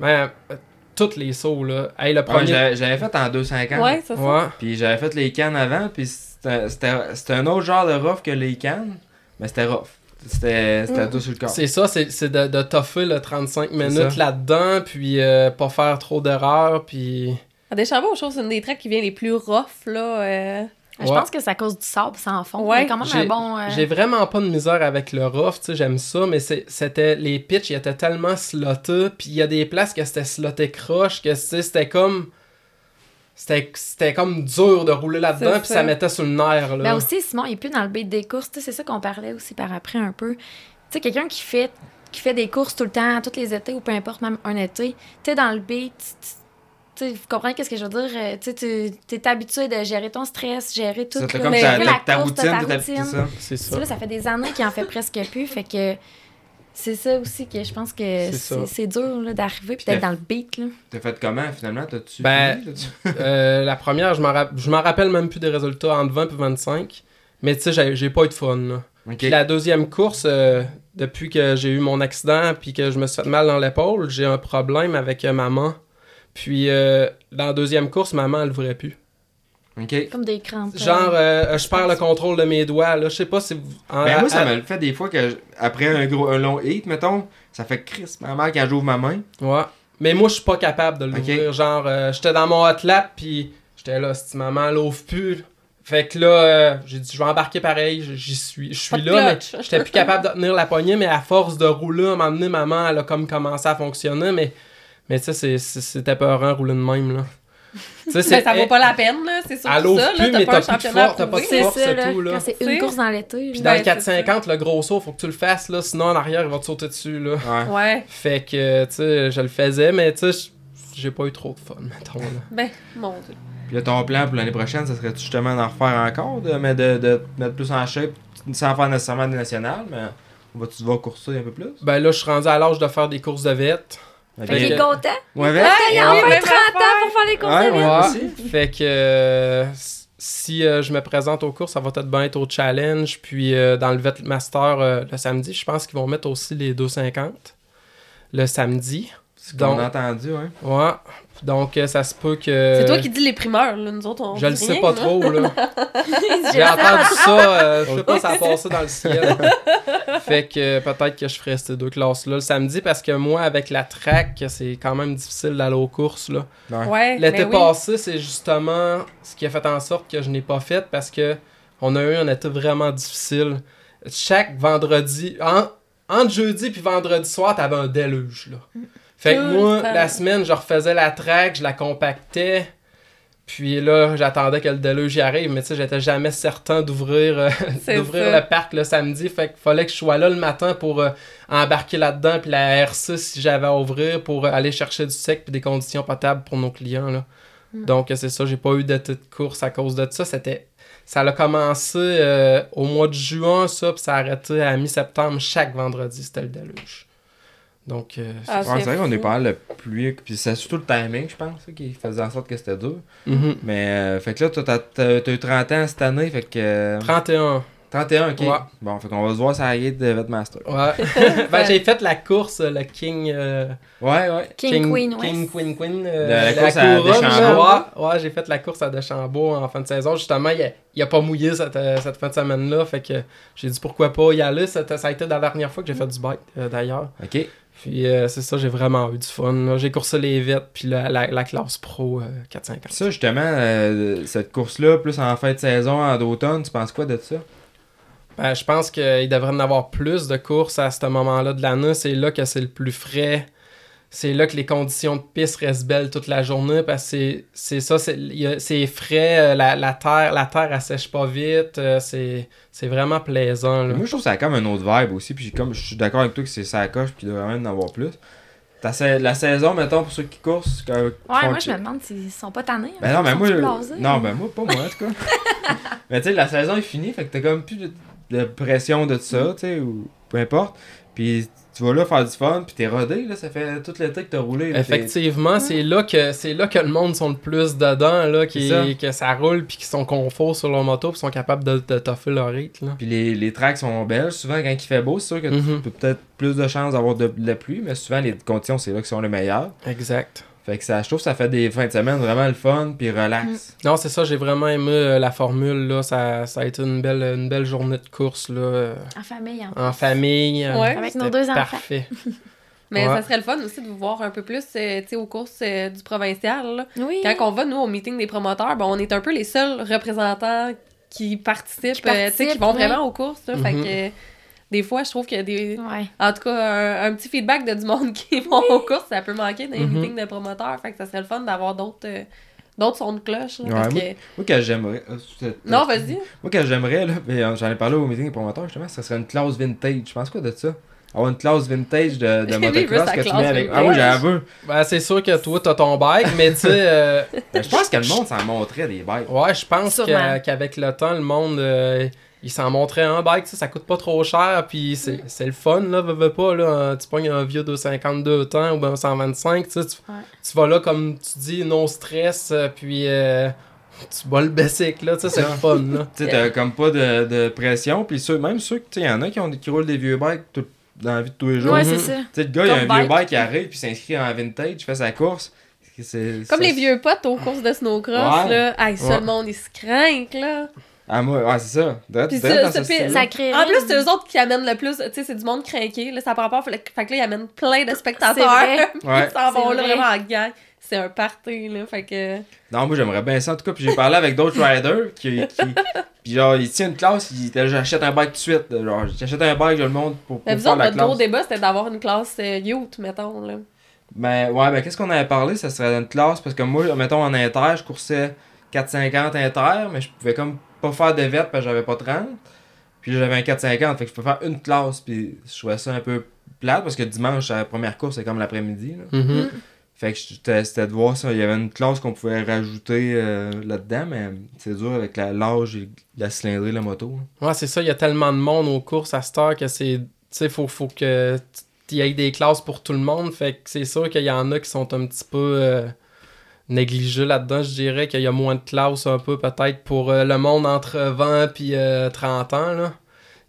S4: Mais euh, tous les sauts, là. Hey, le premier...
S1: j'avais j'avais fait en 2,50.
S2: Ouais, c'est ça.
S4: Ouais.
S1: Puis j'avais fait les cannes avant, puis c'était c'était- c'était un autre genre de rough que les cannes, mais c'était rough. C'était c'était
S2: Mm.
S1: tout sur le corps.
S4: C'est ça, c'est c'est de, de toffer le 35 minutes
S1: ça.
S4: là-dedans, puis euh, pas faire trop d'erreurs, puis...
S2: À Deschambault, je trouve que c'est une des tracks qui vient les plus rough, là. euh.
S5: Je
S4: Ouais.
S5: pense que c'est à cause du sable sans fond.
S2: Ouais.
S5: Quand même un bon. euh,
S4: J'ai vraiment pas de misère avec le rough, tu sais, j'aime ça, mais c'était les pitchs, ils étaient tellement slotés, puis il y a des places que c'était sloté croche, que tu sais, c'était comme c'était c'était comme dur de rouler là-dedans,
S2: C'est
S4: puis
S2: ça.
S4: ça mettait sur le nerf là.
S5: Mais aussi, Simon, il est plus dans le beat des courses. Tu sais, C'est ça qu'on parlait aussi par après un peu. Tu sais, quelqu'un qui fait, qui fait des courses tout le temps, tous les étés ou peu importe, même un été, tu sais, dans le beat, tu- vous comprenez qu'est-ce que je veux dire? Euh, Tu tu es habitué de gérer ton stress, gérer tout. Là,
S1: comme
S2: mais
S1: ta,
S5: la
S1: ta
S5: course,
S1: routine,
S5: ta routine.
S1: ça.
S4: c'est ça.
S5: là, ça fait des années qu'il en fait presque plus. Fait que c'est ça aussi que je pense que
S4: C'est
S5: dur là, d'arriver puis
S1: Puis
S5: d'être dans le beat. Là.
S1: T'as fait comment finalement? T'as-tu
S4: Ben, *laughs* Euh, la première, je m'en rap- je m'en rappelle même plus des résultats entre 20 et 25, mais tu sais, j'ai- pas eu de fun là.
S1: Ok.
S4: Puis la deuxième course, euh, depuis que j'ai eu mon accident puis que je me suis fait mal dans l'épaule, j'ai un problème avec euh, maman. Puis euh, dans la deuxième course, maman, elle voudrait plus.
S5: Comme des crampes.
S4: Genre, euh, je perds le contrôle de mes doigts. Là, je sais pas si vous. en-
S1: Ben, moi, ça me le fait des fois que, je- après un, gros, un long hit, mettons, ça fait crispement mal quand j'ouvre ma main.
S4: Ouais. Mais moi, je suis pas capable de l'ouvrir. Genre, euh, j'étais dans mon hot lap, puis j'étais là, si maman l'ouvre plus. Fait que là, euh, j'ai dit, je vais embarquer pareil, j'y suis. Je suis là, mais j'étais plus capable de tenir la poignée, mais à force de rouler, à un moment donné, maman, elle a comme commencé à fonctionner, mais, mais tu sais, c'est- c'est- c'était peurant rouler de même, là.
S2: Ben, ça vaut pas la peine, là. C'est surtout
S4: ouvre
S2: ça, là. T'as pas un
S4: plus de
S2: championnat à
S4: force, t'as pas de
S2: prouver.
S5: C'est
S4: force,
S5: ça,
S4: c'est
S5: là,
S4: tout, là.
S5: quand c'est une course dans l'été.
S4: Puis dans
S2: Ouais,
S4: le
S2: c'est
S4: 450, le gros saut, faut que tu le fasses, là, sinon en arrière, il va te sauter dessus, là.
S1: Ouais.
S2: Ouais.
S4: Fait que, tu sais, je le faisais, mais tu sais, j'ai pas eu trop de fun, mettons, là.
S2: Ben, mon Dieu.
S1: Puis là, ton plan pour l'année prochaine, ça serait justement d'en refaire encore, de, mais de, mettre plus en shape, sans faire nécessairement des nationales, mais vas-tu devoir courser un peu plus?
S4: Ben là, je suis rendu à l'âge de faire des courses de vette.
S5: Fait qu'il est content?
S1: Ouais, avec?
S5: Il a
S2: oui,
S5: enfin
S2: même
S5: 30 ans pour faire les courses
S1: Ouais, moi aussi.
S4: Fait que euh, si euh, je me présente aux courses, ça va peut-être bien être au challenge. Puis euh, dans le vet master euh, le samedi, je pense qu'ils vont mettre aussi les 2,50 le samedi.
S1: Ce qu'on
S4: Donc-
S1: a entendu, hein.
S4: Ouais. Donc euh, ça se peut que.
S2: C'est toi qui dis les primeurs, là. Nous autres, on.
S4: Je le sais
S2: rien,
S4: pas
S2: là.
S4: trop, là. *laughs*
S5: J'ai
S4: entendu ça, euh, je sais pas, ça *laughs* a passé dans le ciel. fait que euh, peut-être que je ferai ces deux classes-là le samedi parce que moi, avec la track, c'est quand même difficile d'aller aux courses, là.
S2: Ouais.
S4: L'été
S2: ben oui.
S4: passé, c'est justement ce qui a fait en sorte que je n'ai pas fait parce que on a eu un été vraiment difficile. Chaque vendredi, en, entre jeudi puis vendredi soir, t'avais un déluge, là. Fait que moi, la semaine, je refaisais la track, je la compactais. Puis là, j'attendais que le déluge y arrive, mais tu sais, j'étais jamais certain d'ouvrir euh, *laughs* d'ouvrir le parc le samedi. Fait qu'il fallait que je sois là le matin pour euh, embarquer là-dedans, puis la R6 si j'avais à ouvrir pour euh, aller chercher du sec puis des conditions potables pour nos clients. Là.
S5: Mm.
S4: Donc, c'est ça, j'ai pas eu de de course à cause de ça. C'était. Ça a commencé au mois de juin, ça, puis ça a arrêté à mi-septembre. Chaque vendredi, c'était le déluge. Donc, euh,
S2: Ah,
S1: Ouais, c'est vrai qu'on est pas mal de pluie, puis c'est surtout le timing, je pense, ça, qui faisait en sorte que c'était dur.
S4: mhm.
S1: Mais, euh, fait que là, t'as t'as- t'as eu 30 ans cette année, fait que. euh,
S4: 31.
S1: 31, ok.
S4: Ouais.
S1: Bon, fait qu'on va se voir sur la de Vetmaster.
S4: Ouais. *laughs* ben, j'ai fait la course, le King. euh,
S1: Ouais, ouais.
S5: King, Queen,
S4: King,
S5: West.
S4: Queen, Queen. euh,
S1: La- la course à
S4: couronne,
S1: Deschambault.
S4: Ouais, ouais, j'ai fait la course à Deschambault en fin de saison. Justement, il a, il a pas mouillé cette, cette fin de semaine-là. Fait que j'ai dit pourquoi pas y aller. Ça, ça a été la dernière fois que j'ai fait du bike, euh, d'ailleurs.
S1: Ok.
S4: Puis euh, c'est ça, j'ai vraiment eu du fun. J'ai coursé les vêtes, puis la, la, la classe pro euh, 4-5 ans.
S1: Ça, justement, euh, cette course-là, plus en fin de saison, en d'automne, tu penses quoi de ça?
S4: Ben, je pense qu'il devrait en avoir plus de courses à ce moment-là de l'année. C'est là que c'est le plus frais. C'est là que les conditions de piste restent belles toute la journée parce que c'est- c'est ça, c'est il y a- c'est frais, euh, la, la terre, la terre elle sèche pas vite, euh, c'est c'est vraiment plaisant. Là.
S1: Moi, je trouve que ça a comme un autre vibe aussi. Puis, comme je suis d'accord avec toi que c'est ça coche, puis il doit vraiment en avoir plus. Ta la saison, mettons, pour ceux qui courent, qui
S5: Ouais, moi, je me demande s'ils sont pas tannés. hein.
S1: Ben non, mais moi.
S5: Blasés,
S1: Non, ben moi, pas moi, en tout cas. *laughs* mais tu sais, la saison est finie, fait que t'as comme plus de, de pression de ça, tu sais, ou peu importe. Puis tu vas là faire du fun, puis t'es rodé, là, ça fait tout l'été que t'as roulé. là,
S4: Effectivement, c'est là que c'est là que le monde sont le plus dedans, là, qui,
S1: ça.
S4: que ça roule puis qui sont confort sur leur moto puis sont capables de, de toffer leur rythme.
S1: Puis les, les tracks sont belles. Souvent, quand il fait beau, c'est sûr que
S4: Mhm.
S1: tu as peut-être plus de chances d'avoir de, de la pluie, mais souvent, les conditions, c'est là qui sont les meilleures.
S4: Exact.
S1: Fait que ça, je trouve que ça fait des fins de semaine vraiment le fun, puis relax.
S4: Non, c'est ça, j'ai vraiment aimé euh, la formule. Là. Ça, ça a été une belle, une belle journée de course là,
S5: En famille, en
S4: en famille. euh,
S2: Ouais.
S5: Avec nos deux enfants.
S4: Parfait. *laughs*
S2: Mais
S4: Ouais.
S2: ça serait le fun aussi de vous voir un peu plus euh, tu sais, aux courses euh, du provincial. là.
S5: Oui.
S2: Quand on va, nous, au meeting des promoteurs, ben, on est un peu les seuls représentants qui participent,
S5: Qui
S2: euh, tu sais, qui vont vraiment aux courses. là. Fait
S4: Mhm.
S2: que euh, des fois, je trouve qu'il y a des.
S5: Ouais.
S2: En tout cas, un, un petit feedback de du monde *laughs* qui vont aux courses, ça peut manquer dans les
S4: Mhm.
S2: meetings de promoteurs. Fait que ça serait le fun d'avoir d'autres. euh, D'autres sons de cloche. là,
S1: Ouais,
S2: parce
S1: moi-
S2: que-
S1: Moi, que j'aimerais. euh, c'est-
S2: Non, vas-y.
S1: Moi, que j'aimerais, là, mais euh, j'en ai parlé au meeting des promoteurs, justement, ça serait une classe vintage. Je pense quoi de ça? Avoir une classe vintage de, de *laughs* motocross que tu mets avec. Ah oui, j'avoue.
S4: Ben, c'est sûr que toi, t'as ton bike, mais tu sais, euh,
S1: Ben, Je pense que le monde s'en montrait des bikes.
S4: ouais, je pense qu'avec le temps, le monde, euh, il s'en montrait un bike, tu sais, ça coûte pas trop cher, puis c'est c'est le fun, là, veux, veux pas, là, euh, tu pognes un vieux 252 temps ou ben un 125, tu tu,
S5: Ouais.
S4: tu vas là, comme tu dis, non stress, euh, puis euh, tu bats le basic, là, tu sais, c'est le fun, là. *laughs*
S1: Tu sais, t'as comme pas de, de pression. Puis ceux, même ceux, tu sais, il y en a qui, ont, qui roulent des vieux bikes tout- dans la vie de tous les jours.
S5: Ouais,
S1: Tu
S5: c'est ça.
S1: sais, le gars, il a un vieux
S2: bike.
S1: qui arrive, puis s'inscrit en vintage, fait sa course. C'est-
S2: Comme
S1: ça,
S2: les vieux potes aux courses de snowcross,
S1: Ouais.
S2: là. Hey, ça,
S4: Ouais.
S2: le monde, ils se craquent, là.
S1: Ah, moi, ouais, c'est ça.
S2: Puis
S5: crée.
S2: En plus, c'est eux autres qui amènent le plus. Tu sais, c'est du monde craqué. Là, ça prend pas. Fait que fait que là, ils amènent plein de spectateurs.
S5: vrai. *laughs*
S2: Puis
S1: Ouais.
S2: Ils s'en vont
S5: C'est
S2: là
S5: vrai.
S2: vraiment en gang. C'est un party, là. Fait que.
S1: Non, moi j'aimerais bien ça en tout cas. Puis j'ai parlé avec d'autres riders qui, qui. Puis genre, il tient une classe, il était j'achète un bike tout de suite. Genre, j'achète un bike, je le montre pour, pour
S2: Mais
S1: faire
S2: autres,
S1: la
S2: votre gros débat, c'était d'avoir une classe euh, youth, mettons, là.
S1: Ben ouais, ben qu'est-ce qu'on avait parlé? Ça serait une classe parce que moi, mettons en inter, je coursais 450 inter, mais je pouvais comme pas faire de vette parce que j'avais pas 30. Puis là, j'avais un 450, fait que je peux faire une classe. Puis je trouvais ça un peu plate parce que dimanche, la première course, c'est comme l'après-midi. là.
S4: Mhm.
S1: Fait que j'étais- c'était de voir ça. Il y avait une classe qu'on pouvait rajouter euh, là-dedans, mais c'est dur avec la- l'âge et la cylindrée de la moto. là.
S4: Ouais, c'est ça, il y a tellement de monde aux courses à cette heure que c'est. Tu sais, faut, faut que tu y ait des classes pour tout le monde. Fait que c'est sûr qu'il y en a qui sont un petit peu euh, négligés là-dedans. Je dirais qu'il y a moins de classes un peu peut-être pour euh, le monde entre 20 puis euh, 30 ans. là.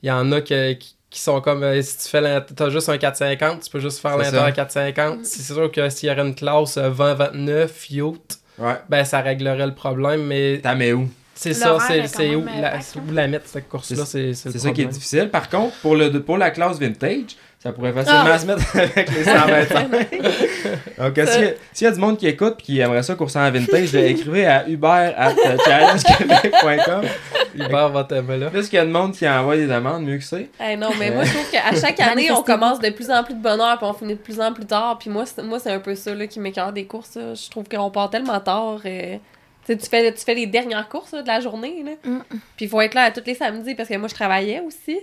S4: Il y en a que- qui, qui sont comme euh, si tu fais t'as juste un 450, tu peux juste faire l'inter
S1: ça.
S4: 450. C'est sûr que s'il y aurait une classe euh, 20-29 yacht,
S1: Ouais.
S4: ben ça réglerait le problème, mais
S1: T'as mais où?
S4: C'est ça, c'est où,
S5: euh,
S4: la, où la mettre cette course-là, c'est c'est
S1: C'est
S4: le
S1: ça qui est difficile. Par contre, pour, le, pour la classe vintage, ça pourrait facilement
S2: Ah.
S1: se mettre *laughs* avec les 125. *laughs* Donc, s'il y a- s'il y a du monde qui écoute et qui aimerait ça courser en vintage, euh, écrivez à hubert at euh, challengequebec.com.
S4: Hubert va t'aimer là.
S1: Plus qu'il y a de monde qui envoie des demandes, mieux que c'est.
S2: Eh non, mais moi, je trouve qu'à chaque année, on commence de plus en plus de bonheur, puis on finit de plus en plus tard. Puis moi, c'est, moi, c'est un peu ça là, qui m'écœure des courses. là. Je trouve qu'on part tellement tard. euh, tu fais, tu fais les dernières courses là, de la journée. Là.
S5: Mm.
S2: Puis il faut être là à tous les samedis parce que moi, je travaillais aussi.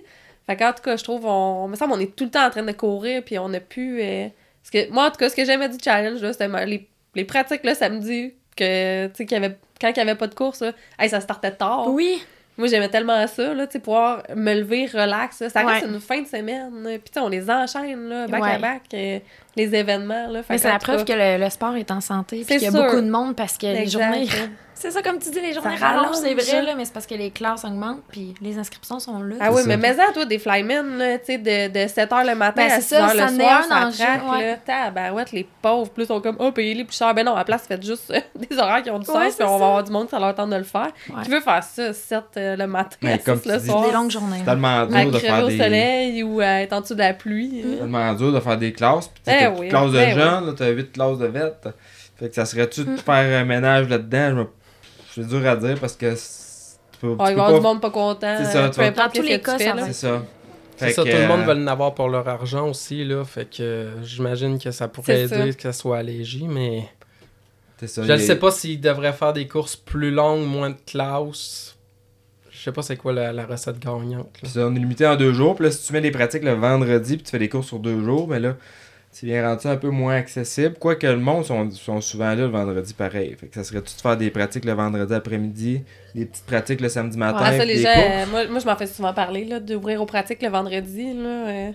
S2: Fait qu'en tout cas, je trouve, on, me semble, on est tout le temps en train de courir, puis on a pu. euh, parce que moi, en tout cas, ce que j'aimais du challenge, là, c'était les, les pratiques le samedi, que, tu sais, avait, quand il n'y avait pas de course, là, hey, ça startait tard.
S5: Oui.
S2: Moi, j'aimais tellement ça, là, tu sais, pouvoir me lever relax. là. Ça reste une fin de semaine. Puis, tu sais, on les enchaîne, là, back à back, euh, les événements. Là. Fait
S5: Mais c'est la preuve que le, le sport est en santé. Puis qu'il y a
S2: sûr.
S5: beaucoup de monde parce que les journées. C'est ça, comme tu dis, les journées
S2: Ça
S5: rallongent, c'est vrai, là, mais c'est parce que les classes augmentent puis les inscriptions sont là.
S2: Ah
S1: C'est
S2: oui,
S1: ça.
S2: mais mets-en, toi, des flymen, là, tu sais, de, de 7h le matin
S5: Ben,
S2: à
S5: c'est
S2: 6h
S5: ça,
S2: le soir,
S5: un
S2: ça traque,
S5: ouais.
S2: là. Tabarouette, les pauvres, plus sont comme, oh, payez-les plus cher. Ben non, à la place, faites juste euh, *laughs* des horaires qui ont du
S5: Ouais,
S2: sens,
S5: c'est
S2: puis on
S5: ça.
S2: va avoir du monde qui ça leur tente de le faire.
S5: Ouais.
S2: Qui veut faire ça, 7 euh, le matin,
S1: Mais
S2: à
S1: comme
S2: 6
S1: tu
S2: le
S1: dis,
S2: soir,
S5: Des longues journées.
S1: C'est tellement
S2: à
S1: dur de faire
S2: au
S1: des...
S2: soleil ou à être en dessous de la pluie.
S5: Mm.
S2: hein.
S1: tellement dur de faire des classes. Puis
S2: Ben
S1: t'as classes de
S2: ben
S1: jeunes, là, t'as 8 classes de vêtements. Fait que ça serait-tu de
S5: Mm.
S1: faire un ménage là-dedans? C'est dur à dire parce que c'est- tu peux,
S2: Oh,
S1: tu
S2: il
S1: peux
S2: va y avoir
S1: pas-
S2: du monde pas content.
S1: C'est ça,
S2: euh,
S1: tu vas-
S5: Dans tous les cas, ça.
S1: C'est ça.
S4: C'est ça, tout le monde veut l'avoir pour leur argent aussi, là. Fait que euh, j'imagine que ça pourrait aider
S2: ça.
S4: que ça soit allégé, mais.
S1: c'est ça,
S4: Je ne sais pas s'ils devraient faire des courses plus longues, moins de classes. Je sais pas c'est quoi la, la recette gagnante. là.
S1: Puis ça, on est limité en deux jours. Puis là, si tu mets des pratiques le vendredi, puis tu fais des courses sur deux jours, mais là, c'est bien rendu un peu moins accessible. Quoique le monde sont, sont souvent là le vendredi pareil. Fait que ça serait-tu de faire des pratiques le vendredi après-midi, des petites pratiques le samedi matin,
S2: ça,
S1: puis
S2: les
S1: des
S2: gens,
S1: courses?
S2: euh, moi, moi, je m'en fais souvent parler, là, d'ouvrir aux pratiques le vendredi, là. euh.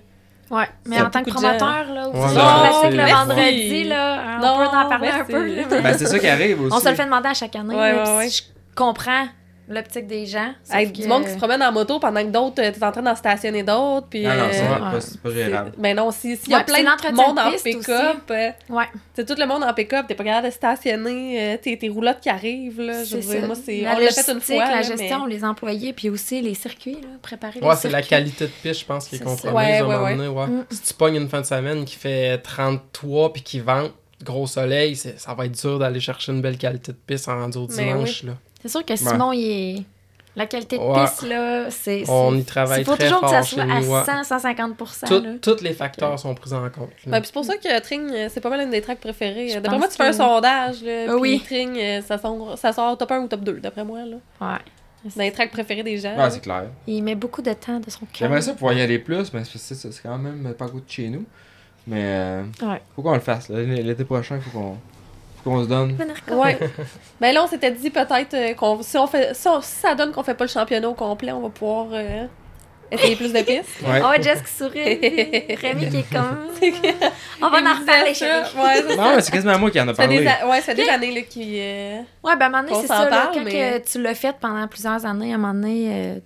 S5: Ouais, mais en tant que promoteur, là, aussi,
S4: Ouais,
S5: le vendredi, là, on
S2: Non,
S5: peut en parler un peu. là.
S1: Ben, c'est ça qui arrive aussi.
S5: On se le fait demander à chaque année.
S2: Ouais,
S5: là,
S2: ouais,
S5: puis Je comprends l'optique des gens.
S2: Avec
S5: que-
S2: du monde qui se promène en moto pendant que d'autres, euh, t'es en train d'en stationner d'autres. Puis,
S1: Ah non, c'est
S2: euh,
S1: pas,
S5: ouais.
S1: c'est pas gérable.
S2: c'est- Ben non, si- s'il y a
S5: Ouais,
S2: plein
S5: c'est
S2: de monde
S5: de
S2: en pick-up, euh,
S5: Ouais.
S2: c'est tout le monde en pick-up, t'es pas capable de stationner, euh, t'es tes roulottes qui arrivent, là. Je
S5: C'est
S2: veux dire, moi, c'est.
S5: La
S2: On l'a fait une fois.
S5: la gestion,
S2: mais-
S5: les employés, puis aussi les circuits, là, préparer les
S4: Ouais, c'est la qualité de piste, je pense, qui est
S5: C'est ça.
S4: compromise
S2: Ouais,
S4: à un
S2: ouais,
S4: moment
S2: ouais.
S4: donné, ouais.
S5: Mm.
S4: Si tu pognes une fin de semaine qui fait 33 puis qui vente, gros soleil, c'est- ça va être dur d'aller chercher une belle qualité de piste en rendu au
S2: Mais
S4: dimanche. Là.
S5: C'est sûr que Simon, il est... La qualité de
S4: Ouais.
S5: piste, là, c'est...
S4: On
S5: c'est-
S4: y travaille
S5: Il faut
S4: très
S5: toujours que ça soit à
S4: nous, ouais.
S5: 100, 150
S4: Tout-
S5: là.
S4: Tous les facteurs sont pris en compte.
S2: Ouais, c'est pour ça que Tring, c'est pas mal une des tracks préférées. D'après moi, tu fais un sondage, là.
S5: Ah
S2: puis
S5: oui.
S2: Tring, euh, ça sort, ça sort top 1 ou top 2, d'après moi, là.
S5: Ouais.
S2: Dans les tracks préférés des gens.
S1: Ouais, c'est clair.
S5: Il met beaucoup de temps de son cœur.
S1: J'aimerais ça pouvoir y aller plus, mais c'est c'est- c'est quand même pas à côté de chez nous. Mais euh,
S5: Ouais.
S1: faut qu'on le fasse. L'été prochain, faut qu'on faut qu'on se donne.
S2: Ouais. *laughs* ben là, on s'était dit peut-être euh, qu'on si on fait si, on- si ça donne qu'on fait pas le championnat au complet, on va pouvoir euh, essayer plus de pistes. *laughs*
S1: Ouais.
S5: Oh, Jess qui sourit. Rémi qui est comme... *laughs* On va en reparler, chérie.
S2: Ouais.
S1: Non, mais c'est quasiment moi qui en a
S2: des,
S1: parlé.
S2: a- ouais, ça fait des années là, qui. euh,
S5: Ouais, ben à un moment donné, c'est ça. là, quand
S2: mais-
S5: que tu l'as fait pendant plusieurs années, à un moment donné, euh,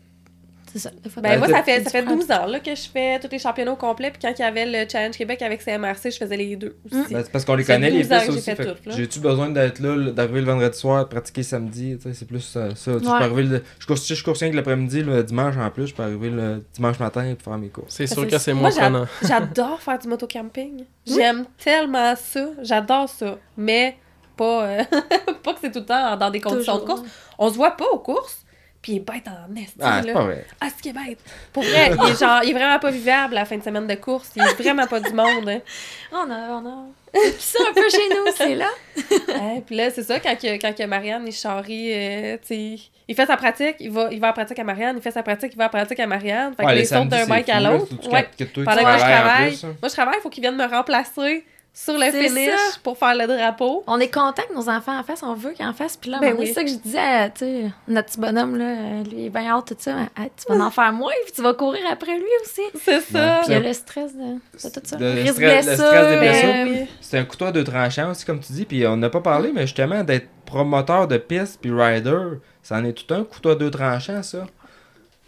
S5: c'est ça.
S2: Ben,
S1: Ben,
S2: moi, ça fait, ça fait
S5: prends
S2: 12 ans là, que je fais tous les championnats au complet. Puis quand il y avait le Challenge Québec avec CMRC, je faisais les deux aussi.
S1: Ben, c'est parce qu'on les connaît, les
S2: 12 ans
S1: pistes aussi. J'ai-tu besoin d'être là, d'arriver le vendredi soir, de pratiquer samedi? tu sais, C'est plus euh, ça. Tu Je
S5: Ouais.
S1: peux arriver le... Je cours, si je cours rien que l'après-midi, le dimanche en plus, je peux arriver le dimanche matin et faire mes courses.
S4: C'est sûr que c'est
S2: moi,
S4: moins prenant. *laughs*
S2: J'adore faire du motocamping. J'aime tellement ça. J'adore ça. Mais pas, euh, *laughs* pas que c'est tout le temps dans des conditions de course. On se voit pas aux courses. Puis il est bête en esti,
S1: Ah, c'est pas vrai.
S2: Ah, c'est qu'il est bête. Pour vrai, il est, genre, il est vraiment pas vivable la fin de semaine de course. Il est vraiment pas du monde. hein. *laughs*
S5: On a, on a... Puis ça, un peu chez nous, c'est là. *laughs*
S2: Ouais, puis là, c'est ça, quand, que, quand que Marianne est charrie, euh, tu il fait sa pratique, il va, il va en pratique à Marianne, il fait sa pratique, il va en pratique à Marianne. Fait que
S1: Ouais,
S2: là,
S1: les
S2: d'un
S1: c'est
S2: bike à l'autre.
S1: que
S2: Ouais.
S1: que
S2: Pendant que moi, je travaille,
S1: plus, hein.
S2: moi, je travaille, il faut qu'il vienne me remplacer sur le finish
S5: ça.
S2: pour faire le drapeau.
S5: On est content que nos enfants en fassent, on veut qu'ils en fassent. Puis là,
S2: Ben oui.
S5: c'est ça que je disais à tu sais, notre petit bonhomme, là, lui, il est bien hâte, tout ça. Ah, tu vas en faire moins, puis tu vas courir après lui aussi.
S2: C'est ça.
S5: Puis il y a le stress de, de tout ça.
S1: Le
S5: Risque
S1: stress- le stress des blessures. C'est un couteau à deux tranchants aussi, comme tu dis. Puis on n'a pas parlé, mais justement, d'être promoteur de piste puis rider, ça en est tout un couteau à deux tranchants, ça.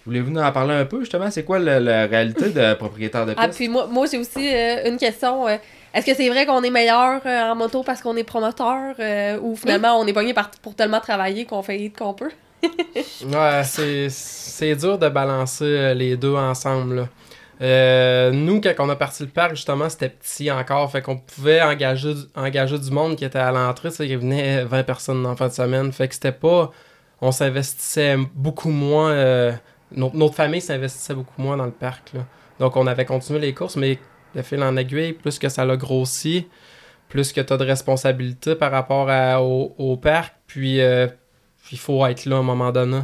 S1: Voulez-vous nous en parler un peu, justement? C'est quoi la, la réalité de propriétaire de
S2: Ah,
S1: piste?
S2: puis moi, moi j'ai aussi euh, une question. euh, Est-ce que c'est vrai qu'on est meilleur euh, en moto parce qu'on est promoteur euh, ou finalement on est pogné pour tellement travailler qu'on fait qu'on peut? *laughs*
S4: Ouais, c'est, dur de balancer euh, les deux ensemble. nous, quand on a parti le parc, justement, c'était petit encore. Fait qu'on pouvait engager, engager du monde qui était à l'entrée. Il venait 20 personnes en fin de semaine. Fait que c'était pas. On s'investissait beaucoup moins. notre, notre famille s'investissait beaucoup moins dans le parc. Donc, on avait continué les courses, mais de fil en aiguille, plus que ça l'a grossi, plus que tu as de responsabilité par rapport au, parc. Puis, euh, il faut être là à un moment donné.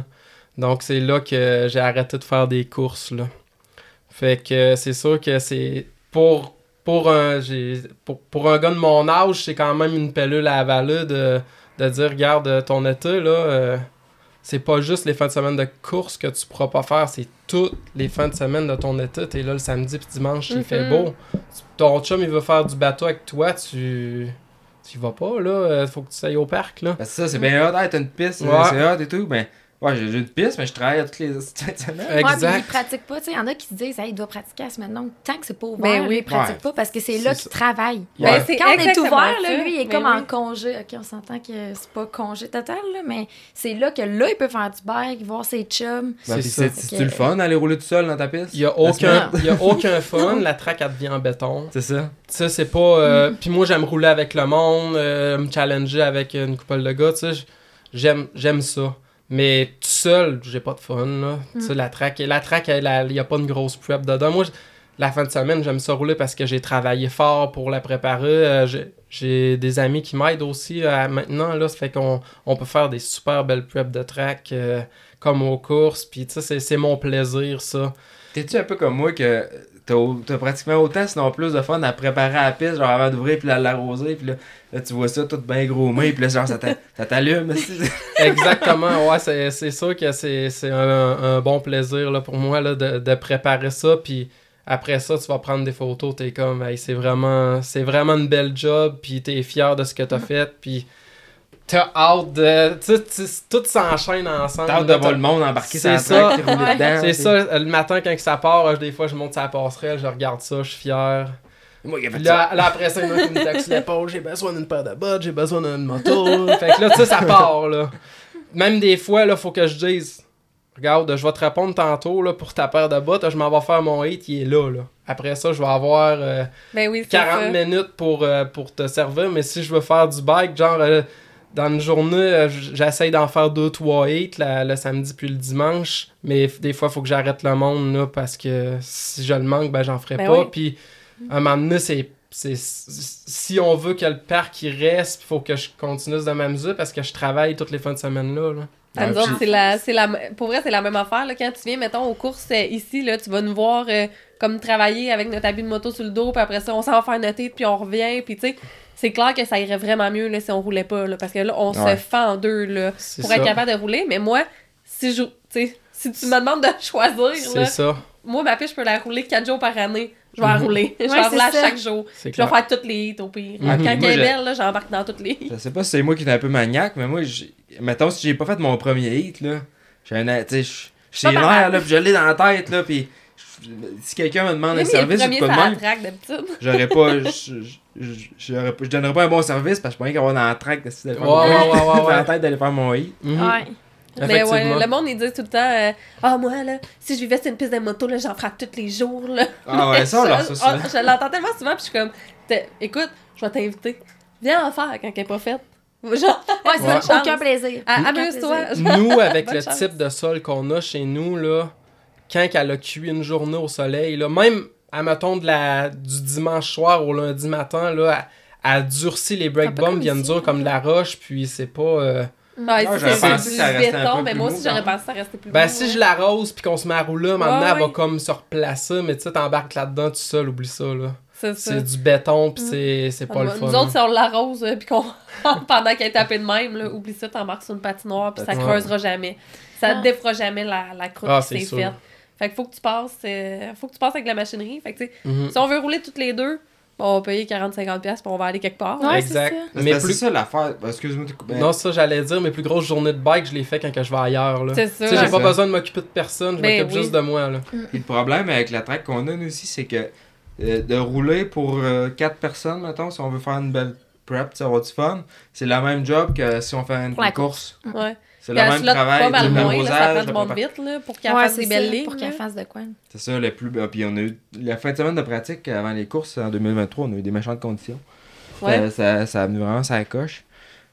S4: Donc, c'est là que j'ai arrêté de faire des courses. Là. Fait que c'est sûr que c'est. Pour, pour, un, pour, un gars de mon âge, c'est quand même une pellule à avaler de, de dire regarde, ton été, là, euh, c'est pas juste les fins de semaine de course que tu pourras pas faire, c'est toutes les fins de semaine de ton été. T'es là le samedi puis dimanche, il fait
S2: Mhm.
S4: beau. Ton chum, il veut faire du bateau avec toi, tu. Tu y vas pas, là. euh, Faut que tu ailles au parc, là.
S1: Ça, c'est bien hot. Hey, t'as une piste,
S4: Ouais.
S1: c'est hot et tout. Ben, ouais, j'ai une piste, mais je travaille toutes les fins de semaine.
S5: Ouais, puis
S4: Exact.
S5: ils pratiquent pas. Tu sais, il y en a qui se disent, hey, il doit pratiquer à semaine longue. Tant que c'est pas ouvert,
S2: Ben
S5: lui,
S2: oui.
S5: il pratique
S1: Ouais.
S5: pas parce que c'est là qu'il travaille.
S4: Ouais.
S2: Ben, c'est
S5: Quand on est ouvert, là, lui, il est
S2: Ben
S5: comme
S2: oui.
S5: en congé. OK, on s'entend que c'est pas congé total, là, mais c'est là que là, il peut faire du bike, voir ses chums.
S1: Ben,
S4: C'est
S1: puis
S4: ça.
S1: c'est c'est-tu le fun d'aller rouler tout seul dans ta piste?
S4: Il y a aucun, il y a *laughs* aucun fun. La track, elle devient en béton.
S1: C'est ça.
S4: Ça, c'est pas. euh, Puis moi, j'aime rouler avec le monde, euh, me challenger avec une couple de gars, tu sais. j- J'aime, j'aime ça. Mais tout seul, j'ai pas de fun, là. Tu sais, la track, la track, il y a pas une grosse prep dedans. Moi, la fin de semaine, j'aime ça rouler parce que j'ai travaillé fort pour la préparer. Euh, j'ai, des amis qui m'aident aussi euh, maintenant, là. Ça fait qu'on on peut faire des super belles preps de track, euh, comme aux courses. Puis, tu sais, c'est, c'est mon plaisir, ça.
S1: T'es-tu un peu comme moi que t'as pratiquement autant, sinon plus de fun à préparer à la piste, genre avant d'ouvrir puis à l'arroser, puis là, là, tu vois ça tout bien gros main, puis là, genre, ça t'a- ça t'allume. *laughs*
S4: Exactement, ouais, c'est, sûr que c'est, c'est un, un bon plaisir là, pour moi là, de, de préparer ça, puis après ça, tu vas prendre des photos, t'es comme, hey, c'est vraiment, c'est vraiment une belle job, puis t'es fier de ce que t'as fait, puis t'as hâte de, tu sais, tu- tout s'enchaîne ensemble.
S1: T'as hâte de voir le monde embarquer sur
S4: C'est
S1: la
S4: ça. C'est ça, le matin quand que ça part, des fois je monte la passerelle, je regarde ça, je suis fier.
S1: Moi, il a fait
S4: Puis
S1: ça.
S4: là, là, après ça, il y me taxe l'épaule, j'ai besoin d'une paire de bottes, j'ai besoin d'une moto. *laughs* fait que là, tu sais, ça part, là. Même des fois, là, faut que je dise, regarde, je vais te répondre tantôt, là, pour ta paire de bottes, je m'en vais faire mon hit, il est là, là. Après ça, je vais avoir euh,
S2: Ben oui, c'est
S4: 40
S2: ça.
S4: minutes pour, euh, pour te servir, mais si je veux faire du bike, genre, euh, dans une journée, euh, j'essaye d'en faire deux, trois hits, la- le samedi puis le dimanche, mais des fois, il faut que j'arrête le monde, là, parce que si je le manque, ben, j'en ferai
S2: Ben
S4: pas.
S2: oui.
S4: Puis, à un moment donné, c'est. c'est- Si on veut que le parc il reste, il faut que je continue de même mesure parce que je travaille toutes les fins de semaine là. là.
S2: À nous
S1: Ouais,
S2: autres,
S1: puis-
S2: c'est la, c'est la, pour vrai, c'est la même affaire. Là. Quand tu viens, mettons, aux courses euh, ici, là, tu vas nous voir euh, comme travailler avec notre habit de moto sur le dos, puis après ça, on s'en va faire notre hit, puis on revient, puis tu sais, c'est clair que ça irait vraiment mieux là, si on roulait pas, là, parce que là, on
S1: Ouais.
S2: se fend en deux là, pour
S4: ça.
S2: être capable de rouler. Mais moi, si je, tu sais, si tu me demandes de *laughs* choisir,
S4: C'est
S2: là,
S4: ça.
S2: moi, ma piste, je peux la rouler quatre jours par année. Je vais la
S4: Mhm.
S2: rouler. *laughs* Je vais la rouler chaque jour. Je vais faire toutes les hits au pire.
S4: Mhm.
S2: Quand elle est belle, là, j'embarque dans toutes les hits.
S1: Je sais pas si c'est moi qui est un peu maniaque, mais moi, j'ai- mettons, si j'ai pas fait mon premier hit, là, j'ai un. Tu sais, je- j'ai l'air, là, puis je l'ai dans la tête, là, puis si quelqu'un me demande un service ou de *laughs* j'aurais pas. je- je- je- Je donnerais pas un bon service parce que je pourrais avoir dans la track de faire mon
S4: ouais, *laughs*
S1: la tête d'aller faire mon hit.
S4: Mhm.
S5: Ouais.
S2: Mais ouais, le monde, disent tout le temps euh, Ah, moi, là, si je vivais sur une piste de moto, là, j'en ferais tous les jours, là.
S1: Ah ouais, ça, *laughs* on leur ça
S2: Ah,
S1: souvent.
S2: Je l'entends tellement souvent, puis je suis comme Écoute, je vais t'inviter. Viens en faire quand elle est pas faite. Genre,
S5: Ouais, c'est
S4: Ouais.
S5: ça, aucun plaisir.
S2: ah, amuse-toi.
S4: Nous, avec le
S2: chance.
S4: type de sol qu'on a chez nous, là, quand elle a cuit une journée au soleil, là, même, admettons, de la, du dimanche soir au lundi matin, là, elle, elle durcit les break
S5: comme
S4: viennent dures comme de la roche, puis c'est pas... euh,
S2: Ouais,
S1: Ah,
S2: si
S1: j'aurais
S2: c'est
S1: pensé
S2: du
S1: que ça restait un
S2: béton,
S1: peu
S2: mais
S1: plus
S2: moi aussi, j'aurais pensé que ça restait plus
S4: Ben,
S2: mou,
S4: si
S2: ouais.
S4: je l'arrose puis qu'on se met à rouler, maintenant,
S2: Ouais,
S4: elle va comme se replacer, mais tu sais, t'embarques là-dedans tout seul, oublie ça, là.
S2: C'est ça.
S4: C'est du béton, puis
S2: Mm.
S4: c'est c'est pas le
S2: Nous
S4: fun.
S2: autres, si on l'arrose, euh, puis qu'on. *laughs* pendant qu'elle est tapée de même, là, oublie ça, t'embarques sur une patinoire, puis ça creusera jamais. Ça
S5: Ah.
S2: défera jamais la, la croûte
S4: Ah,
S2: qui s'est faite. Fait qu'il faut que tu passes. euh, faut que tu passes avec la machinerie. Fait que, tu sais,
S4: Mhm.
S2: si on veut rouler toutes les deux, on va payer 40-50$, puis on va aller quelque part.
S5: Ouais,
S4: exact.
S5: c'est ça.
S1: Mais
S4: plus...
S1: ça l'affaire. Ben, Excuse-moi, t'es coupé.
S4: Non, ça, j'allais dire, mes plus grosses journées de bike, je les fais quand que je vais ailleurs, là.
S2: C'est ça.
S4: j'ai pas
S1: ça.
S4: besoin de m'occuper de personne, je
S2: Ben
S4: m'occupe
S2: oui.
S4: juste de moi, là.
S1: Puis le problème avec la track qu'on a, nous aussi, c'est que euh, de rouler pour 4 personnes, mettons, si on veut faire une belle prep, sais, avoir du fun, c'est la même job que si on fait une
S5: Pour la
S1: course.
S2: Ouais.
S1: C'est le
S2: elle
S1: même travail,
S2: pas
S1: le
S2: mal
S1: même
S2: moins, là, ça prend vite, là, pour qu'elle
S5: Ouais,
S2: fasse des belles lignes.
S5: pour qu'elle fasse de quoi?
S1: C'est ça, le plus. ah, Puis on a eu la fin de semaine de pratique avant les courses en 2023, on a eu des méchantes conditions.
S2: Ouais.
S1: Euh, ça, ça a venu vraiment ça coche.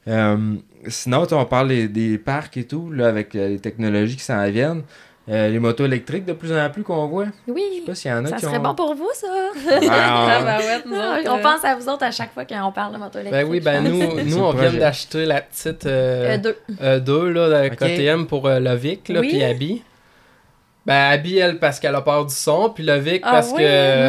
S1: Euh, sinon, on parle des, des parcs et tout, là, avec les technologies qui s'en viennent. Euh, les motos électriques de plus en plus qu'on voit. Je
S5: Oui,
S1: sais pas s'il y en a
S5: ça
S1: qui
S5: serait
S1: ont...
S5: bon pour vous, ça. *laughs*
S2: Ah,
S1: Ah,
S2: ouais, nous
S5: Ah,
S2: autres,
S5: on
S2: euh,
S5: pense à vous autres à chaque fois qu'on parle de moto électrique.
S4: Ben oui, ben
S5: je
S4: nous, nous on vient d'acheter la petite euh,
S5: Euh, deux.
S4: euh, deux, là, de
S1: Ok.
S4: KTM pour euh, Lovic, là,
S2: Oui.
S4: puis Abby. Ben, Abby, elle, parce qu'elle a peur du son, puis le Vic,
S2: Ah
S4: parce
S2: ouais,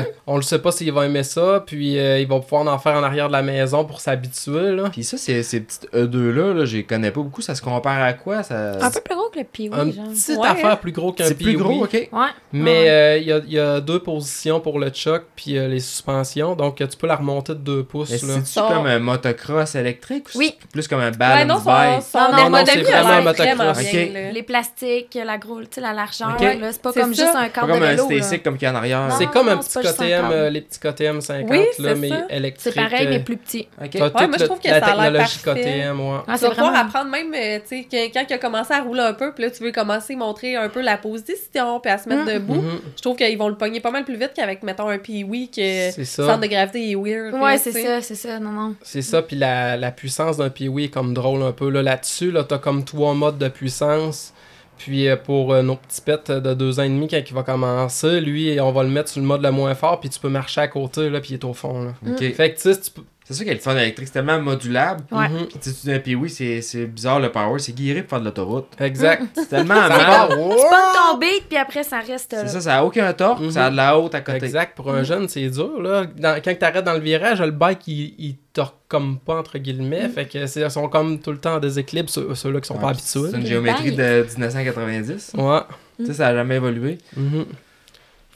S4: que on le sait pas s'il va aimer ça, puis euh, il va pouvoir en faire en arrière de la maison pour s'habituer, là.
S1: Puis ça, c'est- ces petites E2-là, là, je les connais pas beaucoup. Ça se compare à quoi? Ça...
S5: Un peu plus gros que le Pee-Wee,
S4: Une
S5: genre.
S4: petite
S2: Ouais.
S4: affaire plus gros qu'un
S1: C'est plus
S4: Pee-Wee.
S1: gros, ok.
S5: Ouais.
S4: Mais euh, il y, a, il y a deux positions pour le choc, puis euh, les suspensions, donc tu peux la remonter de 2 pouces,
S1: Mais
S4: là.
S1: c'est-tu
S2: Ça-
S1: comme un motocross électrique ou
S5: Oui.
S1: c'est plus comme un
S2: Ouais,
S1: balance
S2: non,
S1: bike?
S2: son
S5: Non, non,
S4: non, c'est
S2: a
S4: vraiment un motocross.
S2: vraiment
S1: Ok.
S2: bien, là.
S5: Les plastiques, la gros, tu sais, la largeur, là, c'est pas
S2: C'est
S5: comme
S2: ça.
S5: juste un cadre de
S1: comme un comme qu'il y a en arrière.
S4: C'est comme un petit
S5: c'est
S4: KTM, euh, les petits KTM 50,
S2: Oui,
S4: là,
S2: c'est
S4: mais
S2: ça.
S4: électriques.
S5: C'est pareil,
S4: euh,
S5: mais plus petit.
S1: Ok.
S4: T'as
S2: Ouais,
S4: toute
S2: moi, je trouve que
S4: la
S2: ça a l'air
S4: technologie
S2: parfait.
S4: KTM, ouais.
S5: Ah,
S2: tu
S5: c'est
S2: vas pouvoir
S5: vraiment...
S2: apprendre même, euh, tu sais, quand il a commencé à rouler un peu, puis là, tu veux commencer à montrer un peu la position, puis à se mettre
S5: Mm.
S2: debout.
S4: Mhm.
S2: Je trouve qu'ils vont le pogner pas mal plus vite qu'avec, mettons, un Pee-Wee, que
S4: C'est
S2: le
S4: ça.
S2: centre de gravité est weird.
S5: Ouais, c'est
S2: tu
S5: ça, c'est ça, non, non.
S4: C'est ça, puis la, la puissance d'un Pee-Wee est comme drôle un peu. Là, là-dessus, là, t'as comme trois modes de puissance. Puis euh, pour euh, nos petits pets de deux ans et demi, quand il va commencer, lui, on va le mettre sur le mode le moins fort, puis tu peux marcher à côté, là, puis il est au fond. Là.
S1: Ok.
S4: Fait que tu sais, tu peux...
S1: C'est ça qui est le fun électrique, c'est tellement modulable.
S5: Ouais.
S4: Mhm.
S1: Puis tu sais, tu dis un Pee-Wee, c'est c'est bizarre le power, c'est guéri pour faire de l'autoroute.
S4: Exact.
S1: C'est tellement *laughs* mal.
S4: va.
S5: Tu peux tomber, puis après, ça reste là.
S1: C'est ça, ça a aucun torque,
S4: Mhm.
S1: ça a de la haute à côté.
S4: Exact. Pour un jeune, c'est dur. Là. Dans- quand t'arrêtes dans le virage, le bike, il, il torque comme pas, entre guillemets. Fait que c'est- ils sont comme tout le temps en déséquilibre, ceux- ceux-là qui sont
S1: Ouais,
S4: pas
S1: puis
S4: habitués.
S1: C'est une géométrie de 1990.
S4: Ouais.
S1: Tu sais, ça a jamais évolué.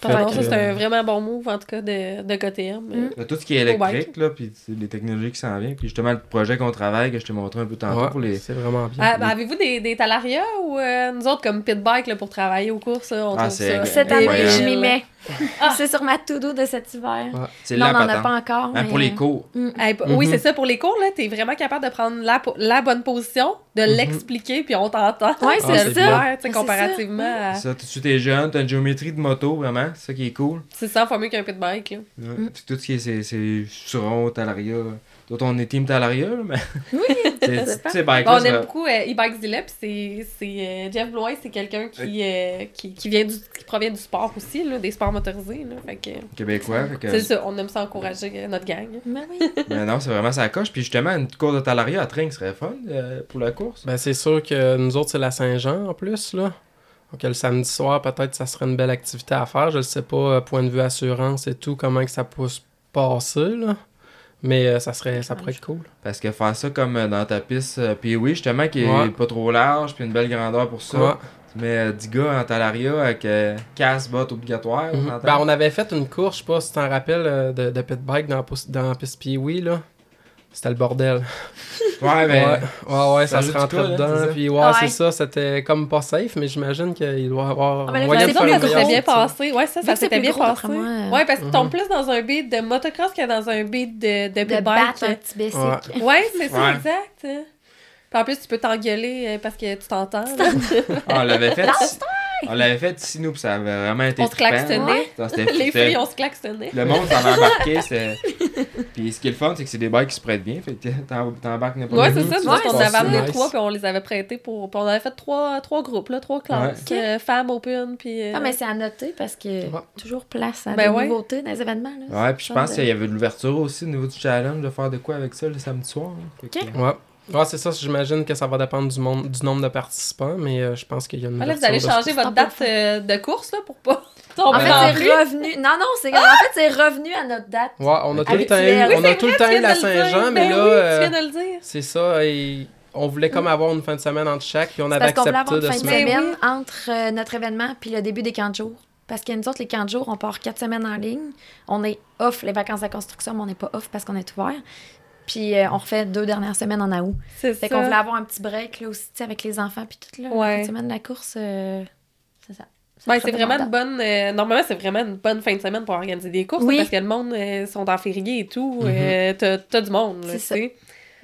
S4: Que,
S2: ça, c'est
S4: euh,
S2: un vraiment bon move, en tout cas, de, de KTM.
S5: Mm.
S1: Tout ce qui est électrique, là, puis les technologies qui s'en viennent. Puis justement, le projet qu'on travaille, que je t'ai montré un peu tantôt
S4: ouais,
S1: pour les.
S4: C'est vraiment bien.
S2: Ah, ben, Avez-vous des, des Talaria ou euh, nous autres, comme pit bike, là, pour travailler aux courses, là, on
S1: Ah,
S2: trouve
S1: c'est-
S2: ça
S5: Cette année, je m'y mets.
S2: Ah.
S5: C'est sur ma to-do de cet hiver.
S1: C'est
S5: Là, on n'en a pas encore.
S1: Hein,
S5: mais-
S1: pour les cours.
S2: Hey, p- Oui,
S4: Mhm.
S2: c'est ça. Pour les cours, là, t'es vraiment capable de prendre la, la bonne position, de l'expliquer, puis on t'entend.
S5: Ouais,
S2: De
S5: c'est
S2: tu
S5: C'est
S2: comparativement à...
S1: Ça, tout de suite, t'es jeune, t'as une géométrie de moto, vraiment. C'est ça qui est cool.
S2: C'est 100 fois mieux qu'un pit bike, là.
S1: Ouais.
S5: Mm.
S1: Puis Tout ce qui est, c'est, c'est Suron, Talaria. D'autres, on est team Talaria, là, mais.
S5: Oui, *laughs*
S1: c'est,
S2: Bon, on aime beaucoup euh, e-bike Zilla, puis c'est, c'est euh, Jeff Blois, c'est quelqu'un qui, euh, qui, qui vient du, qui provient du sport aussi, là, des sports motorisés, là. Fait que,
S1: québécois. Fait que,
S2: c'est ça, on aime ça encourager euh, notre gang.
S5: Ben oui. *laughs*
S1: ben non, c'est vraiment ça coche. Puis justement, une course de Talaria à train serait fun euh, pour la course.
S4: Ben, c'est sûr que nous autres, c'est la Saint-Jean en plus, là. Donc, le samedi soir, peut-être, ça serait une belle activité à faire. Je ne sais pas, euh, point de vue assurance et tout, comment que ça peut se passer, là. Mais euh, ça serait, ça pourrait être cool.
S1: Parce que faire ça comme euh, dans ta piste, euh, puis oui, justement, qui est
S4: Ouais.
S1: pas trop large, puis une belle grandeur pour ça.
S4: Ouais.
S1: Tu mets euh, 10 gars en Talaria avec euh, casse, bottes s'entend?
S4: Ben, on avait fait une course, je sais pas si tu t'en rappelles, de, de pit bike dans, dans la piste Pee-Wee, là. C'était le bordel. *laughs*
S1: Ouais, mais.
S4: Ouais, ouais, ouais, ça,
S1: Ça
S4: se rentrait
S1: là,
S4: dedans.
S1: c'est ça?
S4: Puis ouais,
S5: Ouais.
S4: c'est ça, c'était comme pas safe, mais j'imagine qu'il doit avoir
S5: Ah, ben là,
S4: moyen
S5: c'est
S4: de faire
S2: ça bien passé. Ouais, ça, ça s'était bien
S5: gros,
S2: passé.
S5: moi, euh,
S2: Ouais, parce que tu tombes
S4: Mhm.
S2: plus dans un beat de motocross que dans un beat de, de
S5: De
S2: bike.
S5: un petit basic.
S4: Ouais.
S2: Ouais, c'est ça,
S1: Ouais.
S2: exact. Puis en plus, tu peux t'engueuler euh, parce que tu t'entends.
S1: Ah, on l'avait fait. *laughs* on l'avait fait ici, nous, puis ça avait vraiment été
S2: On se klaxonnait. *laughs* Les filles, on se klaxonnait.
S1: Le monde s'en embarqué, *laughs* c'est. Puis ce qui est le fun, c'est que c'est des bikes qui se prêtent bien. Fait que t'embarques n'importe
S2: Ouais,
S1: où.
S2: c'est ça. Nous on
S4: Ouais,
S2: avait amené
S4: nice.
S2: trois, puis on les avait prêtés pour. Puis on avait fait trois, trois groupes, là, trois classes.
S5: Ouais.
S2: euh, femmes open, puis. euh,
S5: Ah, mais c'est à noter parce que
S4: Ouais.
S5: toujours place à
S2: Ben
S5: des
S2: ouais.
S5: nouveautés dans les événements. Là.
S1: Ouais, puis je pense qu'il y avait de l'ouverture aussi au niveau du challenge de faire de quoi avec ça le samedi soir. hein.
S4: Ouais. Ouais, c'est ça. J'imagine que ça va dépendre du, monde, du nombre de participants, mais euh, je pense qu'il y a une.
S2: Ah, là, vous allez
S4: de-
S2: changer votre date euh, de course, là, pour pas *laughs* tomber
S5: En fait, c'est revenu. Non, non, c'est en fait, c'est revenu à notre date.
S4: Ouais, on a tout le temps.
S2: Oui,
S4: on a tout le temps la. Saint-Jean, mais
S2: Ben
S4: là,
S2: oui,
S4: euh,
S2: tu viens de le dire.
S4: c'est ça. et on voulait comme avoir une fin de semaine entre chaque, puis on avait
S5: Parce qu'on voulait
S4: accepté
S5: avoir une
S4: de
S5: fin de semaine entre euh, notre événement puis le début des camps de jour. Parce que nous autres, les camps de jour, on part quatre semaines en ligne. On est off les vacances de la construction, mais on n'est pas off parce qu'on est ouvert. Puis euh, on refait deux dernières semaines en août.
S2: C'est
S5: Fait
S2: ça.
S5: qu'on voulait avoir un petit break là aussi, tu sais, avec les enfants puis tout là.
S2: Ouais.
S5: La fin de semaine de la course, euh, c'est ça.
S2: Ouais, c'est vraiment une bonne. euh, normalement, c'est vraiment une bonne fin de semaine pour organiser des courses.
S5: Oui.
S2: parce que le monde euh, sont en férié et tout.
S4: Mhm.
S2: euh, t'as, t'as du monde. là,
S5: ça.
S2: sais.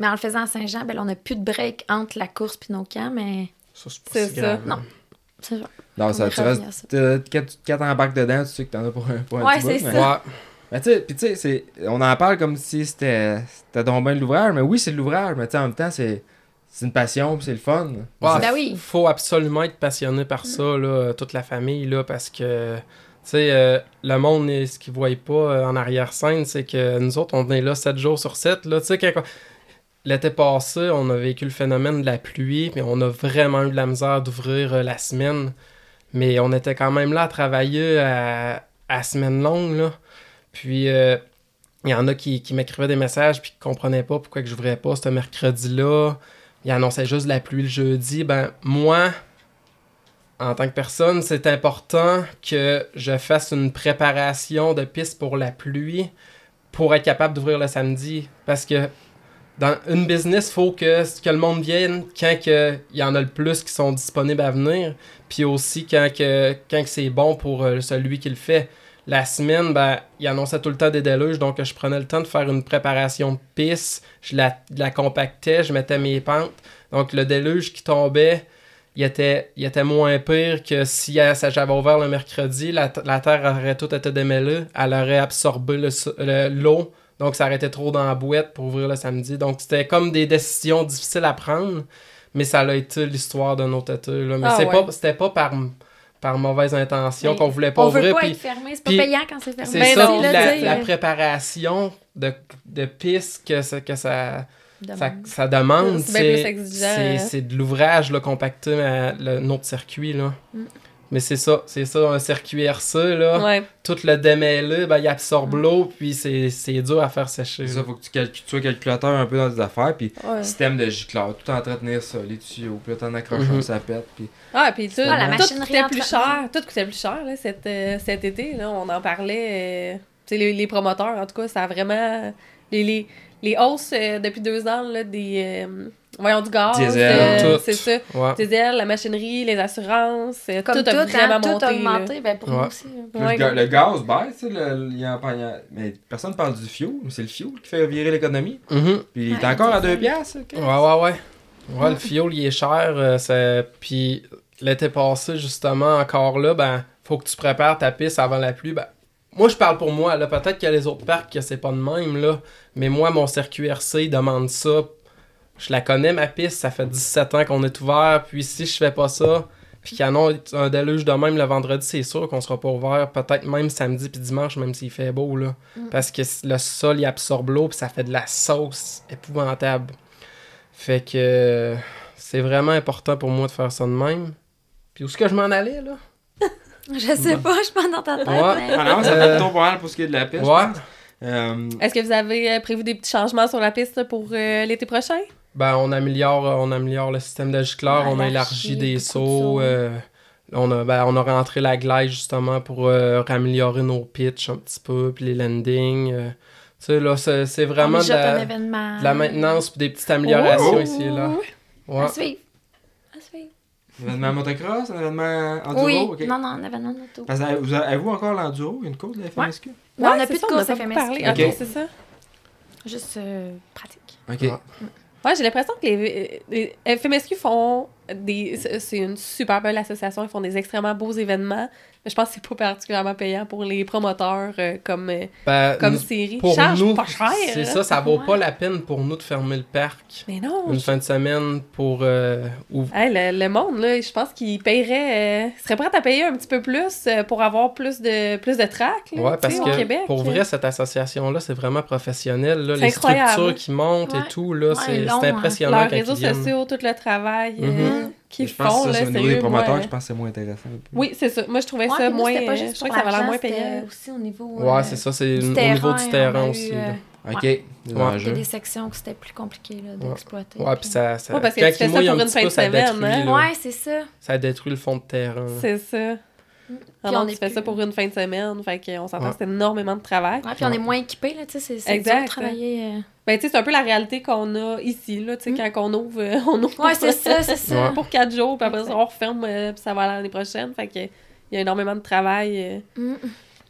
S5: Mais en le faisant à Saint-Jean, ben, là, on n'a plus de break entre la course puis nos camps, mais
S4: Ça, c'est pas
S2: C'est
S4: si
S2: ça.
S4: grave.
S5: Non. c'est ça.
S1: Non, ça, tu
S5: est
S1: restes. Quand tu quand t'embarques dedans, tu sais que t'en as pour un, pour un
S5: Ouais,
S1: petit bout,
S5: c'est
S1: mais-
S5: ça.
S4: Ouais.
S1: Mais tu sais, puis tu sais, c'est- on en parle comme si c'était c'était donc bien de l'ouvrage, mais oui, c'est de l'ouvrage, mais tu sais, en même temps, c'est c'est une passion, c'est le fun.
S4: Ouais,
S5: Ben oui.
S4: faut absolument être passionné par ça, là, toute la famille, là, parce que, tu sais, euh, le monde, ce qu'ils voient pas euh, en arrière-scène, c'est que nous autres, on est là 7 jours sur 7, là, tu sais, quand- L'été passé, on a vécu le phénomène de la pluie, mais on a vraiment eu de la misère d'ouvrir euh, la semaine. Mais on était quand même là à travailler à, à semaine longue, là. Puis, euh, il y en a qui, m'écrivaient des messages puis qui comprenaient pas pourquoi que je n'ouvrais pas ce mercredi-là. Ils annonçaient juste la pluie le jeudi. Ben, moi, en tant que personne, c'est important que je fasse une préparation de piste pour la pluie pour être capable d'ouvrir le samedi. Parce que dans une business, il faut que, que le monde vienne quand il y en a le plus qui sont disponibles à venir, puis aussi quand, quand c'est bon pour euh, celui qui le fait. La semaine, ben, il annonçait tout le temps des déluges, donc je prenais le temps de faire une préparation de piste, je la, la compactais, je mettais mes pentes. Donc le déluge qui tombait, il était, il était moins pire que si j'avais ouvert le mercredi, la, la, terre aurait tout été démêlée, elle aurait absorbé l'eau, donc ça aurait été trop dans la boîte pour ouvrir le samedi. Donc c'était comme des décisions difficiles à prendre, mais ça a été l'histoire de notre été. Là. Mais ah, c'est ouais. pas, c'était pas par par mauvaise intention qu'on voulait pas
S5: on
S4: ouvrir.
S5: Veut pas
S4: puis,
S5: être fermé, c'est pas payant quand c'est fermé.
S4: C'est ça, la, la, préparation de, de piste que, ça, que ça, ça, ça, demande, c'est de l'ouvrage compacté à le, notre circuit. Là. Mm. Mais c'est ça, c'est ça, un circuit RC, là.
S2: Ouais.
S4: Tout le démêlé, ben, il absorbe mm. l'eau, puis c'est dur à faire sécher.
S1: C'est ça, faut que tu, calcules, tu sois calculateur un peu dans tes affaires, puis ouais. système de gicleur, tout entretenir ça, les tuyaux, puis là, t'en accroches un, ça pète, puis...
S2: Ah, puis tout,
S5: Ah, la
S2: tout coûtait plus cher, tout coûtait plus cher, là, cet, euh, cet été, là, on en parlait, euh, tu sais, les, les promoteurs, en tout cas, ça a vraiment... Les, les, les hausses euh, depuis deux ans, là, des... voyons, du gaz,
S1: Diesel,
S2: euh,
S4: tout.
S2: c'est ça.
S4: Ouais.
S2: Diesel, la machinerie, les assurances, euh,
S5: Comme
S2: tout,
S5: tout,
S2: a vraiment
S5: hein, tout a
S2: là.
S5: augmenté. Ben, pour
S4: Ouais.
S5: nous aussi.
S2: Ouais,
S1: le, ga- le gaz baisse, tu sais, le- il y a- il y a- mais personne parle du fioul, mais c'est le fioul qui fait virer l'économie.
S4: Mhm.
S1: Puis il est encore à
S5: c'est ça.
S1: 2 piastres. ok?
S4: Ouais, ouais, ouais. Ouais, le fioul, il est cher. euh, c'est- Puis l'été passé, justement, encore là, ben, faut que tu prépares ta piste avant la pluie. Ben, moi, je parle pour moi. là Peut-être qu'il y a les autres parcs que c'est pas de même, là. Mais moi, mon circuit RC il demande ça. Je la connais, ma piste. Ça fait 17 ans qu'on est ouvert. Puis si je fais pas ça, puis qu'il y en a un déluge de même le vendredi, c'est sûr qu'on sera pas ouvert. Peut-être même samedi puis dimanche, même s'il fait beau, là.
S5: Mm.
S4: Parce que le sol, il absorbe l'eau, puis ça fait de la sauce épouvantable. Fait que euh, c'est vraiment important pour moi de faire ça de même. Puis où est-ce que je m'en allais, là? *laughs*
S5: Je sais pas, je suis pas dans ta tête.
S4: Ouais.
S5: mais-
S1: Ah non, ça
S4: Euh,
S1: fait ton pas mal pour ce qui est de la piste.
S4: Ouais.
S1: Euh,
S2: Est-ce que vous avez euh, prévu des petits changements sur la piste pour euh, l'été prochain?
S4: Ben, on améliore, on améliore le système de gicleur,
S5: Ouais,
S4: on a
S5: élargi
S4: des
S5: de
S4: sauts. euh, on, a, ben, on a rentré la glaise justement pour euh, améliorer nos pitchs un petit peu, puis les landings. euh. tu sais, là, c'est c'est vraiment
S5: on
S4: de la, de la maintenance puis des petites améliorations
S1: Oh!
S4: ici et là. Ouais.
S5: À suivre. À suivre.
S1: un événement motocross, un événement enduro,
S5: oui,
S1: ok.
S5: non, non, un événement de moto.
S1: Parce que, vous avez- avez-vous encore l'enduro, une course de la FMSQ?
S5: Non, on
S2: Ouais,
S5: a
S2: c'est
S5: plus de course
S2: a pas
S5: FMS.
S2: parlé.
S1: Ok.
S2: C'est ça?
S5: Juste euh, pratique.
S1: Ok.
S2: Ouais, j'ai l'impression que les, les FMSQ font. C'est- C'est une super belle association. Ils font des extrêmement beaux événements. Mais je pense que c'est pas particulièrement payant pour les promoteurs euh, comme, euh,
S4: Ben,
S2: comme série.
S4: Pour nous,
S2: pas cher.
S4: c'est ça, ça vaut
S5: Ouais.
S4: pas la peine pour nous de fermer le parc
S2: Mais non.
S4: une
S2: je-
S4: fin de semaine pour euh, ouvrir.
S2: Hey, le, le monde, là, je pense qu'il paierait. euh, serait prêt à payer un petit peu plus euh, pour avoir plus de, plus de tracks là,
S4: Ouais, parce
S2: sais, au
S4: que
S2: Québec.
S4: pour vrai, cette association-là, c'est vraiment professionnel. Là,
S2: C'est
S4: les
S2: incroyable.
S4: structures qui montent
S5: Ouais.
S4: et tout, là,
S5: Ouais,
S4: c'est
S5: long,
S4: c'est
S5: hein.
S4: impressionnant
S2: Leurs réseaux sociaux, tout le travail euh,
S1: Je pense
S2: font,
S1: que
S2: là,
S1: ça, au niveau des promoteurs,
S2: moi,
S1: je pense que c'est moins intéressant.
S2: Oui, c'est ça. Moi, je trouvais
S5: Ouais,
S2: ça moins.
S5: c'était pas
S2: euh,
S5: juste
S2: je trouvais que ça
S5: l'argent,
S2: moins payant.
S5: aussi au niveau.
S4: Ouais,
S5: euh,
S4: c'est ça, c'est au
S5: terrain,
S4: niveau du terrain aussi.
S5: euh.
S1: Ok.
S4: Ouais.
S5: Il y a des sections que c'était plus compliqué là, d'exploiter.
S4: Ouais, puis ça, ça...
S2: Ouais, parce que
S4: quand
S2: tu fais
S4: il
S2: ça pour
S4: un
S2: une
S4: petit
S2: fin
S4: peu,
S2: de
S4: ça
S2: semaine,
S4: détruit,
S2: hein?
S5: Ouais, c'est ça.
S4: Ça détruit le fond de terrain.
S2: C'est ça.
S5: Puis
S2: Alors,
S5: on
S2: tu fais
S5: plus-
S2: ça pour une fin de semaine. Fait qu'on s'entend
S4: Ouais.
S2: que c'est énormément de travail.
S5: Ouais, puis on est moins équipés, là, tu sais, c'est-
S2: Exact.
S5: dur de travailler.
S2: Ben, tu sais, c'est un peu la réalité qu'on a ici, là. Tu sais,
S5: Mm.
S2: quand on ouvre, euh, on ouvre
S5: Ouais, c'est ça, c'est ça.
S4: Ouais.
S2: pour quatre jours, puis après ça, on referme, euh, puis ça va l'année prochaine. Fait que il y a énormément de travail. euh.
S5: Mm.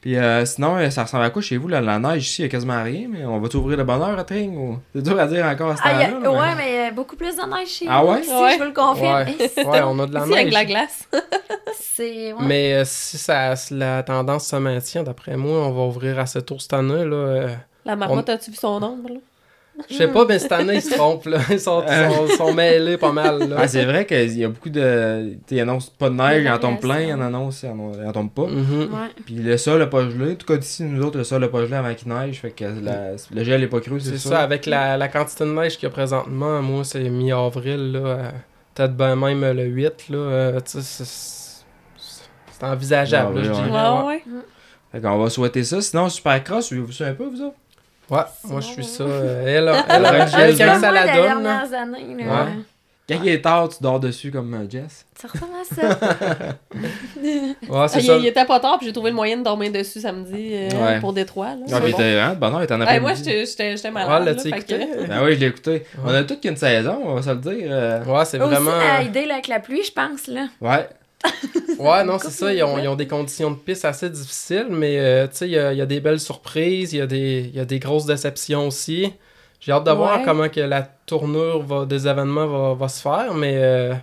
S1: Puis euh, sinon, ça ressemble à quoi chez vous? Là, la neige ici, il y a quasiment rien, mais on va t'ouvrir le bonheur à Tring? Ou... C'est dur à dire encore à ce
S5: Ah, y
S1: temps-là.
S5: a-
S1: là,
S5: ouais, mais euh, beaucoup plus de neige chez
S1: Ah
S5: nous
S1: ouais?
S5: ici,
S2: Ouais.
S5: je vous le confirme.
S4: Ouais, *laughs* ouais, on a de la
S2: Ici, avec
S4: neige.
S2: la glace. *laughs*
S5: C'est. ouais.
S4: Mais euh, si, ça, si la tendance se maintient, d'après moi, on va ouvrir assez tôt cette année. Là, euh,
S2: La marmotte, as-tu vu son ombre, là?
S4: Je sais pas, mais cette année, ils se trompent. Là. Ils sont, ils sont, ils sont mêlés pas mal. Là.
S1: Ah, c'est vrai qu'il y a beaucoup de. Ils annoncent pas de neige, ils en tombent plein, ils en annoncent, ils en, tombent pas.
S4: Mhm.
S5: Ouais.
S1: Puis le sol n'a pas gelé. En tout cas, d'ici, nous autres, le sol n'a pas gelé avant qu'il neige. Fait que la- le gel n'est pas cru, c'est
S4: C'est
S1: ça.
S4: ça, avec la, la quantité de neige qu'il y a présentement, moi, c'est mi-avril. là, euh, Peut-être ben même le 8. Là, euh, tu sais, c'est- envisageable,
S1: Ah,
S4: là,
S1: oui,
S4: je
S1: ouais.
S4: dirais.
S2: Ouais,
S4: ouais.
S2: ouais.
S1: Fait qu'on va souhaiter ça. Sinon, Supercross, suivez-vous ça un peu, vous autres?
S4: Ouais, moi, je suis ça. euh, elle, a- *laughs* elle, elle, quand ça la donne,
S5: années, là.
S4: Ouais.
S1: Quand il est tard, tu dors dessus comme euh, Jess.
S5: Ça ressemble à ça.
S4: Ouais,
S2: Ah,
S4: c'est
S2: il,
S4: ça.
S2: il était pas tard, puis j'ai trouvé le moyen de dormir dessus samedi euh,
S1: Ouais.
S2: pour Détroit. Là,
S1: Ah,
S2: C'est
S1: puis
S2: bon.
S1: t'es hein, bon, non, il est en après
S2: moi, j'étais j'étais
S4: Ouais,
S2: malade. là,
S4: écouté?
S1: Ben oui, je l'ai écouté.
S4: Ouais.
S1: On a toute qu'une saison, on va se le dire.
S4: Ouais, c'est
S5: Aussi
S4: vraiment.
S5: à aider là, avec la pluie, je pense, là.
S1: Ouais. *laughs*
S4: Ouais, non, c'est ça. Ils ont, ils ont des conditions de piste assez difficiles, mais euh, tu sais, il y a, il y a des belles surprises, il y, a des- il y a des grosses déceptions aussi. J'ai hâte de voir comment que la tournure va- des événements va, va se faire, mais euh, tu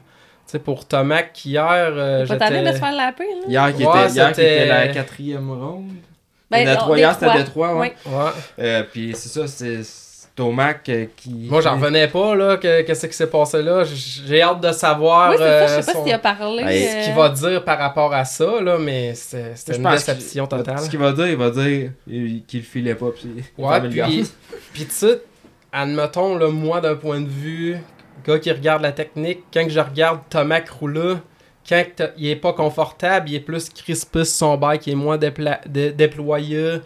S4: sais, pour Tomac, hier, euh,
S2: Pas tanné de se
S4: j'étais.
S2: faire laper, là.
S1: Hier, qui
S4: Ouais,
S1: était, hier qui
S4: c'était-
S1: était la quatrième ronde.
S2: Ben,
S1: Détroit,
S2: non,
S1: hier, c'était
S2: Détroit.
S1: Détroit, ouais.
S2: Ouais.
S4: Ouais.
S1: Euh, puis c'est ça, c'est Tomac euh, qui.
S4: Moi, j'en revenais pas, là, que- qu'est-ce qui s'est passé là. J'ai hâte de savoir
S2: Oui, c'est ça, je
S4: euh,
S2: sais pas
S4: son-
S2: s'il a parlé.
S1: Hey,
S4: ce qu'il
S2: euh,
S4: va dire par rapport à ça, là, mais c'était une déception totale.
S1: Ce qu'il va dire, il va dire il- qu'il le filait pas. Puis il
S4: Ouais, *laughs* puis, *laughs* puis tu sais, admettons, là, moi, d'un point de vue, gars qui regarde la technique, quand que je regarde Thomas Croula, quand il est pas confortable, il est plus crispé sur son bike, il est moins dépla- dé- déployé,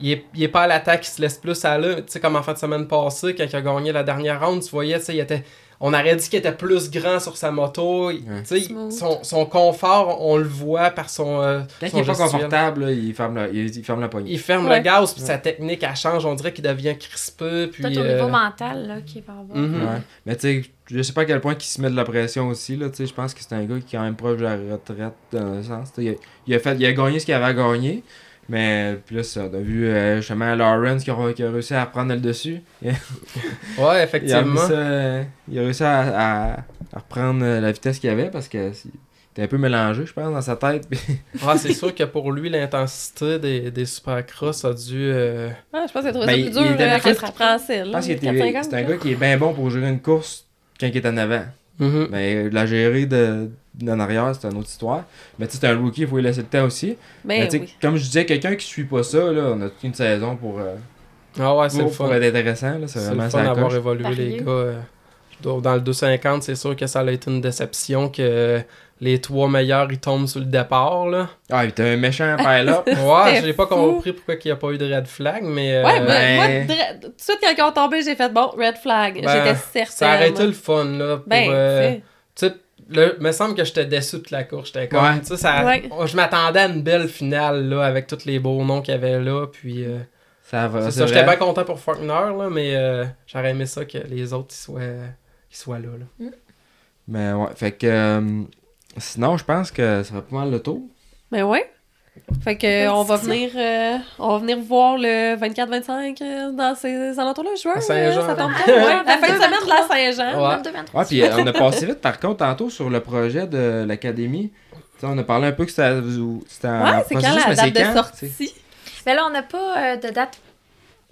S4: il est, il est pas à l'attaque, il se laisse plus aller. Tu sais, comme en fin de semaine passée, quand il a gagné la dernière round, tu voyais, tu sais, il était... On aurait dit qu'il était plus grand sur sa moto. Il-
S1: Ouais.
S4: tu sais,
S5: Smooth.
S4: son, son confort, on le voit par son. euh,
S1: Quand
S4: son
S1: il est pas confortable, là, il, ferme la, il, il ferme la poignée.
S4: Il ferme
S2: Ouais.
S4: le gaz, puis
S1: Ouais.
S4: sa technique, elle change. On dirait qu'il devient crispé. Puis,
S5: Peut-être au
S4: euh,
S5: niveau mental, là, qui va avoir.
S4: mhm.
S1: Ouais. Mais tu sais, je sais pas à quel point il se met de la pression aussi. Là, tu sais, je pense que c'est un gars qui est quand même proche de la retraite dans un sens. A, il, a fait, il a gagné ce qu'il avait à gagner. Mais puis là, ça, on a vu euh, justement Lawrence qui a, qui a réussi à prendre le dessus. *laughs*
S4: Ouais,
S1: Il a,
S4: effectivement.
S1: ça, euh, il a réussi à, à, à reprendre euh, la vitesse qu'il avait parce que était un peu mélangé, je pense, dans sa tête.
S4: Ah, *laughs* c'est sûr que pour lui, l'intensité des, des supercross a dû. euh,
S2: Ah, je pense qu'il a trouvé
S1: Ben,
S2: ça plus dur après.
S1: Je pense c'est un gars qui est bien bon pour gérer une course quand il est en avant.
S4: mhm.
S1: Mais la gérer de, d'en arrière, c'est une autre histoire. Mais tu sais, c'est un rookie, il faut lui laisser le temps aussi. Mais
S2: Ben
S1: tu sais,
S2: oui.
S1: comme je disais, quelqu'un qui suit pas ça, là, on a toute une saison pour, euh,
S4: Ah ouais, c'est le fun.
S1: pour être intéressant. Là, c'est
S4: C'est
S1: vraiment
S4: le fun d'avoir évolué, les gars. euh, dans dans le 250, c'est sûr que ça a été une déception que les trois meilleurs ils tombent sur le départ. Là.
S1: Ah, il était un méchant pilot. *laughs*
S4: Ouais, j'ai pas compris pourquoi il n'y a pas eu de red flag, mais.
S2: Ouais,
S4: euh,
S2: moi,
S1: ben-
S2: moi, tout de suite, quand ils ont tombé, j'ai fait bon, red flag.
S4: Ben,
S2: J'étais certaine.
S4: ça a arrêté le fun. Là, pour,
S2: Ben,
S4: euh,
S2: tu sais.
S4: Le, me semble que j'étais déçu de la course. J'étais comme,
S1: Ouais.
S4: tu sais, ça,
S2: Ouais.
S4: je m'attendais à une belle finale là, avec tous les beaux noms qu'il y avait là. Puis, euh,
S1: ça va.
S4: c'est
S1: c'est
S4: ça, j'étais bien content pour Faulkner, là, mais euh, j'aurais aimé ça que les autres ils soient, ils soient là. là.
S1: Mais ouais, fait que. euh, sinon, je pense que ça va pas mal le tour.
S2: Ben ouais. Fait que on va venir euh, on va venir vous le 24-25 euh, dans ces alentours-là, juin.
S4: Saint-Jean.
S2: euh, ça tombe *laughs* quand?
S5: ouais,
S2: Ouais, la fin de
S5: 22,
S2: semaine de la Saint-Jean.
S4: Ouais.
S5: 22, 23.
S1: Ouais, puis euh, on a passé vite par contre tantôt sur le projet de l'académie. On a parlé un peu que c'était c'était en
S2: Ouais, c'est quand la
S1: mais
S2: date
S1: c'est
S2: de
S1: quand,
S2: sortie?
S5: Ben là, on n'a pas euh, de date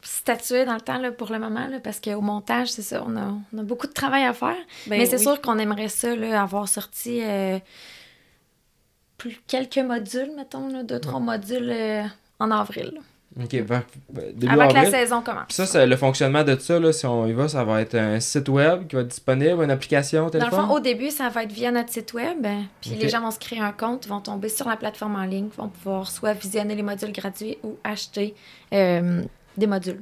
S5: statuée dans le temps là, pour le moment, là, parce qu'au montage, c'est ça, on a, on a beaucoup de travail à faire.
S2: Ben
S5: Mais c'est
S2: oui.
S5: sûr qu'on aimerait ça, là, avoir sorti euh, plus, quelques modules, mettons, là, deux, trois modules euh, en avril. là.
S1: Ok, vers- euh, début
S5: avant que la
S1: avril.
S5: saison commence.
S1: Puis ça, c'est le fonctionnement de ça, là, si on y va, ça va être un site web qui va être disponible, une application,
S5: Dans
S1: téléphone.
S5: le fond, au début, ça va être via notre site web. euh, Puis les gens vont se créer un compte, vont tomber sur la plateforme en ligne, vont pouvoir soit visionner les modules gratuits ou acheter euh, des modules.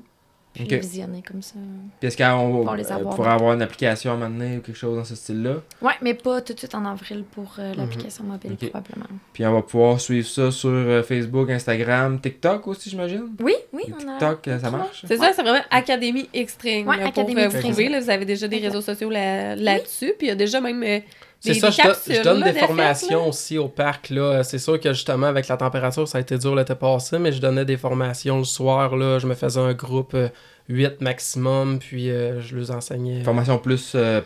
S5: Puis visionner comme ça.
S1: Puis est-ce qu'on
S5: Pour les
S1: euh,
S5: avoir,
S1: pourrait une application à un moment donné ou quelque chose dans ce style-là?
S5: Ouais, mais pas tout de suite en avril pour euh, l'application mobile,
S1: Mhm.
S5: Probablement.
S1: Puis on va pouvoir suivre ça sur euh, Facebook, Instagram, TikTok aussi, j'imagine?
S5: Oui, oui,
S1: Et
S5: on a.
S1: TikTok, ça marche?
S2: C'est ça, c'est vraiment Académie Extreme.
S5: Ouais,
S2: là,
S5: Académie
S2: pour
S5: Extreme.
S2: vous trouver, là, vous avez déjà des réseaux sociaux là- là-dessus, puis il y a déjà même euh,
S4: C'est ça,
S2: des
S4: je, do-
S2: capsules,
S4: je donne des formations aussi au parc. là. C'est sûr que justement, avec la température, ça a été dur l'été passé, mais je donnais des formations le soir. Là. Je me faisais un groupe euh, 8 maximum, puis euh, je les enseignais.
S1: Formation plus euh,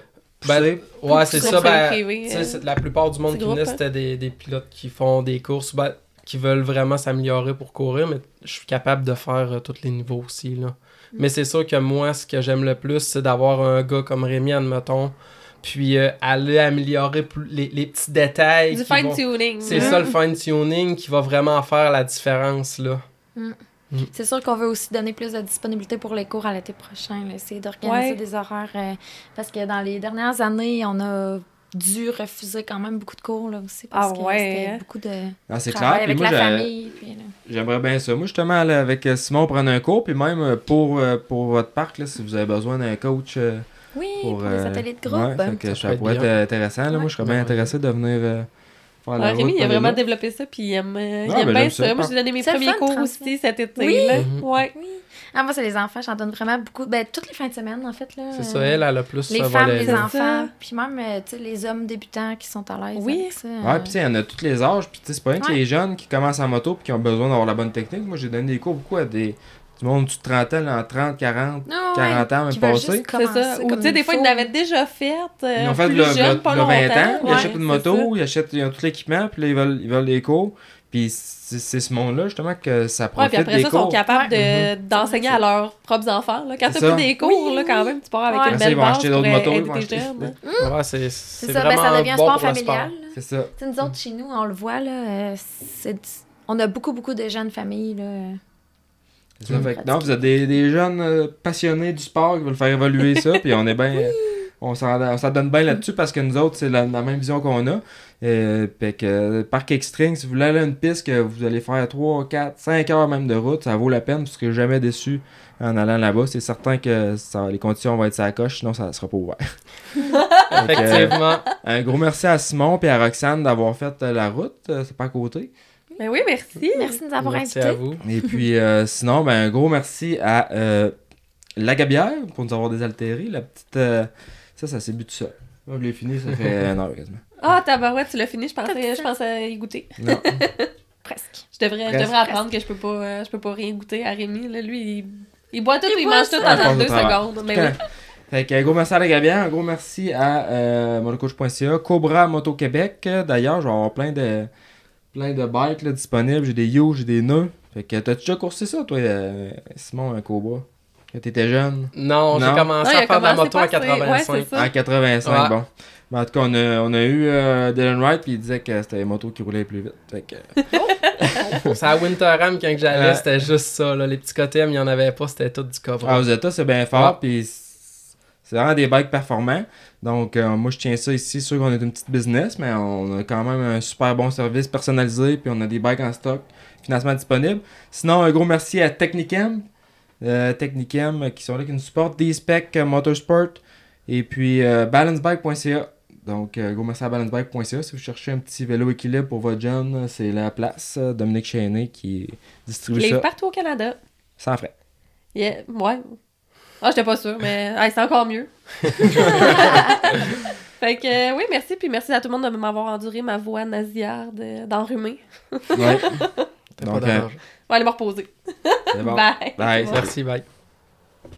S4: Ben, ouais, c'est ça. Ben,
S2: privé, euh,
S4: la plupart du monde qui venait,
S2: hein.
S4: c'était des, des pilotes qui font des courses, ben, qui veulent vraiment s'améliorer pour courir, mais je suis capable de faire euh, tous les niveaux aussi. Là.
S2: Mm.
S4: Mais c'est sûr que moi, ce que j'aime le plus, c'est d'avoir un gars comme Rémi, admettons, puis euh, aller améliorer plus- les, les petits détails.
S2: Du fine-tuning.
S4: C'est ça le fine-tuning qui va vraiment faire la différence. là.
S5: C'est sûr qu'on veut aussi donner plus de disponibilité pour les cours à l'été prochain. là. Essayer d'organiser
S2: Ouais.
S5: des horaires. euh, parce que dans les dernières années, on a dû refuser quand même beaucoup de cours là aussi parce
S2: Ah
S5: que
S2: ouais,
S5: c'était
S2: hein?
S5: beaucoup de
S1: Ah, c'est clair.
S5: Avec
S1: moi,
S5: la famille.
S1: J'aimerais bien ça. Moi, justement, aller avec euh, Simon prendre un cours. Puis même pour, pour votre parc, là, si vous avez besoin d'un coach euh,
S5: Oui,
S1: pour,
S5: pour, les
S1: euh,
S5: ateliers de groupe.
S1: que
S4: Ça
S1: ça,
S4: peut être
S1: pourrait être intéressant. Là. Moi, je serais bien intéressé de venir euh, faire la
S2: Rémi,
S1: route,
S2: il a vraiment
S1: là.
S2: développé ça, puis il aime, euh, il aime
S1: ben,
S2: bien ça.
S1: ça.
S2: Moi, j'ai donné mes premiers
S5: fun,
S2: cours aussi cet été.
S5: Oui.
S2: là.
S4: Mhm.
S2: Ouais.
S5: Oui. Ah, moi, c'est les enfants. J'en donne vraiment beaucoup. Ben, toutes les fins de semaine, en fait. là.
S4: C'est ça,
S5: Euh,
S4: elle, elle a plus
S5: Les
S4: ce
S5: femmes, les enfants,
S2: ça.
S5: puis même, euh, tu sais, les hommes débutants qui sont à l'aise
S2: Oui.
S5: avec ça.
S1: Ouais, puis tu sais, il y en a tous les âges. Puis tu sais, c'est pas rien que les jeunes qui commencent en moto puis qui ont besoin d'avoir la bonne technique. Moi, j'ai donné des cours beaucoup à des du monde du trentaine, en 30, 40,
S5: Ah,
S1: 40 ans, même passé.
S2: C'est ça. Ou tu sais, des fois, ils l'avaient déjà fait. euh,
S1: Ils ont fait
S2: plus
S1: le,
S2: jeune,
S1: le-
S2: pas
S1: le 20 ans,
S2: longtemps.
S1: ils
S2: Ouais,
S1: achètent une moto,
S2: ça.
S1: ils achètent ils ont tout l'équipement, puis là, ils veulent, ils veulent les cours. Puis c'est c'est ce monde-là, justement, que ça
S2: Ouais,
S1: profite
S2: puis après
S1: des
S2: ça, ils sont
S1: cours.
S2: capables de-
S1: Mhm.
S2: d'enseigner à leurs propres enfants. Là. Quand t'as
S1: ça.
S2: plus des cours,
S5: Oui,
S2: là, quand même, tu pars avec
S5: Ouais.
S2: une belle
S1: ils vont
S2: base
S1: acheter
S2: pour
S1: d'autres motos, ils
S2: aider
S1: vont
S2: tes jeunes.
S4: Ouais, c'est
S5: ça, ben,
S4: vraiment
S5: ça devient un sport familial.
S1: C'est ça.
S5: Tu sais, nous autres, chez nous, on le voit, là, euh, c'est... on a beaucoup, beaucoup de jeunes familles. Là.
S1: C'est ça. Fait que, non, vous êtes des, des jeunes euh, passionnés du sport qui veulent faire évoluer ça, puis on est bien. euh, on s'en on s'en donne bien là-dessus parce que nous autres, c'est la, la même vision qu'on a. Euh, fait que euh, Parc Extreme, si vous voulez aller à une piste que vous allez faire 3, 4, 5 heures même de route, ça vaut la peine parce que jamais déçu en allant là-bas. C'est certain que ça, les conditions vont être sa coche, sinon ça sera pas ouvert. *laughs* Euh,
S4: Effectivement.
S1: un gros merci à Simon et à Roxane d'avoir fait la route. c'est pas à côté.
S2: Mais oui, merci.
S5: Merci de nous avoir
S4: Merci
S5: invités.
S4: à vous.
S1: Et puis, euh, sinon, ben, un gros merci à euh, La Gabière pour nous avoir désaltéré. La petite. euh, ça, ça s'est bu tout seul. Moi, je l'ai fini, ça fait *laughs* un heure quasiment.
S2: Ah, tabarouette, tu l'as fini. Je pensais, je pensais y goûter.
S1: Non. *laughs*
S5: Presque.
S2: Je devrais, je
S1: Presque.
S2: devrais apprendre que je peux pas, euh, je peux pas rien goûter à Rémi. Là, lui, il, il boit tout,
S5: Il
S2: il,
S5: boit
S2: mange tout
S5: ça.
S2: en
S1: Ouais, je
S2: 32
S1: pense au travers.
S2: secondes. Mais oui. *laughs*
S1: Fait que, un gros merci à La Gabière, un gros merci à euh, Cobra Moto Québec. D'ailleurs, je vais avoir plein de, plein de bikes là, disponibles. J'ai des You, j'ai des nœuds. Fait que, t'as déjà coursé ça, toi, euh, Simon, un Cobra? Quand t'étais jeune?
S4: Non, j'ai commencé
S2: Non,
S4: à faire de la moto.
S2: Ouais,
S4: 85.
S2: c'est ça.
S1: En 85,
S4: Ouais.
S1: bon. Ben, en tout cas, on a, on a eu euh, Dylan Wright, puis il disait que c'était les motos qui roulaient plus vite. Fait que, *laughs*
S4: C'est à Winterham quand que j'allais,
S1: Ouais.
S4: c'était juste ça. Là. Les petits KTM, il n'y en avait pas, c'était tout du Cobra.
S1: Ah, aux États, c'est bien fort,
S4: Ouais.
S1: puis c'est vraiment des bikes performants. Donc, euh, moi, je tiens ça ici. sûr qu'on est une petite business, mais on a quand même un super bon service personnalisé, puis on a des bikes en stock, financement disponible. Sinon, un gros merci à Technicam, euh, Technicam euh, qui sont là, qui nous supportent, D-Spec euh, Motorsport, et puis euh, balancebike.ca. Donc, gros merci à balancebike.ca. Si vous cherchez un petit vélo équilibre pour votre jeune, c'est la place. Dominique Chéné qui distribue
S2: Il
S1: ça
S2: est partout au Canada.
S1: sans frais.
S2: Yeah. Ouais. Ah, j'étais pas sûre, mais hey, c'est encore mieux. *laughs* *laughs* fait que, euh, oui, merci. Puis merci à tout le monde de m'avoir enduré ma voix nasillarde euh, d'enrhumé.
S1: Ouais. *laughs* Donc,
S4: pas
S1: euh,
S2: vais aller me reposer.
S1: Bon.
S2: Bye.
S1: Bye.
S4: Merci, bye.